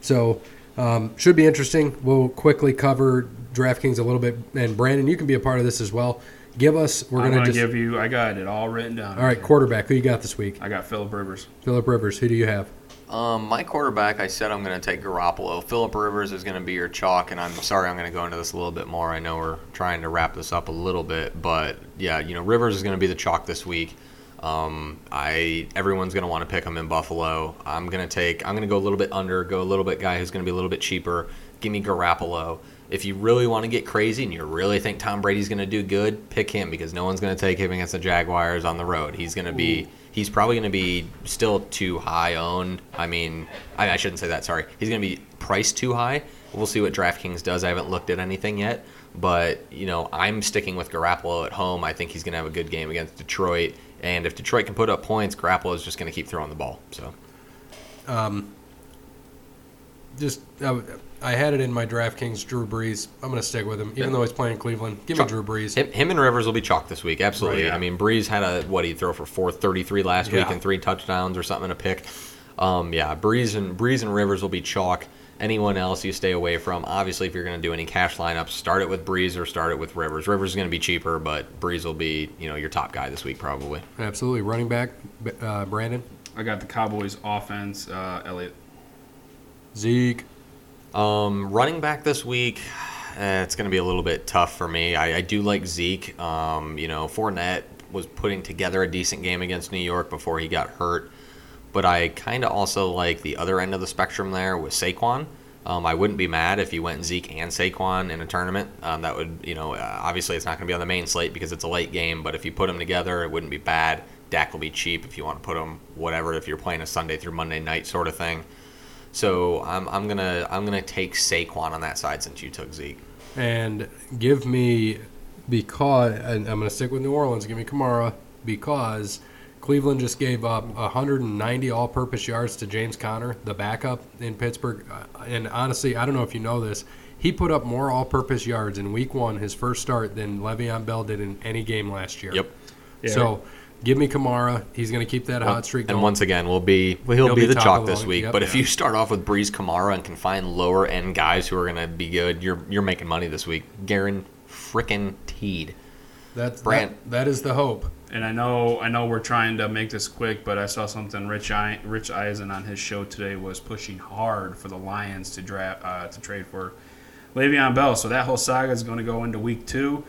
Speaker 1: So um, should be interesting. We'll quickly cover DraftKings a little bit, and Brandon, you can be a part of this as well. Give us. We're gonna
Speaker 3: gonna give you. I got it all written down.
Speaker 1: all right, quarterback. Who you got this week?
Speaker 3: I got Philip Rivers.
Speaker 1: Philip Rivers. Who do you have?
Speaker 2: Um, my quarterback, I said I'm going to take Garoppolo. Philip Rivers is going to be your chalk, and I'm sorry I'm going to go into this a little bit more. I know we're trying to wrap this up a little bit, but yeah, you know Rivers is going to be the chalk this week. Um, I everyone's going to want to pick him in Buffalo. I'm going to take. I'm going to go a little bit under. Go a little bit guy who's going to be a little bit cheaper. Give me Garoppolo. If you really want to get crazy and you really think Tom Brady's going to do good, pick him because no one's going to take him against the Jaguars on the road. He's going to be he's probably going to be still too high owned. I mean, I, I shouldn't say that. Sorry, he's going to be priced too high. We'll see what DraftKings does. I haven't looked at anything yet, but you know, I'm sticking with Garoppolo at home. I think he's going to have a good game against Detroit, and if Detroit can put up points, Grapple is just going to keep throwing the ball. So um,
Speaker 1: Just uh, I had it in my DraftKings. Drew Brees. I'm going to stick with him, even
Speaker 2: Yeah.
Speaker 1: though he's playing Cleveland. Give me Drew Brees.
Speaker 2: him, him and Rivers will be chalk this week. Absolutely.
Speaker 3: Right, yeah.
Speaker 2: I mean, Brees had a what he throw for 433 last week and three touchdowns or something to pick. Um, yeah, Brees and Brees and Rivers will be chalk. Anyone else you stay away from. Obviously, if you're going to do any cash lineups, start it with Brees or start it with Rivers. Rivers is going to be cheaper, but Brees will be you know your top guy this week probably.
Speaker 1: Absolutely. Running back, uh, Brandon.
Speaker 3: I got the Cowboys offense. Uh, Elliott.
Speaker 1: Zeke.
Speaker 2: Um, running back this week, eh, it's going to be a little bit tough for me. I, I do like Zeke. Um, you know, Fournette was putting together a decent game against New York before he got hurt, but I kind of also like the other end of the spectrum there with Saquon. Um, I wouldn't be mad if you went Zeke and Saquon in a tournament. Um, that would, you know, obviously it's not going to be on the main slate because it's a late game, but if you put them together, it wouldn't be bad. Dak will be cheap if you want to put them, whatever, if you're playing a Sunday through Monday night sort of thing. So I'm, I'm gonna I'm gonna take Saquon on that side since you took Zeke.
Speaker 1: And give me because I'm to stick with New Orleans. Give me Kamara because Cleveland just gave up 190 all-purpose yards to James Conner, the backup in Pittsburgh. Uh, And honestly, I don't know if you know this. He put up more all-purpose yards in Week One, his first start, than Le'Veon Bell did in any game last year.
Speaker 2: Yep.
Speaker 3: Yeah.
Speaker 1: So give me Kamara. He's going to keep that hot streak
Speaker 2: And once again, we'll be well, he'll,
Speaker 1: He'll
Speaker 2: be,
Speaker 1: be
Speaker 2: the chalk this week.
Speaker 1: Yep.
Speaker 2: but if you start off with Brees Kamara and can find lower end guys who are gonna be good, you're you're making money this week. Garen frickin' Teed.
Speaker 1: That's
Speaker 2: Brand-
Speaker 1: that, that is the hope.
Speaker 3: And I know, I know, we're trying to make this quick, but I saw something. Rich, I, Rich Eisen on his show today was pushing hard for the Lions to draft uh, to trade for Le'Veon Bell. So that whole saga is going to go into week two,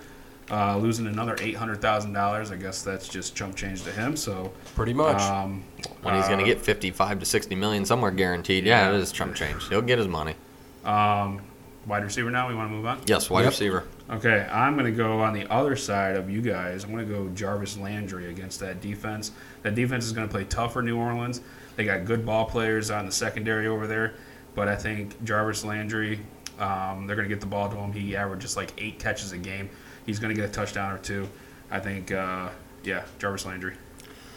Speaker 3: uh, losing another eight hundred thousand dollars. I guess that's just chump change to him. So
Speaker 1: Pretty much.
Speaker 3: um,
Speaker 2: When he's gonna
Speaker 3: uh,
Speaker 2: get 55 to 60 million somewhere guaranteed. Yeah,
Speaker 3: Yeah.
Speaker 2: it is chump change. He'll get his money.
Speaker 3: um, wide receiver now. We want to move on.
Speaker 2: Yes, wide
Speaker 1: Yep.
Speaker 2: receiver.
Speaker 3: Okay, I'm going to go on the other side of you guys. I'm going to go Jarvis Landry against that defense. That defense is going to play tough for New Orleans. They got good ball players on the secondary over there, but I think Jarvis Landry, um, they're going to get the ball to him. He averages like eight catches a game. He's going to get a touchdown or two. I think, uh, yeah, Jarvis Landry.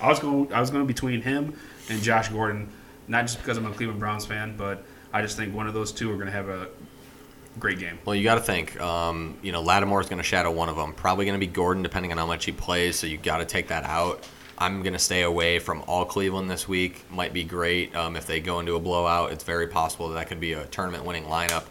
Speaker 3: I was going, I was going between him and Josh Gordon, not just because I'm a Cleveland Browns fan, but I just think one of those two are going to have a great game.
Speaker 2: Well, you got to think. Um, you know, Lattimore is going to shadow one of them. Probably going to be Gordon, depending on how much he plays. So you got to take that out. I'm going to stay away from all Cleveland this week. Might be great um, if they go into a blowout. It's very possible that that could be a tournament-winning lineup.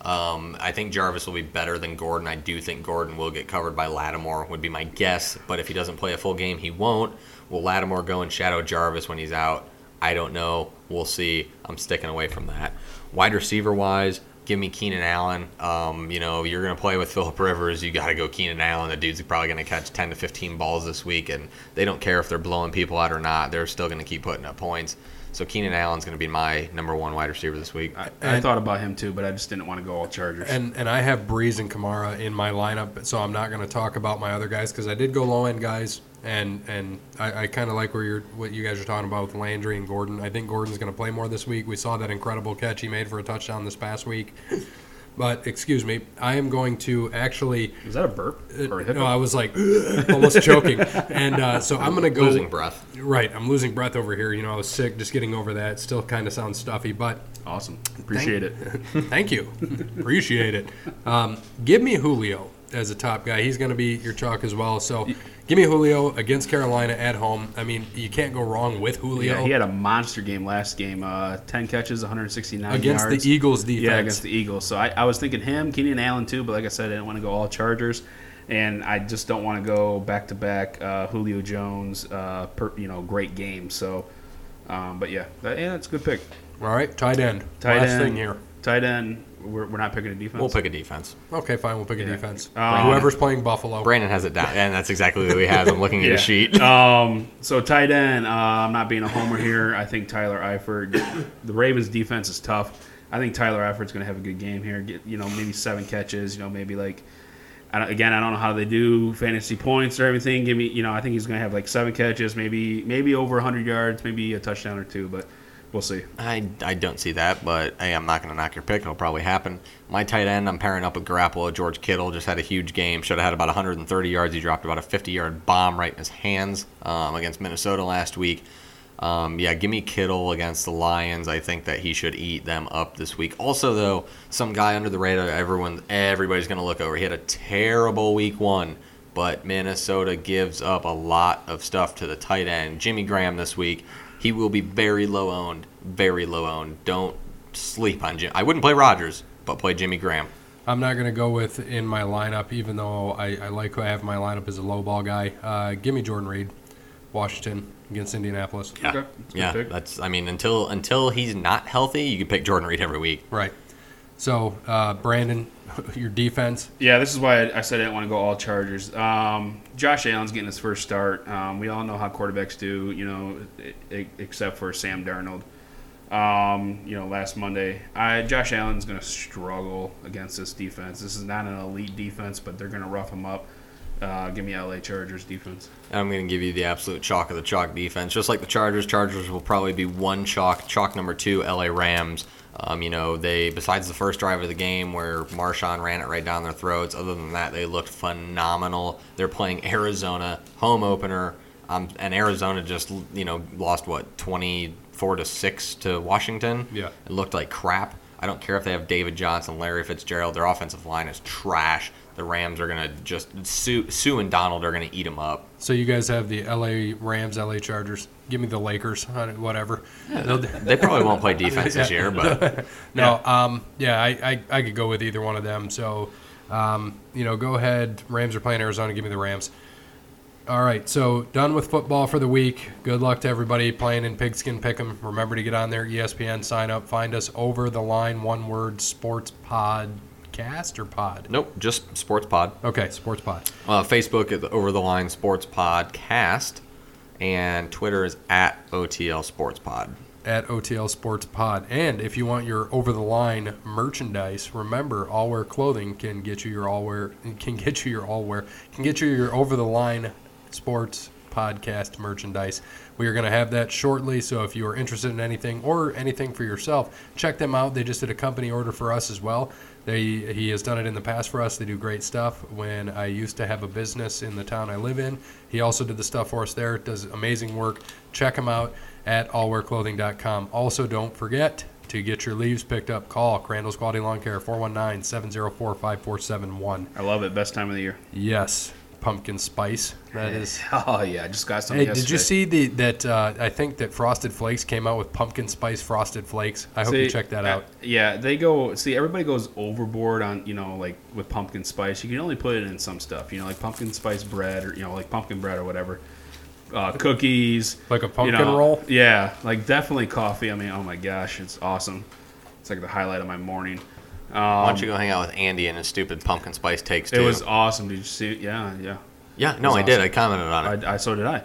Speaker 2: Um, I think Jarvis will be better than Gordon. I do think Gordon will get covered by Lattimore. Would be my guess. But if he doesn't play a full game, he won't. Will Lattimore go and shadow Jarvis when he's out? I don't know. We'll see. I'm sticking away from that. Wide receiver wise, give me Keenan Allen. Um, you know, you're going to play with Philip Rivers. You got to go Keenan Allen. The dude's are probably going to catch 10 to 15 balls this week, and they don't care if they're blowing people out or not. They're still going to keep putting up points. So Keenan Allen's going to be my number one wide receiver this week.
Speaker 3: I, I
Speaker 1: And-
Speaker 3: thought about him too, but I just didn't want to go all Chargers.
Speaker 1: And and I have Brees and Kamara in my lineup, so I'm not going to talk about my other guys because I did go low end guys, and and I, I kind of like where you're what you guys are talking about with Landry and Gordon. I think Gordon's going to play more this week. We saw that incredible catch he made for a touchdown this past week. But excuse me, I am going to actually.
Speaker 3: Is that a burp or a hiccup?
Speaker 1: No, I was like almost choking, and uh, so I'm going to go
Speaker 2: Losing breath.
Speaker 1: Right, I'm losing breath over here. You know, I was sick, just getting over that. Still kind of sounds stuffy, but
Speaker 3: awesome. Appreciate it.
Speaker 1: thank you, appreciate it. Um, give me Julio as a top guy. He's going to be your chalk as well. So, give me Julio against Carolina at home. I mean, you can't go wrong with Julio
Speaker 3: Yeah, he had a monster game last game. Uh, Ten catches, 169
Speaker 1: against
Speaker 3: yards.
Speaker 1: the Eagles defense.
Speaker 3: Yeah, against the Eagles. So I, I was thinking him, Keenan Allen too, but like I said, I didn't want to go all Chargers, and I just don't want to go back to back Julio Jones. Uh, per, you know, great game. So, um, but yeah, that, yeah, that's a good pick.
Speaker 1: All right, tight end.
Speaker 3: Tight
Speaker 1: Last
Speaker 3: end.
Speaker 1: thing here.
Speaker 3: Tight end. We're, we're not picking a defense.
Speaker 2: We'll pick a defense.
Speaker 1: Okay, fine. We'll pick a
Speaker 3: Yeah.
Speaker 1: defense.
Speaker 3: Um,
Speaker 1: Whoever's playing Buffalo.
Speaker 2: Brandon has it down, and that's exactly what he has. I'm looking at
Speaker 3: Yeah.
Speaker 2: his sheet.
Speaker 3: um, so tight end, uh, I'm not being a homer here. I think Tyler Eifert. The Ravens defense is tough. I think Tyler Eifert's going to have a good game here. Get you know maybe seven catches. You know maybe like. I don't, again, I don't know how they do fantasy points or everything. Give me, you know, I think he's going to have like seven catches, maybe maybe over 100 yards, maybe a touchdown or two, but we'll see.
Speaker 2: I, I don't see that, but hey, I'm not going to knock your pick. It'll probably happen. My tight end, I'm pairing up with Garoppolo. George Kittle just had a huge game. Should have had about 130 yards. He dropped about a 50 yard bomb right in his hands um, against Minnesota last week. Um, yeah, give me Kittle against the Lions. I think that he should eat them up this week. Also, though, some guy under the radar, everyone, everybody's going to look over. He had a terrible week one, but Minnesota gives up a lot of stuff to the tight end. Jimmy Graham this week, he will be very low owned, very low owned. Don't sleep on Jim. I wouldn't play Rodgers, but play Jimmy Graham.
Speaker 1: I'm not going to go with in my lineup, even though I, I like who I have in my lineup as a low ball guy. Uh, give me Jordan Reed, Washington against Indianapolis.
Speaker 2: Yeah,
Speaker 3: Okay, that's
Speaker 2: yeah.
Speaker 3: pick.
Speaker 2: That's. I mean, until until he's not healthy, you can pick Jordan Reed every week.
Speaker 1: Right. So, uh, Brandon, your defense.
Speaker 3: Yeah, this is why I, said I didn't want to go all Chargers. Um, Josh Allen's getting his first start. Um, we all know how quarterbacks do, you know, except for Sam Darnold. Um, you know, last Monday, I, Josh Allen's going to struggle against this defense. This is not an elite defense, but they're going to rough him up. Uh, give me LA Chargers defense.
Speaker 2: I'm going to give you the absolute chalk of the chalk defense. Just like the Chargers, Chargers will probably be one chalk. Chalk number two, LA Rams. Um, you know, they besides the first drive of the game where Marshawn ran it right down their throats. Other than that, they looked phenomenal. They're playing Arizona home opener, um, and Arizona just you know lost what 24 to six to Washington.
Speaker 1: Yeah.
Speaker 2: it looked like crap. I don't care if they have David Johnson, Larry Fitzgerald. Their offensive line is trash. The Rams are gonna just Suh, Suh and Donald are gonna eat them up.
Speaker 1: So you guys have the LA Rams, LA Chargers. Give me the Lakers, whatever. They'll-
Speaker 2: They probably won't play defense this year, but
Speaker 1: No, um, yeah, I, I, I could go with either one of them. So, um, you know, go ahead. Rams are playing Arizona. Give me the Rams. All right, so done with football for the week. Good luck to everybody playing in Pigskin Pick'em. Remember to get on there, ESPN, sign up, find us over the line, one word, Sports Podcast or Pod.
Speaker 2: nope, just Sports Pod.
Speaker 1: Okay, Sports Pod.
Speaker 2: Uh, Facebook is Over the Line Sports Podcast, and Twitter is at OTL Sports Pod.
Speaker 1: at OTL Sports Pod. And if you want your over the line merchandise, remember All Wear Clothing can get you your all wear can get you your all wear can get you your over the line sports podcast merchandise. We are going to have that shortly, so if you are interested in anything or anything for yourself, check them out. They just did a company order for us as well. They he has done it in the past for us. They do great stuff. When I used to have a business in the town I live in, he also did the stuff for us there. Does amazing work. Check him out at allwearclothing.com. Also, don't forget to get your leaves picked up. Call Crandall's Quality Lawn Care 419 704 5471.
Speaker 3: I love it. Best time of the year.
Speaker 1: Yes, pumpkin spice. That is.
Speaker 3: Oh yeah, I just got some.
Speaker 1: Hey,
Speaker 3: yesterday.
Speaker 1: did you see the that? Uh, I think that Frosted Flakes came out with pumpkin spice frosted flakes. I hope you check that out.
Speaker 3: Yeah, they go. See, everybody goes overboard on you know like with pumpkin spice. You can only put it in some stuff. You know, like pumpkin spice bread or you know like pumpkin bread or whatever. Uh, cookies,
Speaker 1: Like a
Speaker 3: you
Speaker 1: pumpkin
Speaker 3: know,
Speaker 1: roll.
Speaker 3: Yeah, like definitely coffee. I mean, oh my gosh, it's awesome. It's like the highlight of my morning. Um,
Speaker 2: Why don't you go hang out with Andy and his stupid pumpkin spice takes too?
Speaker 3: it was awesome. Did you see? it? Yeah, yeah.
Speaker 2: yeah, no,
Speaker 3: was
Speaker 2: I did. I commented on it.
Speaker 3: I, I so did I.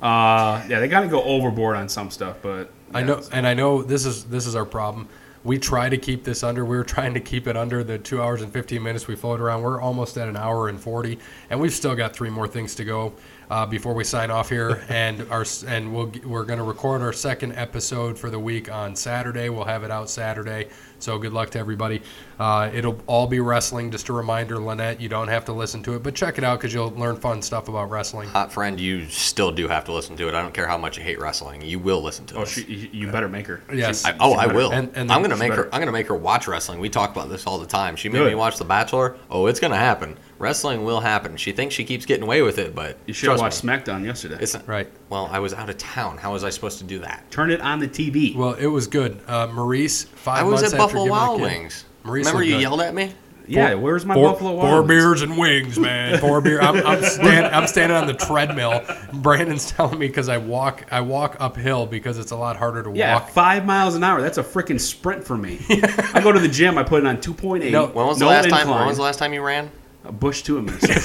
Speaker 3: Uh, yeah, they got to go overboard on some stuff, but
Speaker 1: I know,
Speaker 3: it's-
Speaker 1: and I know this is this is our problem. We try to keep this under. We were trying to keep it under the two hours and fifteen minutes we float around. We're almost at an hour and forty, and we've still got three more things to go. Uh, before we sign off here, and our and we'll we're going to record our second episode for the week on Saturday. We'll have it out Saturday. So good luck to everybody. Uh, it'll all be wrestling. Just a reminder, Lynette, you don't have to listen to it, but check it out because you'll learn fun stuff about wrestling.
Speaker 2: Hot friend, you still do have to listen to it. I don't care how much you hate wrestling. You will listen to
Speaker 3: Oh,
Speaker 2: it.
Speaker 3: she, you you better make her.
Speaker 1: Yes.
Speaker 2: I, oh, I
Speaker 3: better-
Speaker 2: will.
Speaker 1: and- and
Speaker 2: I'm gonna
Speaker 3: she
Speaker 2: make her. I'm gonna make her watch wrestling. We talk about this all the time. She made
Speaker 3: Good.
Speaker 2: me watch The Bachelor. Oh, it's gonna happen. Wrestling will happen. She thinks she keeps getting away with it, but
Speaker 3: You should have watched
Speaker 2: me,
Speaker 3: SmackDown yesterday.
Speaker 2: It's
Speaker 1: Right.
Speaker 2: Well, I was out of town. How was I supposed to do that?
Speaker 3: Turn it on the TV.
Speaker 1: Well, it was good. Uh, Maurice, five
Speaker 2: I was
Speaker 1: months
Speaker 2: at
Speaker 1: after
Speaker 2: Buffalo
Speaker 1: giving a
Speaker 2: Wild Wings.
Speaker 1: Maurice
Speaker 2: Remember you
Speaker 1: good.
Speaker 2: yelled at me?
Speaker 3: yeah, where's my
Speaker 1: Four,
Speaker 3: Buffalo Wild
Speaker 1: four
Speaker 3: Wings?
Speaker 1: beers and wings, man. Four beer. I'm, I'm, stand, I'm standing on the treadmill. Brandon's telling me because I walk I walk uphill because it's a lot harder to
Speaker 3: Yeah,
Speaker 1: walk.
Speaker 3: five miles an hour. That's a freaking sprint for me. I go to the gym. I put it on 2.8.
Speaker 1: No,
Speaker 2: When was the
Speaker 3: no
Speaker 2: last time? When was the last time you ran?
Speaker 3: A bush to a miss.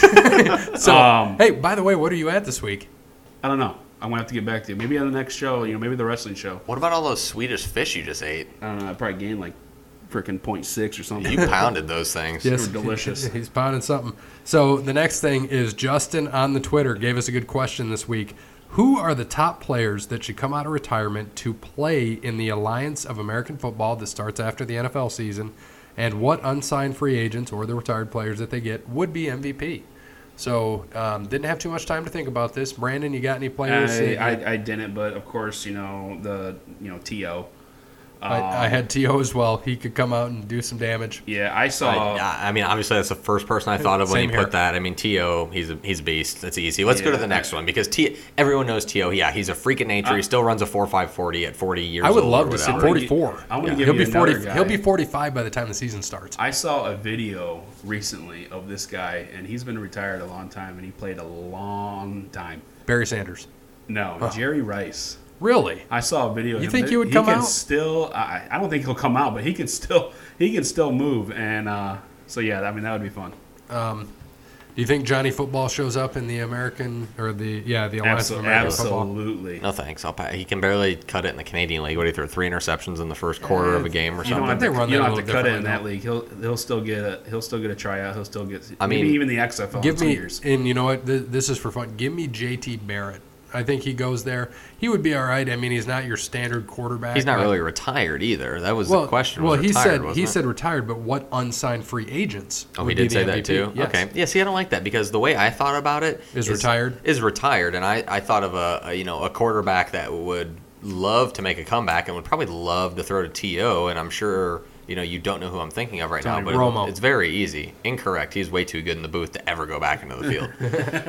Speaker 1: So,
Speaker 3: Um,
Speaker 1: hey, by the way, what are you at this week?
Speaker 3: I don't know. I'm gonna have to get back to you. Maybe on the next show. You know, maybe the wrestling show.
Speaker 2: What about all those Swedish fish you just ate?
Speaker 3: I don't know. I probably gained like freaking 0.6 or something.
Speaker 2: You pounded those things.
Speaker 3: They were delicious.
Speaker 1: He's pounding something. So the next thing is Justin on the Twitter gave us a good question this week. Who are the top players that should come out of retirement to play in the Alliance of American Football that starts after the NFL season? And what unsigned free agents or the retired players that they get would be MVP? So um, didn't have too much time to think about this. Brandon, you got any players?
Speaker 3: I, I, I didn't, but of course, you know the you know To.
Speaker 1: I, I um, had T.O. as well. He could come out and do some damage.
Speaker 3: Yeah, I saw.
Speaker 2: I, I mean, obviously, that's the first person I thought of when
Speaker 1: Same
Speaker 2: you
Speaker 1: here.
Speaker 2: put that. I mean, T.O., he's a he's a beast. That's easy. Let's go to the next one because T. Everyone knows To. Yeah, he's a freak of nature. he still runs a four five forty at forty years.
Speaker 1: I would
Speaker 2: old
Speaker 1: love to see
Speaker 2: whatever.
Speaker 1: 44.
Speaker 3: I wanna
Speaker 1: Yeah.
Speaker 3: give
Speaker 1: he'll be 40.
Speaker 3: guy.
Speaker 1: He'll be 45 by the time the season starts.
Speaker 3: I saw a video recently of this guy, and he's been retired a long time, and he played a long time.
Speaker 1: Barry Sanders.
Speaker 3: No, Jerry Rice.
Speaker 1: Really?
Speaker 3: I saw a video. of
Speaker 1: You
Speaker 3: him.
Speaker 1: think he would
Speaker 3: he
Speaker 1: come
Speaker 3: can
Speaker 1: out?
Speaker 3: Still, I, I don't think he'll come out, but he can still he can still move, and uh, so yeah, I mean that would be fun.
Speaker 1: Do you think Johnny Football shows up in the American or the yeah the Alliance of
Speaker 3: Absol-
Speaker 1: American Football?
Speaker 3: absolutely.
Speaker 2: No thanks. I'll pa- he can barely cut it in the Canadian League. What do you throw? Three interceptions in the first quarter of a game or
Speaker 3: You don't
Speaker 2: something.
Speaker 3: have
Speaker 1: They
Speaker 3: to,
Speaker 1: run
Speaker 3: you don't have to cut it in
Speaker 1: differently
Speaker 3: that league. He'll he'll still get a he'll still get a tryout. He'll still get
Speaker 2: I
Speaker 3: maybe
Speaker 2: mean,
Speaker 3: even the XFL.
Speaker 1: Give
Speaker 3: in two
Speaker 1: me
Speaker 3: years.
Speaker 1: and you know what? Th- This is for fun. Give me JT Barrett. I think he goes there. He would be all right. I mean, he's not your standard quarterback.
Speaker 2: He's not
Speaker 1: uh,
Speaker 2: really retired either. That was
Speaker 1: Well,
Speaker 2: the question.
Speaker 1: well, he
Speaker 2: retired,
Speaker 1: said he
Speaker 2: it?
Speaker 1: said retired, but what unsigned free agents?
Speaker 2: Oh, he did say that
Speaker 1: MVP?
Speaker 2: too.
Speaker 1: Yes.
Speaker 2: Okay. Yeah. See, I don't like that because the way I thought about it
Speaker 1: Is retired?
Speaker 2: Is retired, and I, I thought of a, a you know a quarterback that would love to make a comeback and would probably love to throw to T.O., and I'm sure you know you don't know who I'm thinking of right
Speaker 1: Tony
Speaker 2: now, but
Speaker 1: Romo.
Speaker 2: it's very easy. Incorrect. He's way too good in the booth to ever go back into the field.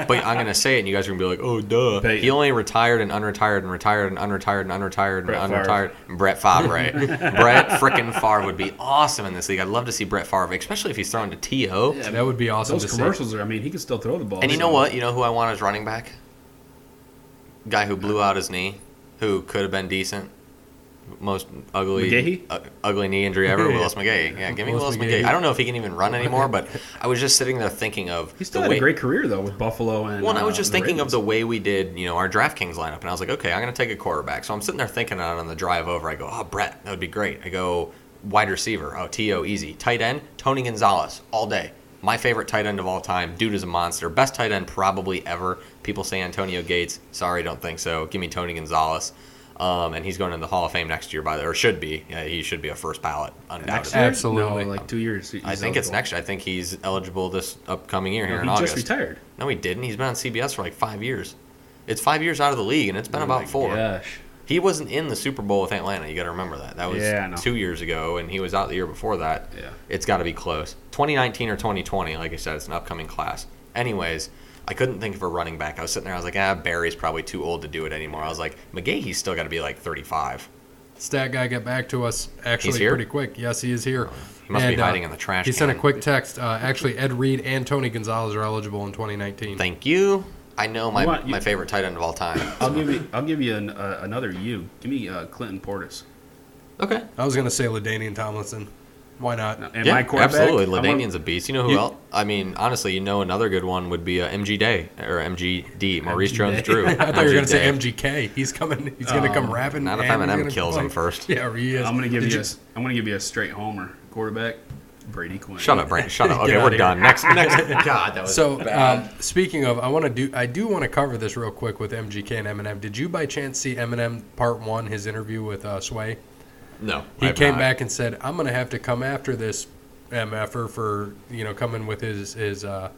Speaker 2: but I'm gonna say it, and you guys are gonna be like, oh duh.
Speaker 3: Peyton.
Speaker 2: He only retired and unretired and retired and unretired and unretired and
Speaker 3: Brett Favre.
Speaker 2: unretired. Brett Favre. Brett frickin' Favre would be awesome in this league. I'd love to see Brett Favre, especially if he's throwing to To.
Speaker 3: Yeah,
Speaker 1: That would be awesome
Speaker 3: Those
Speaker 1: to see.
Speaker 3: commercials are. I mean, he can still throw the ball.
Speaker 2: And you know what? You know who I want as running back? Guy who blew out his knee, who could have been decent. Most ugly, uh, ugly knee injury ever. Willis McGahee. Yeah, give me
Speaker 1: Willis
Speaker 2: Willis
Speaker 1: McGahee.
Speaker 2: McGahee. I don't know if he can even run anymore, but I was just sitting there thinking of
Speaker 3: He still had
Speaker 2: way.
Speaker 3: a great career though with Buffalo and.
Speaker 2: well, and I was
Speaker 3: uh,
Speaker 2: just
Speaker 3: the
Speaker 2: thinking of the way we did, you know, our DraftKings lineup, and I was like, okay, I'm going to take a quarterback. So I'm sitting there thinking on on the drive over. I go, oh, Brett, that would be great. I go, wide receiver, oh, T.O., easy. Tight end, Tony Gonzalez, all day. My favorite tight end of all time. Dude is a monster. Best tight end probably ever. People say Antonio Gates. Sorry, don't think so. Give me Tony Gonzalez. Um, and he's going in the Hall of Fame next year, by the or should be. Yeah, he should be a first ballot,
Speaker 3: next
Speaker 2: undoubtedly.
Speaker 3: year.
Speaker 1: Absolutely.
Speaker 3: No, like two years. he's
Speaker 2: I think it's next year. I think he's eligible this upcoming year here
Speaker 3: No,
Speaker 2: in
Speaker 3: he
Speaker 2: August.
Speaker 3: just retired.
Speaker 2: No, he didn't. He's been on CBS for like five years. It's five years out of the league, and it's been
Speaker 3: Oh
Speaker 2: about
Speaker 3: my
Speaker 2: four.
Speaker 3: Gosh.
Speaker 2: He wasn't in the Super Bowl with Atlanta. You got to remember that. That was
Speaker 3: Yeah,
Speaker 2: two years ago, and he was out the year before that.
Speaker 3: Yeah.
Speaker 2: It's got to be close. 2019 or 2020, like I said, it's an upcoming class. Anyways, I couldn't think of a running back. I was sitting there. I was like, ah, Barry's probably too old to do it anymore. I was like, McGahee's still got to be like 35.
Speaker 1: Stat guy got back to us actually
Speaker 2: here?
Speaker 1: pretty quick. Yes, he is here.
Speaker 2: He must be
Speaker 1: And, uh,
Speaker 2: hiding in the trash
Speaker 1: He sent a quick text. Uh, actually, Ed Reed and Tony Gonzalez are eligible in 2019.
Speaker 2: Thank you. I know my,
Speaker 3: You want- you-
Speaker 2: my favorite tight end of all time.
Speaker 3: I'll give you. I'll give you an, uh, another you. Give me uh, Clinton Portis.
Speaker 2: Okay.
Speaker 1: I was going to say Ladainian Tomlinson. Why not?
Speaker 3: And
Speaker 2: yeah,
Speaker 3: my quarterback.
Speaker 2: absolutely.
Speaker 3: I'm
Speaker 2: Ladainian's a beast. You know who
Speaker 3: You-
Speaker 2: else? I mean, honestly, you know another good one would be uh, MG Day or MJD, Maurice
Speaker 3: MG
Speaker 2: Jones-Drew.
Speaker 1: I thought you were going to say MGK. He's coming. He's going to come
Speaker 3: Um,
Speaker 1: rapping.
Speaker 2: not if Eminem kills
Speaker 1: play.
Speaker 2: him first.
Speaker 1: Yeah, he is.
Speaker 3: I'm gonna give
Speaker 1: Did
Speaker 3: you. A, I'm gonna give you a straight homer quarterback. Brady Quinn.
Speaker 2: Shut up, Brandon. Shut up. Okay, we're done. Next, next. God, that was
Speaker 1: So,
Speaker 2: bad.
Speaker 1: um, speaking of, I want to do. I do want to cover this real quick with MGK and Eminem. Did you by chance see Eminem Part One, his interview with uh, Sway?
Speaker 2: No,
Speaker 1: He
Speaker 2: I
Speaker 1: came
Speaker 2: not.
Speaker 1: back and said, "I'm going to have to come after this mf'er for you know coming with his his uh,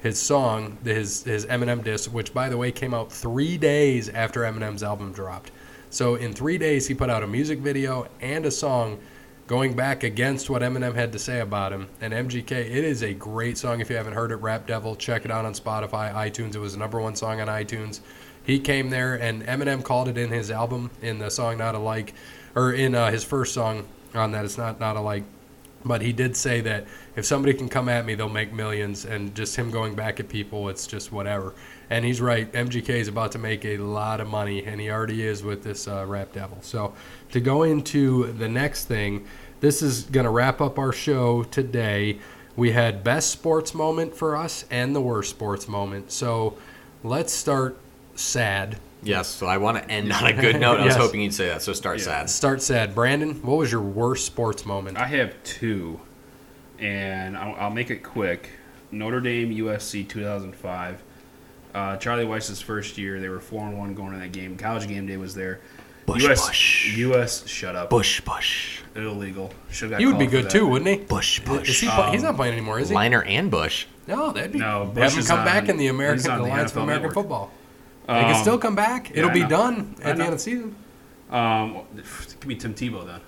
Speaker 1: his song, his his Eminem diss, which by the way came out three days after Eminem's album dropped. So in three days, he put out a music video and a song." Going back against what Eminem had to say about him, and MGK, it is a great song. If you haven't heard it, Rap Devil, check it out on Spotify, iTunes. It was the number one song on iTunes. He came there, and Eminem called it in his album in the song "Not Alike," or in uh, his first song on that. It's not not alike, but he did say that if somebody can come at me, they'll make millions. And just him going back at people, it's just whatever. And he's right. MGK is about to make a lot of money, and he already is with this uh, Rap Devil. So to go into the next thing, this is going to wrap up our show today. We had best sports moment for us and the worst sports moment. So let's start sad.
Speaker 2: Yes, so I want to end on a good note. I was
Speaker 1: Yes.
Speaker 2: hoping you'd say that. So start
Speaker 3: Yeah.
Speaker 2: sad.
Speaker 1: Start sad. Brandon, what was your worst sports moment?
Speaker 3: I have two, and I'll, I'll make it quick. Notre Dame USC 2005. Uh, Charlie Weis's first year, they were four and one going to that game. College game day was there.
Speaker 2: Bush,
Speaker 3: US,
Speaker 2: bush.
Speaker 3: US, shut up.
Speaker 2: Bush, bush,
Speaker 3: Illegal. Should got
Speaker 1: He would be
Speaker 3: called for
Speaker 1: good
Speaker 3: that.
Speaker 1: too, wouldn't he?
Speaker 2: bush,
Speaker 1: Is
Speaker 2: bush.
Speaker 1: he play- he's not playing anymore, is he?
Speaker 2: Leinart and Bush.
Speaker 1: No, that'd be.
Speaker 3: No, Bush
Speaker 1: have him
Speaker 3: is
Speaker 1: come
Speaker 3: on-
Speaker 1: back in the
Speaker 3: he's
Speaker 1: American
Speaker 3: on the
Speaker 1: Alliance for
Speaker 3: NFL
Speaker 1: American
Speaker 3: Network.
Speaker 1: Football. They can
Speaker 3: Um,
Speaker 1: still come back. It'll
Speaker 3: I
Speaker 1: be
Speaker 3: know.
Speaker 1: done
Speaker 3: I
Speaker 1: at the
Speaker 3: know.
Speaker 1: end of the season.
Speaker 3: Um, it could be Tim Tebow then.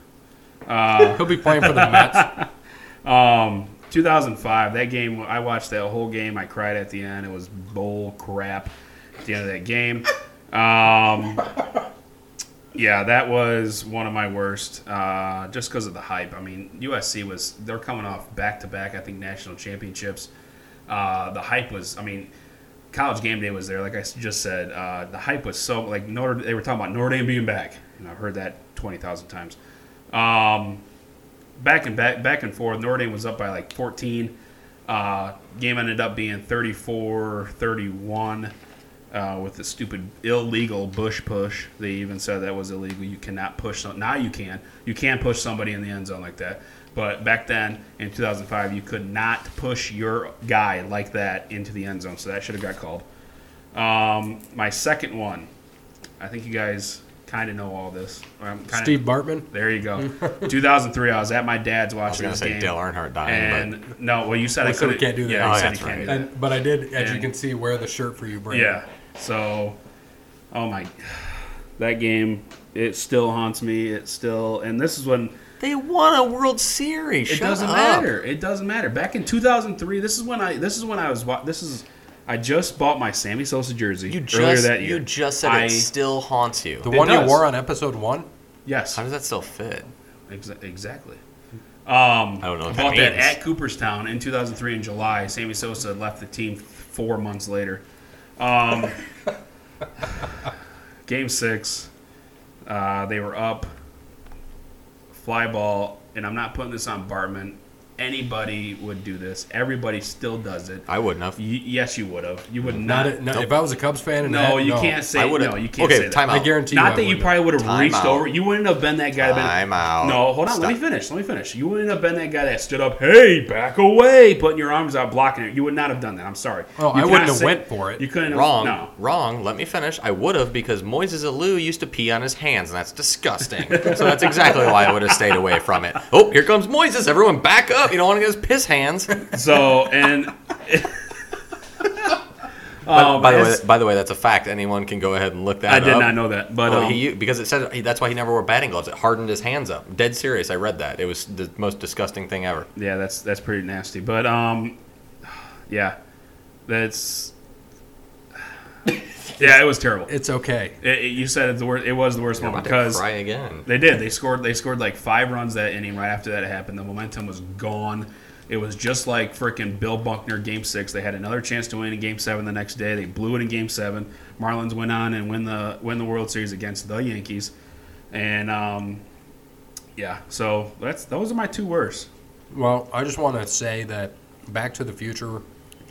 Speaker 1: He'll be playing for the Mets.
Speaker 3: Um, 2005. That game, I watched that whole game. I cried at the end. It was bull crap at the end of that game. Um, yeah, that was one of my worst. Uh, just because of the hype. I mean, USC was they're coming off back to back. I think national championships. Uh, the hype was. I mean. College game day was there, like I just said. Uh, the hype was so like Notre. They were talking about Notre Dame being back, and I've heard that twenty thousand times. Um, back and back, back and forth. Notre Dame was up by like 14. Uh, game ended up being 34-31 uh, with the stupid illegal bush push. They even said that was illegal. You cannot push. Now you can. You can push somebody in the end zone like that. But back then in 2005, you could not push your guy like that into the end zone. So that should have got called. Um, my second one. I think you guys kind of know all this. I'm kinda,
Speaker 1: Steve Bartman.
Speaker 3: there you go. 2003. I was at my dad's
Speaker 2: I was
Speaker 3: watching this
Speaker 2: say
Speaker 3: game.
Speaker 2: Dale Earnhardt dying,
Speaker 3: and no, well, you said
Speaker 1: We
Speaker 3: I couldn't.
Speaker 1: can't do that.
Speaker 3: Yeah,
Speaker 2: Oh,
Speaker 3: you said
Speaker 2: that's
Speaker 3: you can't do that.
Speaker 1: And, but I did, as you can see, wear the shirt for you,
Speaker 3: but
Speaker 1: Brandon.
Speaker 3: yeah. So, oh my, that game it still haunts me. It still, and this is when
Speaker 2: but they won a World Series.
Speaker 3: it
Speaker 2: Shut
Speaker 3: doesn't
Speaker 2: up.
Speaker 3: matter. It doesn't matter. Back in 2003, this is when I. This is when I was. This is. I just bought my Sammy Sosa jersey
Speaker 2: You
Speaker 3: earlier
Speaker 2: just
Speaker 3: that year.
Speaker 2: you just said
Speaker 3: I,
Speaker 2: it still haunts you.
Speaker 1: The
Speaker 3: It
Speaker 1: one you wore on episode one.
Speaker 3: yes,
Speaker 2: How does that still fit?
Speaker 3: Exa- exactly. Um,
Speaker 2: I don't know what
Speaker 3: bought
Speaker 2: that
Speaker 3: that at Cooperstown in 2003 in July. Sammy Sosa left the team four months later. Um, game six, uh, they were up. Fly ball, and I'm not putting this on Bartman. Anybody would do this. Everybody still does it.
Speaker 2: I wouldn't have.
Speaker 3: Y- yes, you would have. You would
Speaker 1: Not,
Speaker 3: not.
Speaker 1: a, no, if I was a Cubs fan, and
Speaker 3: no,
Speaker 1: that,
Speaker 3: you
Speaker 1: no.
Speaker 3: can't say.
Speaker 2: I
Speaker 3: No, you can't
Speaker 2: okay,
Speaker 3: say that.
Speaker 2: Okay, time
Speaker 1: I guarantee you.
Speaker 3: Not
Speaker 1: I
Speaker 3: that you probably would have reached
Speaker 2: out.
Speaker 3: over. You wouldn't have been that guy. that been,
Speaker 2: Time out.
Speaker 3: No, hold on. Let me finish. Let me finish. You wouldn't have been that guy that stood up. Hey, back away, putting your arms out, blocking it. You would not have done that. I'm sorry.
Speaker 1: Oh,
Speaker 3: You
Speaker 1: I wouldn't have
Speaker 3: say-
Speaker 1: went for it.
Speaker 3: You couldn't. have-
Speaker 2: Wrong.
Speaker 3: No.
Speaker 2: Wrong. Let me finish. I would have because Moises Alou used to pee on his hands, and that's disgusting. so that's exactly why I would have stayed away from it. Oh, here comes Moises. Everyone back up. You don't want to get his piss hands.
Speaker 3: So and.
Speaker 2: But
Speaker 3: Um,
Speaker 2: by the way, by the way, that's a fact. Anyone can go ahead and look that up.
Speaker 3: I
Speaker 2: up.
Speaker 3: did not know that, but
Speaker 2: Well,
Speaker 3: um,
Speaker 2: he because it said that's why he never wore batting gloves. It hardened his hands up. Dead serious. I read that. It was the most disgusting thing ever.
Speaker 3: yeah, that's that's pretty nasty. But um, yeah, that's. Yeah, it was terrible.
Speaker 1: It's okay.
Speaker 3: It, it- you said it's the worst. It was the worst
Speaker 2: I'm
Speaker 3: moment
Speaker 2: about to
Speaker 3: because
Speaker 2: cry again.
Speaker 3: They did. They scored. They scored like five runs that inning. Right after that happened, the momentum was gone. It was just like freaking Bill Buckner Game Six. They had another chance to win in Game Seven the next day. They blew it in Game Seven. Marlins went on and win the win the World Series against the Yankees. And um, yeah, so that's those are my two worst.
Speaker 1: Well, I just want to say that Back to the Future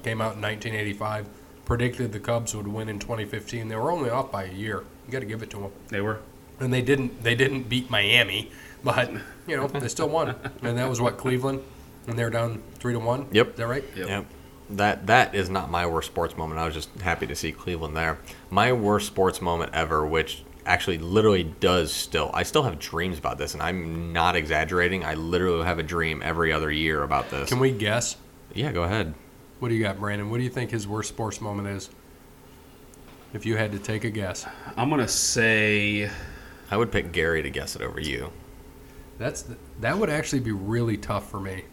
Speaker 1: came out in 1985. Predicted the Cubs would win in 2015. They were only off by a year. You got to give it to them.
Speaker 3: They were.
Speaker 1: And they didn't. They didn't beat Miami, but you know they still won. And that was what Cleveland. And they're down three to one.
Speaker 2: Yep.
Speaker 1: Is that right?
Speaker 3: Yep.
Speaker 2: Yep. That that is not my worst sports moment. I was just happy to see Cleveland there. My worst sports moment ever, which actually literally does still. I still have dreams about this, and I'm not exaggerating. I literally have a dream every other year about this.
Speaker 1: Can we guess?
Speaker 2: yeah, go ahead.
Speaker 1: What do you got, Brandon? What do you think his worst sports moment is? If you had to take a guess,
Speaker 3: I'm gonna say
Speaker 2: I would pick Gary to guess it over you.
Speaker 1: that's that would actually be really tough for me.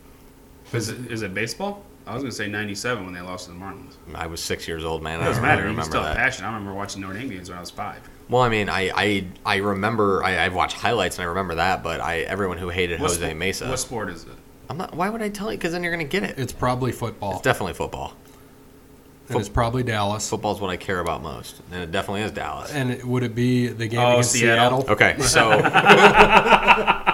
Speaker 3: is it, is it baseball? I was gonna say '97 when they lost to the Marlins.
Speaker 2: I was six years old, man.
Speaker 3: It
Speaker 2: I
Speaker 3: doesn't
Speaker 2: don't
Speaker 3: matter.
Speaker 2: really
Speaker 3: You
Speaker 2: remember
Speaker 3: still have passion. I remember watching Notre Dame games when I was five.
Speaker 2: Well, I mean, I I, I remember I, I've watched highlights and I remember that, but I everyone who hated
Speaker 3: What
Speaker 2: Jose
Speaker 3: spo-
Speaker 2: Mesa.
Speaker 3: What sport is it?
Speaker 2: I'm not. Why would I tell you? Because then you're gonna get it.
Speaker 1: It's probably football,
Speaker 2: It's definitely football.
Speaker 1: and it's probably Dallas.
Speaker 2: Football's what I care about most, and it definitely is Dallas.
Speaker 1: And it, would it be the game
Speaker 3: Oh,
Speaker 1: against
Speaker 3: Seattle.
Speaker 1: Seattle?
Speaker 2: Okay, so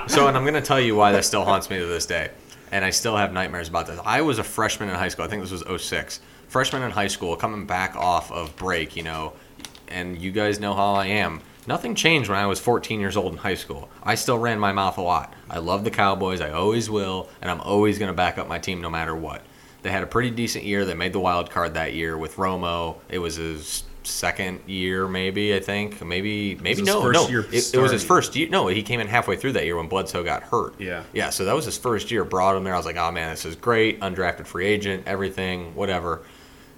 Speaker 2: so, and I'm gonna tell you why that still haunts me to this day, and I still have nightmares about this. I was a freshman in high school. I think this was 06. Freshman in high school, coming back off of break, you know, and you guys know how I am. Nothing changed when I was 14 years old in high school. I still ran my mouth a lot. I love the Cowboys. I always will, and I'm always gonna back up my team no matter what. They had a pretty decent year. They made the wild card that year with Romo. It was his second year, maybe I think, maybe maybe
Speaker 3: his
Speaker 2: no,
Speaker 3: first
Speaker 2: no.
Speaker 3: year
Speaker 2: It, it was his first year. No, he came in halfway through that year when Bledsoe got hurt.
Speaker 3: Yeah.
Speaker 2: yeah. So that was his first year. Brought him there. I was like, oh man, this is great. Undrafted free agent, everything, whatever.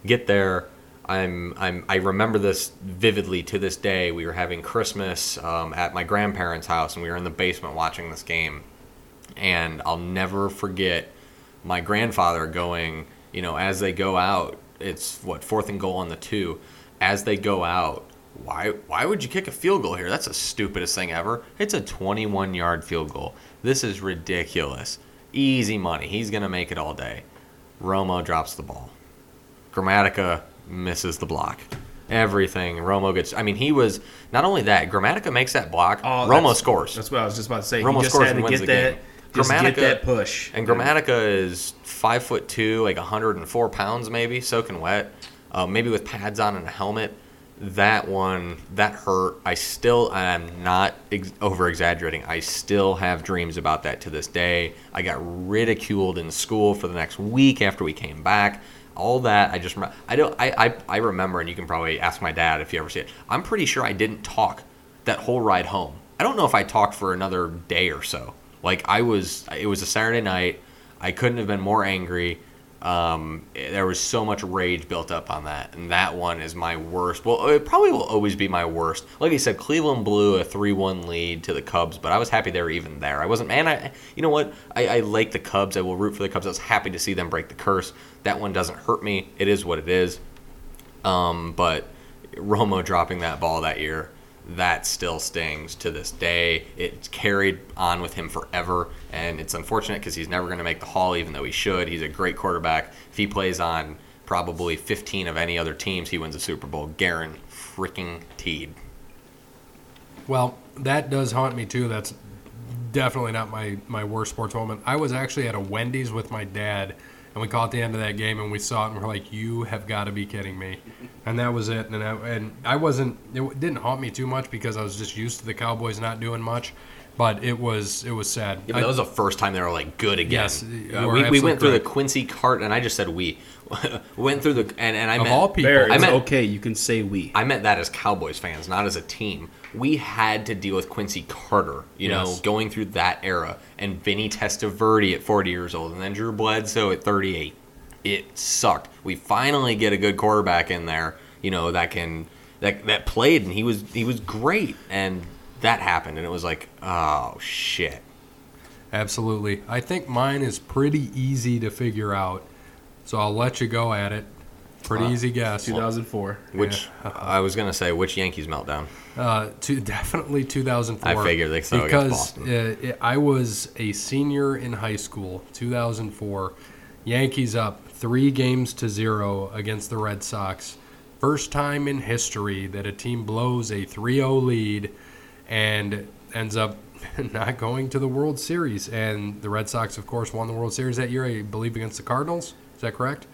Speaker 2: Get there. I'm, I'm, I remember this vividly to this day. We were having Christmas um, at my grandparents' house, and we were in the basement watching this game and I'll never forget my grandfather going, you know, as they go out, it's what fourth and goal on the two. As they go out, why why would you kick a field goal here? That's the stupidest thing ever. It's a 21 yard field goal. This is ridiculous. Easy money. He's gonna make it all day. Romo drops the ball. Gramatica misses the block. Everything. Romo gets. I mean, he was not only that. Gramatica makes that block.
Speaker 3: Oh,
Speaker 2: Romo scores.
Speaker 3: That's what I was just about to say.
Speaker 2: Romo
Speaker 3: he just
Speaker 2: scores
Speaker 3: had
Speaker 2: and wins
Speaker 3: get
Speaker 2: the
Speaker 3: that,
Speaker 2: game.
Speaker 3: just
Speaker 2: Gramatica-
Speaker 3: get that push.
Speaker 2: And Gramatica is five foot two, like 104 pounds, maybe soaking wet, uh, maybe with pads on and a helmet. That one, that hurt. I still, I'm not ex- over exaggerating. I still have dreams about that to this day. I got ridiculed in school for the next week after we came back. All that, I just, I don't, I, I, I remember, and you can probably ask my dad if you ever see it. I'm pretty sure I didn't talk that whole ride home. I don't know if I talked for another day or so. Like I was, it was a Saturday night. I couldn't have been more angry. Um, there was so much rage built up on that, and that one is my worst. Well, it probably will always be my worst. Like I said, Cleveland blew a three-one lead to the Cubs, but I was happy they were even there. I wasn't, man. I, you know what? I, I like the Cubs. I will root for the Cubs. I was happy to see them break the curse. That one doesn't hurt me. It is what it is. Um, but Romo dropping that ball that year, that still stings to this day. It's carried on with him forever, and it's unfortunate because he's never going to make the Hall, even though he should. He's a great quarterback. If he plays on probably 15 of any other teams, he wins a Super Bowl. Garen freaking Teed.
Speaker 1: Well, that does haunt me too. That's definitely not my my worst sports moment. I was actually at a Wendy's with my dad, and we caught the end of that game, and we saw it, and we're like, "You have got to be kidding me!" And that was it. And I, and I wasn't. It didn't haunt me too much because I was just used to the Cowboys not doing much. But it was it was sad.
Speaker 2: Yeah, but
Speaker 1: I-
Speaker 2: that was the first time they were like good again.
Speaker 1: Yes,
Speaker 2: Uh, we, we went through the. Quincy Cart, and I just said we went through the and, and I
Speaker 1: of
Speaker 2: meant
Speaker 1: all people,
Speaker 3: Bear,
Speaker 2: I meant-
Speaker 3: okay. You can say we.
Speaker 2: I meant that as Cowboys fans, not as a team. We had to deal with Quincy Carter, you know, going through that era, and Vinny Testaverde at 40 years old, and then Drew Bledsoe at 38. It sucked. We finally get a good quarterback in there, you know, that can that that played, and he was he was great, and that happened, and it was like, oh shit.
Speaker 1: absolutely. I think mine is pretty easy to figure out, so I'll let you go at it. Pretty
Speaker 2: Uh,
Speaker 1: easy guess.
Speaker 3: 2004.
Speaker 2: Which I was gonna say, which Yankees meltdown?
Speaker 1: Uh, to definitely 2004.
Speaker 2: I figured they saw against
Speaker 1: because
Speaker 2: Boston.
Speaker 1: uh, it- I was a senior in high school, 2004. Yankees up three games to zero against the Red Sox. First time in history that a team blows a 3-0 lead and ends up not going to the World Series. And the Red Sox, of course, won the World Series that year. I believe against the Cardinals. Is that correct?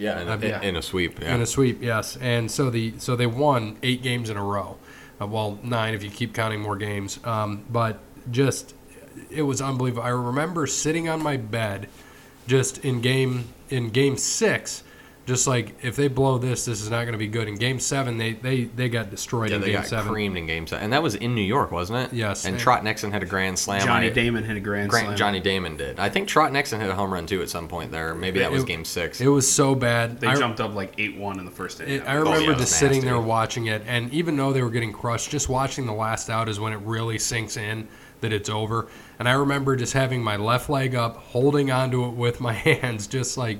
Speaker 2: Yeah, in,
Speaker 1: Uh,
Speaker 2: in-
Speaker 3: yeah.
Speaker 2: in a sweep. Yeah.
Speaker 1: in a sweep, yes. And so the so they won eight games in a row. Uh, well, nine if you keep counting more games. Um, but just it was unbelievable. I remember sitting on my bed just in game in game six, just like if they blow this, this is not going to be good. In game seven, they they they got destroyed
Speaker 2: Yeah,
Speaker 1: in
Speaker 2: they
Speaker 1: game
Speaker 2: got
Speaker 1: seven.
Speaker 2: creamed in game seven, and that was in New York, wasn't it?
Speaker 1: Yes.
Speaker 2: And Trot Nixon had a grand slam.
Speaker 3: Johnny
Speaker 2: I-
Speaker 3: Damon hit a grand,
Speaker 2: Grant,
Speaker 3: slam.
Speaker 2: Johnny Damon did. I think Trot Nixon hit a home run too at some point there. Maybe that was game six.
Speaker 1: It was so bad.
Speaker 3: They
Speaker 1: I-
Speaker 3: jumped up like eight one in the first inning.
Speaker 1: It, I
Speaker 2: Oh,
Speaker 1: remember
Speaker 2: yeah,
Speaker 1: just sitting there watching it, and even though they were getting crushed, just watching the last out is when it really sinks in that it's over. And I remember just having my left leg up, holding onto it with my hands, just like,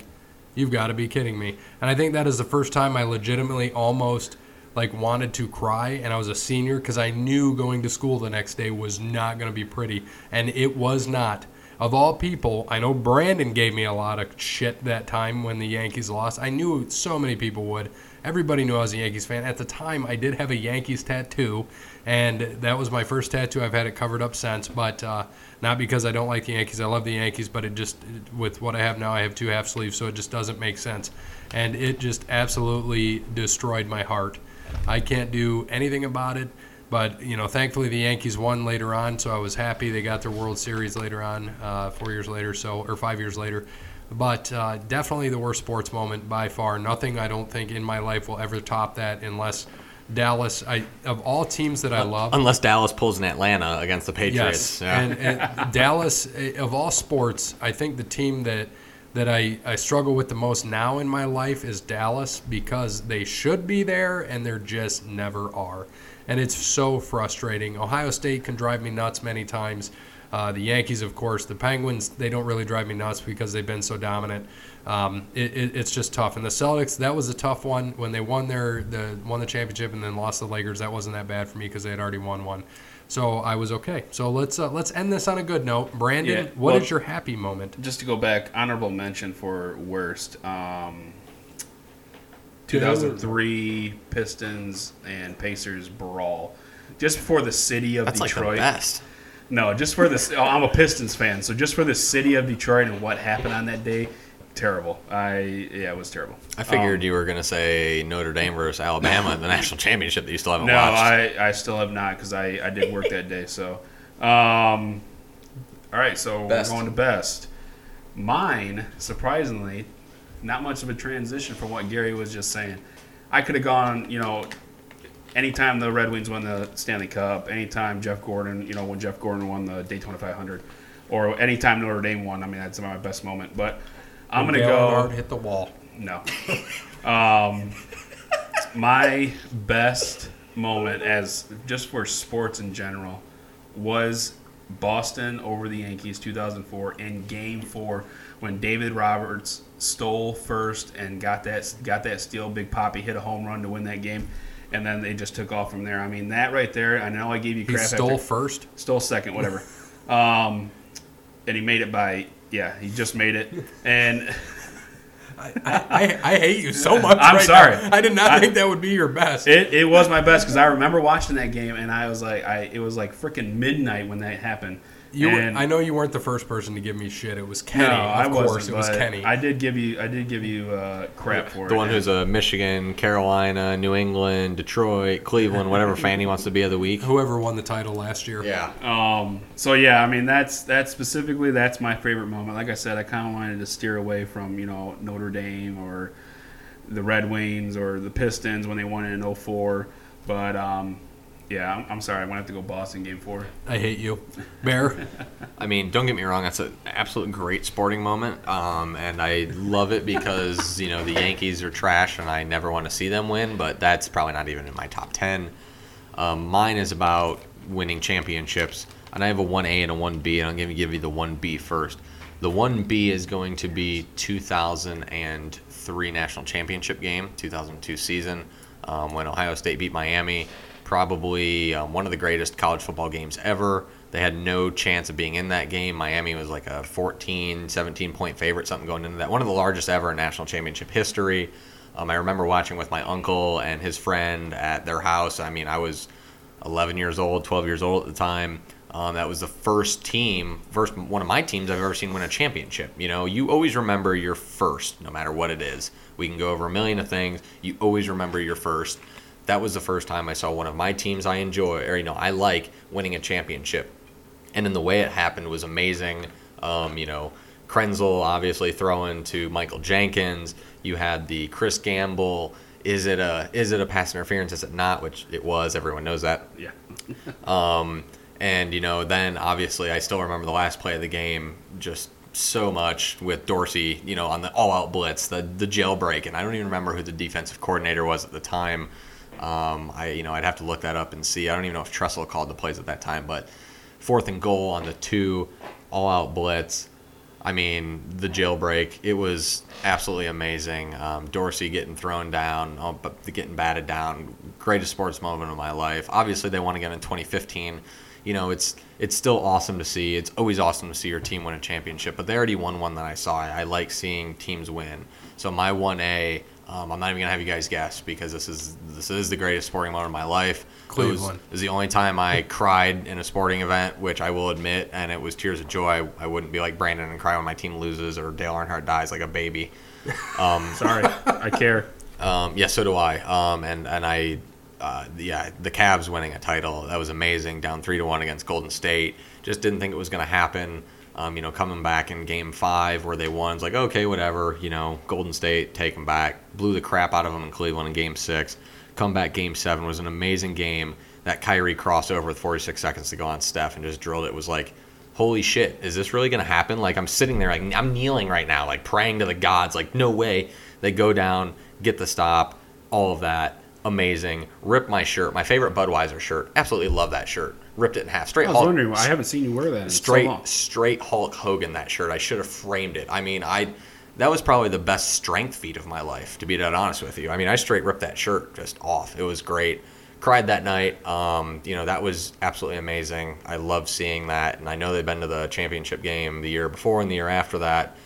Speaker 1: you've got to be kidding me. And I think that is the first time I legitimately almost like wanted to cry, and I was a senior because I knew going to school the next day was not going to be pretty, and it was not. Of all people, I know Brandon gave me a lot of shit that time when the Yankees lost. I knew so many people would. Everybody knew I was a Yankees fan. At the time, I did have a Yankees tattoo, and that was my first tattoo. I've had it covered up since, but uh, not because I don't like the Yankees. I love the Yankees, but it just, with what I have now, I have two half sleeves, so it just doesn't make sense. And it just absolutely destroyed my heart. I can't do anything about it. But you know, thankfully the Yankees won later on, so I was happy they got their World Series later on, uh, four years later, so or five years later. But uh, definitely the worst sports moment by far. Nothing I don't think in my life will ever top that, unless Dallas. I of all teams that I love,
Speaker 2: Unless Dallas pulls in Atlanta against the Patriots.
Speaker 1: Yes,
Speaker 2: Yeah.
Speaker 1: and, and Dallas eh, of all sports, I think the team that that I, I struggle with the most now in my life is Dallas because they should be there and they're just never are, and it's so frustrating. Ohio State can drive me nuts many times. Uh, the Yankees, of course, the Penguins, they don't really drive me nuts because they've been so dominant. Um, it, it, it's just tough. And the Celtics, that was a tough one when they won their the won the championship and then lost the Lakers. That wasn't that bad for me because they had already won one. So I was okay. So let's uh, let's end this on a good note. Brandon,
Speaker 3: Yeah,
Speaker 1: what is
Speaker 3: well-
Speaker 1: your happy moment?
Speaker 3: Just to go back, honorable mention for worst. Um, 2003 Pistons and Pacers brawl. Just before the city of
Speaker 2: That's like
Speaker 3: Detroit.
Speaker 2: the best.
Speaker 3: No, just for this. Oh, I'm a Pistons fan, so just for the city of Detroit and what happened on that day, terrible. I yeah, it was terrible.
Speaker 2: I figured
Speaker 3: Um,
Speaker 2: you were going to say Notre Dame versus Alabama in the national championship that you still haven't
Speaker 3: No,
Speaker 2: watched.
Speaker 3: I, I still have not because I, I did work that day. So, um, all right, so
Speaker 2: Best.
Speaker 3: we're going to best. Mine, surprisingly, not much of a transition from what Gary was just saying. I could have gone, you know, anytime the Red Wings won the Stanley Cup, anytime Jeff Gordon, you know, when Jeff Gordon won the Daytona 500, or anytime Notre Dame won. I mean, that's my best moment. But I'm going to go.
Speaker 1: Hit the wall.
Speaker 3: No. um, my best moment, as just for sports in general, was Boston over the Yankees 2004 in Game Four when David Roberts stole first and got that got that steal. Big Papi hit a home run to win that game, and then they just took off from there. I mean, that right there. I know I gave you
Speaker 1: He
Speaker 3: crap.
Speaker 1: stole
Speaker 3: after,
Speaker 1: first.
Speaker 3: stole second, whatever. um, and he made it by yeah, he just made it, and.
Speaker 1: I, I hate you so much.
Speaker 3: I'm
Speaker 1: right
Speaker 3: sorry.
Speaker 1: now. I did not
Speaker 3: I-
Speaker 1: think that would be your best.
Speaker 3: It, it was my best because I remember watching that game and I was like, I it was like freaking midnight when that happened.
Speaker 1: You, were- I know you weren't the first person to give me shit. It was Kenny.
Speaker 3: no,
Speaker 1: of
Speaker 3: I
Speaker 1: course,
Speaker 3: wasn't.
Speaker 1: it was Kenny.
Speaker 3: I did give you, I did give you uh, crap for it.
Speaker 2: the one who's a Michigan, Carolina, New England, Detroit, Cleveland, whatever fan he wants to be of the week.
Speaker 1: Whoever won the title last year.
Speaker 2: Yeah.
Speaker 3: Um. So yeah, I mean that's that's specifically that's my favorite moment. Like I said, I kind of wanted to steer away from you know Notre Dame or the Red Wings or the Pistons when they won it in 04. But um, yeah, I'm, I'm sorry, I'm gonna have to go Boston game four.
Speaker 1: I hate you, Bear.
Speaker 2: I mean, don't get me wrong, that's an absolute great sporting moment. Um, and I love it because, you know, the Yankees are trash and I never want to see them win, but that's probably not even in my top 10. Um, mine is about winning championships. And I have a 1A and a 1B, and I'm going to give you the 1B first. The 1B is going to be 2003 national championship game, 2002 season, um, when Ohio State beat Miami. Probably um, one of the greatest college football games ever. They had no chance of being in that game. Miami was like a 14, 17 point favorite, something going into that. One of the largest ever in national championship history. Um, I remember watching with my uncle and his friend at their house. I mean, I was 11 years old, 12 years old at the time. Um, that was the first team, first one of my teams I've ever seen win a championship. You know, you always remember your first, no matter what it is. We can go over a million of things. You always remember your first. That was the first time I saw one of my teams I enjoy, or you know, I like winning a championship. And then the way it happened was amazing. Um, you know, Krenzel obviously throwing to Michael Jenkins. You had the Chris Gamble. Is it a is it a pass interference? Is it not? Which it was. Everyone knows that.
Speaker 3: Yeah.
Speaker 2: Um, and you know, then obviously I still remember the last play of the game just so much with Dorsey, you know, on the all-out blitz, the the jailbreak, and I don't even remember who the defensive coordinator was at the time. Um, I you know I'd have to look that up and see. I don't even know if Tressel called the plays at that time, but fourth and goal on the two, all-out blitz. I mean, the jailbreak, it was absolutely amazing. Um, Dorsey getting thrown down, oh, but getting batted down, greatest sports moment of my life. Obviously, they won again in 2015. You know, it's it's still awesome to see. It's always awesome to see your team win a championship, but they already won one that I saw. I, I like seeing teams win. So my 1A, um, I'm not even gonna have you guys guess because this is this is the greatest sporting moment of my life.
Speaker 1: Cleveland.
Speaker 2: It was, it was the only time I cried in a sporting event, which I will admit, and it was tears of joy. I, I wouldn't be like Brandon and cry when my team loses or Dale Earnhardt dies like a baby. Um,
Speaker 3: Sorry, I care.
Speaker 2: um, yeah, so do I. Um, and and I, uh, yeah, the Cavs winning a title that was amazing. Down three to one against Golden State. Just didn't think it was going to happen. Um, you know, coming back in Game Five where they won, it's like okay, whatever. You know, Golden State take them back, blew the crap out of them in Cleveland in Game Six. Come back Game Seven was an amazing game. That Kyrie crossover with 46 seconds to go on Steph and just drilled it was like holy shit, is this really going to happen? Like, I'm sitting there, like, I'm kneeling right now, like, praying to the gods, like, no way. They go down, get the stop, all of that. Amazing. Rip my shirt, my favorite Budweiser shirt. Absolutely love that shirt. Ripped it in half. Straight
Speaker 3: I was
Speaker 2: Hulk,
Speaker 3: wondering. I haven't seen you wear that in
Speaker 2: straight,
Speaker 3: so long.
Speaker 2: straight Hulk Hogan, that shirt. I should have framed it. I mean, I. That was probably the best strength feat of my life, to be that honest with you. I mean, I straight ripped that shirt just off. It was great cried that night. Um, you know, that was absolutely amazing. I love seeing that, and I know they've been to the championship game the year before and the year after that.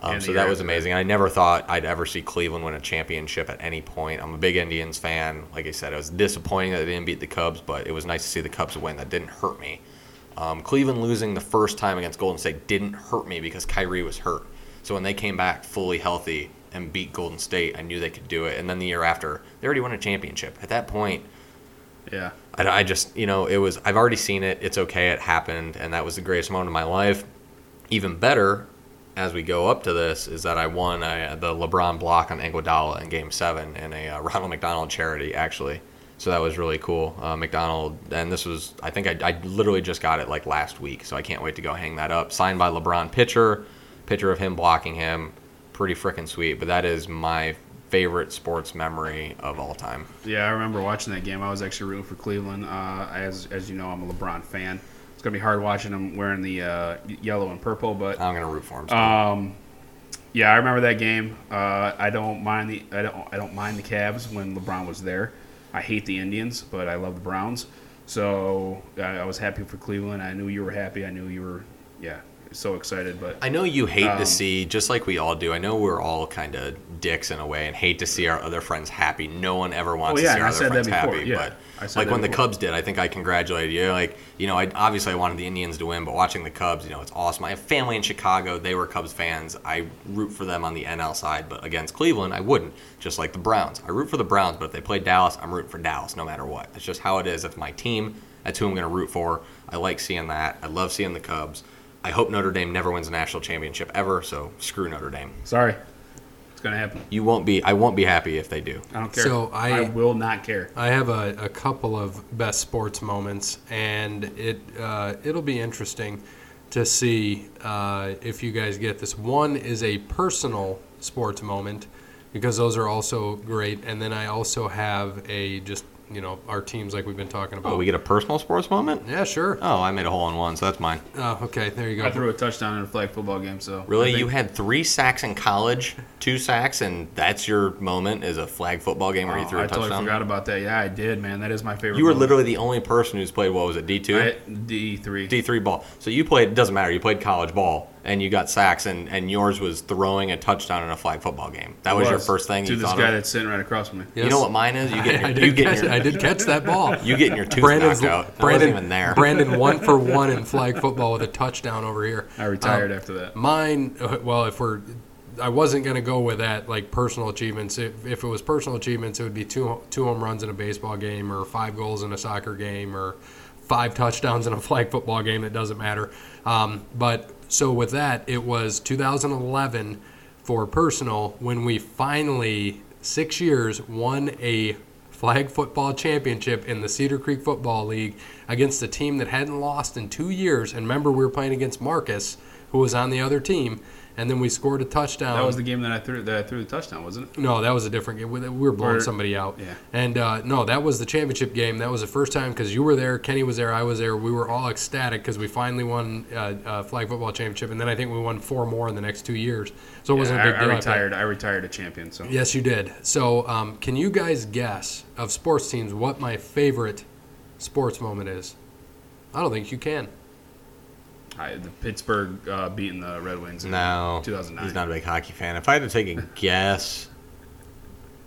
Speaker 2: Um, so that was amazing. I never thought I'd ever see Cleveland win a championship at any point. I'm a big Indians fan. Like I said, it was disappointing that they didn't beat the Cubs, but it was nice to see the Cubs win. That didn't hurt me. Um, Cleveland losing the first time against Golden State didn't hurt me because Kyrie was hurt. So when they came back fully healthy and beat Golden State, I knew they could do it. And then the year after, they already won a championship. At that point,
Speaker 3: Yeah.
Speaker 2: I, I just, you know, it was, I've already seen it. It's okay. It happened. And that was the greatest moment of my life. Even better, as we go up to this, is that I won uh the LeBron block on Iguodala in game seven in a uh, Ronald McDonald charity, actually. So that was really cool. Uh, McDonald, and this was, I think I, I literally just got it like last week. So I can't wait to go hang that up. Signed by LeBron pitcher, picture of him blocking him. Pretty freaking sweet. But that is my favorite sports memory of all time.
Speaker 3: Yeah, I remember watching that game. I was actually rooting for Cleveland. Uh, as as you know, I'm a LeBron fan. It's gonna be hard watching him wearing the uh, yellow and purple, but
Speaker 2: I'm going to root for him.
Speaker 3: um, yeah, I remember that game. Uh, I don't mind the I don't I don't mind the Cavs when LeBron was there. I hate the Indians, but I love the Browns. So I, I was happy for Cleveland. I knew you were happy. I knew you were yeah so excited. But
Speaker 2: I know you hate
Speaker 3: Um,
Speaker 2: to see, just like we all do. I know we're all kind of dicks in a way and hate to see our other friends happy. No one ever wants
Speaker 3: Oh, yeah,
Speaker 2: to see our
Speaker 3: I
Speaker 2: other
Speaker 3: said that
Speaker 2: friends
Speaker 3: before,
Speaker 2: happy.
Speaker 3: yeah.
Speaker 2: But like when the. Cubs did, I think I congratulated you. Like you know, I obviously I wanted the Indians to win, but watching the Cubs, you know, it's awesome. I have family in Chicago; they were Cubs fans. I root for them on the NL side, but against Cleveland, I wouldn't. Just like the Browns, I root for the Browns, but if they play Dallas, I'm rooting for Dallas no matter what. It's just how it is. It's my team. That's who I'm going to root for. I like seeing that. I love seeing the Cubs. I hope Notre Dame never wins a national championship ever. So screw Notre Dame.
Speaker 3: sorry, it's gonna happen.
Speaker 2: You won't be. I won't be happy if they do.
Speaker 3: I don't care.
Speaker 1: So I-
Speaker 3: will not care.
Speaker 1: I have a, a couple of best sports moments, and it uh, it'll be interesting to see uh, if you guys get this. One is a personal sports moment because those are also great, and then I also have a just you know our teams like we've been talking about.
Speaker 2: Oh, we get a personal sports moment.
Speaker 1: yeah, sure.
Speaker 2: Oh, I made a hole in one, so that's mine.
Speaker 1: Oh, okay, there you go.
Speaker 3: I threw a touchdown in a flag football game. So
Speaker 2: Really,
Speaker 3: think-
Speaker 2: you had three sacks in college, two sacks, and that's your moment is a flag football game where you
Speaker 3: Oh,
Speaker 2: threw a
Speaker 3: I
Speaker 2: touchdown.
Speaker 3: I totally forgot about that. Yeah, I did, man. That is my favorite.
Speaker 2: You were
Speaker 3: moment.
Speaker 2: literally the only person who's played what was it D two,
Speaker 3: I, D three.
Speaker 2: D three ball. So you played. It doesn't matter. You played college ball, and you got sacks, and and yours was throwing a touchdown in a flag football game. That was, your first thing
Speaker 3: to
Speaker 2: you
Speaker 3: this guy
Speaker 2: of.
Speaker 3: that's sitting right across from me.
Speaker 2: You know what mine is? You get
Speaker 1: I, I
Speaker 2: your,
Speaker 1: did
Speaker 2: you get
Speaker 1: catch,
Speaker 2: your,
Speaker 1: I did catch that ball.
Speaker 2: you getting your tooth
Speaker 1: Brandon's
Speaker 2: knocked out.
Speaker 1: Brandon,
Speaker 2: wasn't even there.
Speaker 1: Brandon one for one in flag football with a touchdown over here.
Speaker 3: I retired
Speaker 1: Um,
Speaker 3: after that.
Speaker 1: Mine, uh, well, if we're, I wasn't gonna go with that like personal achievements. If, if it was personal achievements, it would be two two home runs in a baseball game, or five goals in a soccer game, or five touchdowns in a flag football game. It doesn't matter. Um, but So with that, it was 2011 for personal when we finally six years won a flag football championship in the Cedar Creek Football League against a team that hadn't lost in two years. And remember, we were playing against Marcus, who was on the other team. And then we scored a touchdown.
Speaker 3: That was the game that I threw that I threw the touchdown, wasn't it?
Speaker 1: No, that was a different game. We we were blowing
Speaker 3: Or-
Speaker 1: somebody out.
Speaker 3: yeah.
Speaker 1: And uh, no, that was the championship game. That was the first time because you were there, Kenny was there, I was there. We were all ecstatic because we finally won uh, uh, flag football championship, and then I think we won four more in the next two years. So it wasn't a big
Speaker 3: I,
Speaker 1: deal.
Speaker 3: I retired. I retired a champion. So
Speaker 1: Yes, you did. So, um, can you guys guess of sports teams what my favorite sports moment is? I don't think you can.
Speaker 3: I, the Pittsburgh uh, beating the Red Wings. in
Speaker 2: No,
Speaker 3: 2009.
Speaker 2: he's not a big hockey fan. If I had to take a guess,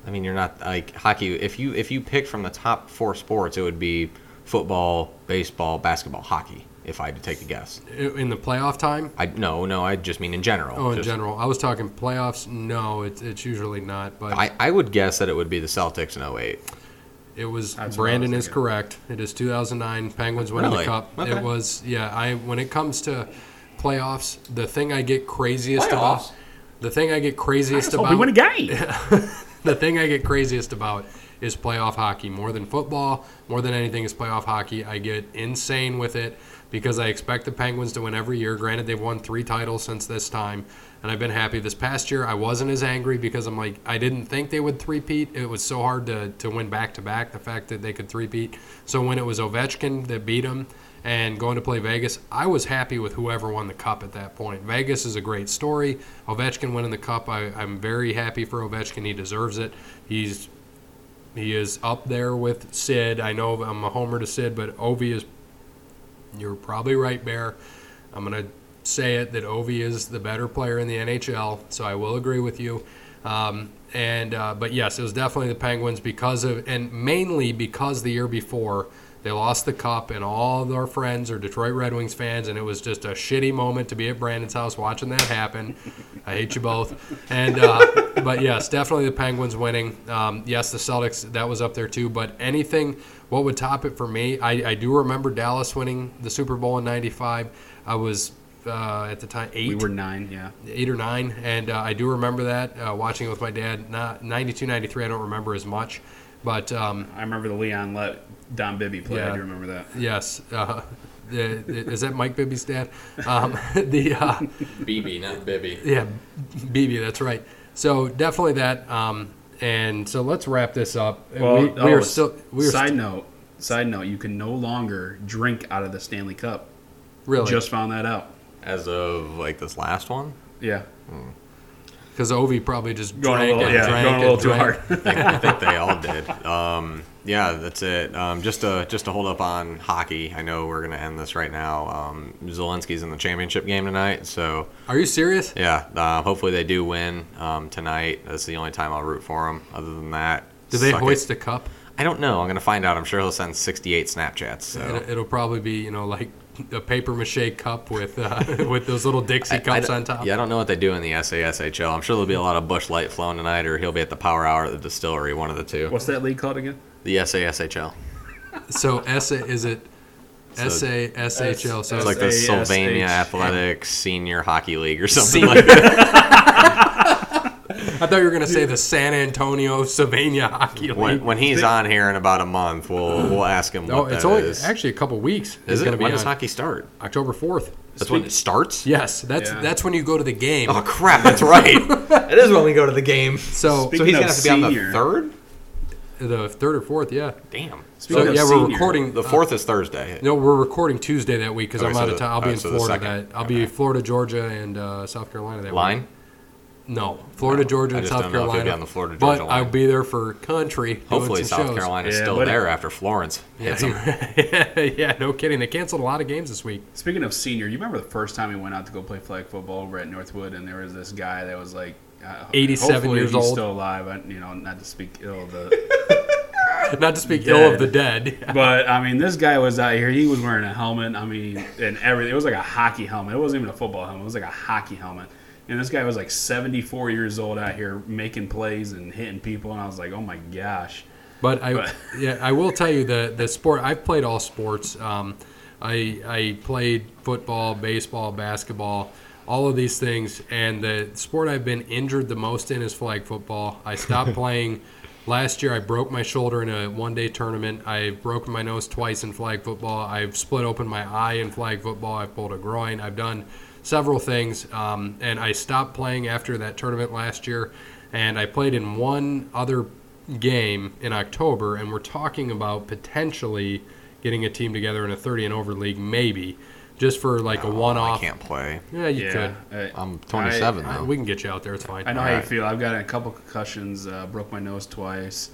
Speaker 2: I mean, you're not like hockey. If you if you pick from the top four sports, it would be football, baseball, basketball, hockey. If I had to take a guess,
Speaker 1: In the playoff time?
Speaker 2: I no, no, I just mean in general.
Speaker 1: Oh, in
Speaker 2: Just-
Speaker 1: general. I was talking playoffs. No, it's, it's usually not. But
Speaker 2: I, I would guess that it would be the Celtics in 08.
Speaker 1: It was
Speaker 3: That's what I
Speaker 1: Brandon
Speaker 3: was
Speaker 1: is
Speaker 3: thinking.
Speaker 1: correct. It is 2009 Penguins winning
Speaker 2: Really?
Speaker 1: the cup.
Speaker 2: Okay.
Speaker 1: It was yeah. I when it comes to playoffs, the thing I get craziest
Speaker 2: Playoffs?
Speaker 1: about the thing I get craziest
Speaker 3: just hope we
Speaker 1: about
Speaker 3: win a game.
Speaker 1: the thing I get craziest about is playoff hockey more than football. More than anything is playoff hockey. I get insane with it because I expect the Penguins to win every year. Granted, they've won three titles since this time, and I've been happy. This past year, I wasn't as angry because I'm like I didn't think they would three-peat. It was so hard to, to win back to back. The fact that they could three-peat. So when it was Ovechkin that beat them and going to play Vegas, I was happy with whoever won the cup at that point. Vegas is a great story. Ovechkin winning the cup, I, I'm very happy for Ovechkin. He deserves it. He's he is up there with Sid. I know I'm a homer to Sid, but Ovi is. You're probably right, Bear. I'm gonna say it that Ovi is the better player in the NHL, so I will agree with you. Um, and uh, but yes, it was definitely the Penguins because of, and mainly because the year before they lost the cup, and all our friends are Detroit Red Wings fans, and it was just a shitty moment to be at Brandon's house watching that happen. I hate you both. And uh, but yes, definitely the Penguins winning. Um, yes, the Celtics that was up there too. But anything, what would top it for me? I, I do remember Dallas winning the Super Bowl in '95. I was uh, at the time eight
Speaker 3: we were nine. Yeah.
Speaker 1: eight or nine, and uh, I do remember that uh, watching it with my dad. Not 92, 93, I don't remember as much, but um,
Speaker 3: I remember the Leon Lett Don Beebe play.
Speaker 1: Yeah.
Speaker 3: I do remember that.
Speaker 1: yes, uh, the, is that Mike Bibby's dad? Um, the uh,
Speaker 2: Beebe, not Bibby.
Speaker 1: yeah, Beebe, that's right. So definitely that. Um, and so let's wrap this up.
Speaker 3: Well,
Speaker 1: we, we
Speaker 3: oh,
Speaker 1: are still we are
Speaker 3: side
Speaker 1: st-
Speaker 3: note. Side note. You can no longer drink out of the Stanley Cup.
Speaker 1: really
Speaker 3: Just found that out.
Speaker 2: As of like this last one,
Speaker 3: Yeah.
Speaker 1: because Ovi probably just
Speaker 3: Going a
Speaker 1: drank
Speaker 3: little,
Speaker 1: and
Speaker 3: yeah,
Speaker 1: drank
Speaker 3: going a
Speaker 1: and
Speaker 3: little too
Speaker 1: drank.
Speaker 3: hard.
Speaker 2: I think, I think they all did. Um, yeah, that's it. Um, just to just to hold up on hockey. I know we're gonna end this right now. Um, Zelensky's in the championship game tonight, so
Speaker 1: Are you serious?
Speaker 2: yeah. Uh, hopefully they do win um, tonight. That's the only time I'll root for them. Other than that,
Speaker 1: Do they
Speaker 2: suck it.
Speaker 1: hoist a cup?
Speaker 2: I don't know. I'm gonna find out. I'm sure he'll send 68 Snapchats. So.
Speaker 1: It, it'll probably be you know like a paper mache cup with uh, with those little Dixie
Speaker 2: I- I
Speaker 1: cups on top.
Speaker 2: Yeah, I don't know what they do in the SASHL. I'm sure there'll be a lot of Busch Light flown tonight, or he'll be at the Power Hour at the distillery, one of the two.
Speaker 3: What's that league called again?
Speaker 2: The SASHL.
Speaker 1: So S is it
Speaker 2: So-
Speaker 1: S A S H L? So
Speaker 2: It's like the Sylvania Athletics Senior Hockey League or something like that.
Speaker 1: I thought you were gonna say the San Antonio Sylvania Hockey League.
Speaker 2: When, when he's on here in about a month, we'll we'll ask him what
Speaker 1: oh, it's
Speaker 2: that
Speaker 1: only
Speaker 2: is.
Speaker 1: actually a couple weeks.
Speaker 2: Is
Speaker 1: It's
Speaker 2: it?
Speaker 1: gonna be
Speaker 2: When does
Speaker 1: on
Speaker 2: hockey start?
Speaker 1: October fourth.
Speaker 2: That's when it starts.
Speaker 1: Yes, that's
Speaker 3: Yeah.
Speaker 1: that's when you go to the game.
Speaker 2: Oh crap! That's right. it is when we go to the game.
Speaker 1: so
Speaker 3: Speak-
Speaker 2: So he's
Speaker 3: Speaking
Speaker 2: gonna
Speaker 3: of
Speaker 2: have to be on the
Speaker 3: senior-
Speaker 2: third.
Speaker 1: the third or fourth, yeah.
Speaker 2: Damn.
Speaker 3: Speaking
Speaker 1: so
Speaker 3: of
Speaker 1: yeah, we're
Speaker 3: senior,
Speaker 1: recording.
Speaker 2: The
Speaker 1: uh,
Speaker 2: fourth is Thursday.
Speaker 1: no, we're recording Tuesday that week because
Speaker 2: Okay,
Speaker 1: I'm
Speaker 2: so
Speaker 1: out of
Speaker 2: the-
Speaker 1: town. I'll be in
Speaker 2: so the
Speaker 1: Florida.
Speaker 2: second.
Speaker 1: That I'll be Florida, Georgia, and uh, South Carolina that week.
Speaker 2: Line.
Speaker 1: No, Florida,
Speaker 2: No,
Speaker 1: Georgia,
Speaker 2: I
Speaker 1: and
Speaker 2: just
Speaker 1: South
Speaker 2: don't know if you'll
Speaker 1: Carolina.
Speaker 2: be on the Florida,
Speaker 1: but
Speaker 2: Georgia
Speaker 1: I'll be there for country. doing
Speaker 2: Hopefully,
Speaker 1: some
Speaker 2: South
Speaker 1: shows.
Speaker 2: Carolina's
Speaker 3: Yeah,
Speaker 2: still
Speaker 3: but-
Speaker 2: there after Florence
Speaker 1: Yeah,
Speaker 2: hits 'em.
Speaker 1: yeah, no kidding. They canceled a lot of games this week.
Speaker 3: Speaking of senior, you remember the first time we went out to go play flag football over at Northwood, and there was this guy that was like uh,
Speaker 1: 87
Speaker 3: hopefully
Speaker 1: years
Speaker 3: he's
Speaker 1: old.
Speaker 3: still alive. I, you know, not to speak ill of the,
Speaker 1: Not to speak ill of the
Speaker 3: Dead.
Speaker 1: dead.
Speaker 3: but I mean, this guy was out here. He was wearing a helmet. I mean, and everything. It was like a hockey helmet. It wasn't even a football helmet. It was like a hockey helmet. And this guy was like 74 years old out here making plays and hitting people, and I was like, oh my gosh.
Speaker 1: But I,
Speaker 3: But-
Speaker 1: yeah, I will tell you the the sport. I've played all sports, um, I I played football, baseball, basketball, all of these things, and the sport I've been injured the most in is flag football. I stopped playing. Last year, I broke my shoulder in a one-day tournament. I've broken my nose twice in flag football. I've split open my eye in flag football. I've pulled a groin. I've done several things, um, and I stopped playing after that tournament last year. And I played in one other game in October, and we're talking about potentially getting a team together in a 30 and over league, maybe, just for like a one-off.
Speaker 2: I can't play.
Speaker 1: Yeah, you
Speaker 3: yeah,
Speaker 1: could.
Speaker 3: I-
Speaker 2: I'm 27
Speaker 1: Uh,
Speaker 2: though.
Speaker 1: we can get you out there. It's fine.
Speaker 3: I know how you feel. I've got a couple concussions. Uh, broke my nose twice.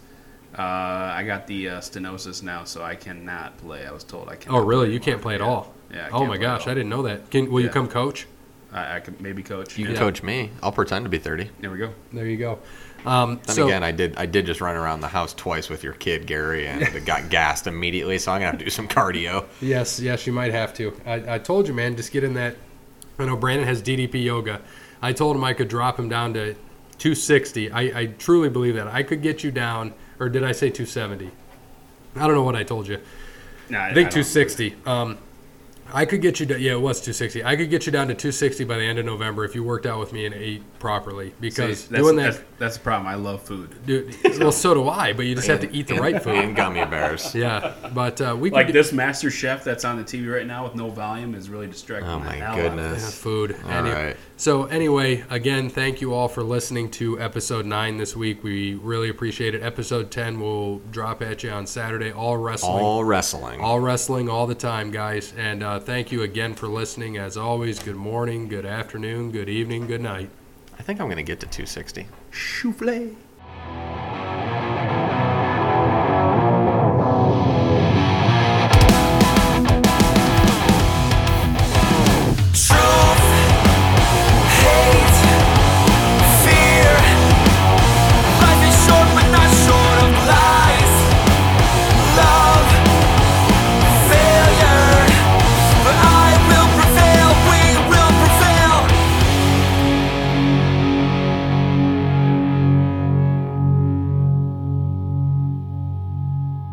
Speaker 3: Uh, I got the uh, stenosis now, so I cannot play. I was told I can't.
Speaker 1: Oh, really? You can't play at all?
Speaker 3: Yeah.
Speaker 1: Oh my gosh. I didn't know that. Can will you come coach?
Speaker 3: I, I could maybe coach.
Speaker 2: you can
Speaker 3: yeah.
Speaker 2: coach me. I'll pretend to be 30.
Speaker 3: There we go.
Speaker 1: There you go. Um,
Speaker 2: Then
Speaker 1: so
Speaker 2: again, I did I did just run around the house twice with your kid Gary and it got gassed immediately. So I'm gonna have to do some cardio.
Speaker 1: yes, yes, you might have to. I, I told you, man, just get in that. I know Brandon has DDP yoga. I told him I could drop him down to 260. I, I truly believe that I could get you down, or did I say 270? I don't know what I told you.
Speaker 3: Nah,
Speaker 1: I think
Speaker 3: don't-
Speaker 1: 260. Um, I could get you. down Yeah, it was 260. I could get you down to 260 by the end of November if you worked out with me and ate properly.
Speaker 3: See,
Speaker 1: Because
Speaker 3: that's,
Speaker 1: doing that,
Speaker 3: that's, that's the problem. I love food.
Speaker 1: dude, well, so do I. But you just have to eat the right food.
Speaker 2: and gummy bears.
Speaker 1: Yeah, but uh, we could
Speaker 3: Like
Speaker 1: get
Speaker 3: this Master Chef that's on the TV right now with no volume is really distracting.
Speaker 2: Oh
Speaker 3: the
Speaker 2: my
Speaker 3: hell out of me.
Speaker 2: goodness.
Speaker 1: yeah, food.
Speaker 2: All
Speaker 1: Any-
Speaker 2: right.
Speaker 1: So anyway, again, thank you all for listening to episode nine this week. We really appreciate it. Episode 10 will drop at you on Saturday. All wrestling.
Speaker 2: All wrestling.
Speaker 1: all wrestling all the time, guys. And uh, uh, thank you again for listening. As always, good morning, good afternoon, good evening, good night.
Speaker 2: I think I'm going to get to 260.
Speaker 3: Choufflet.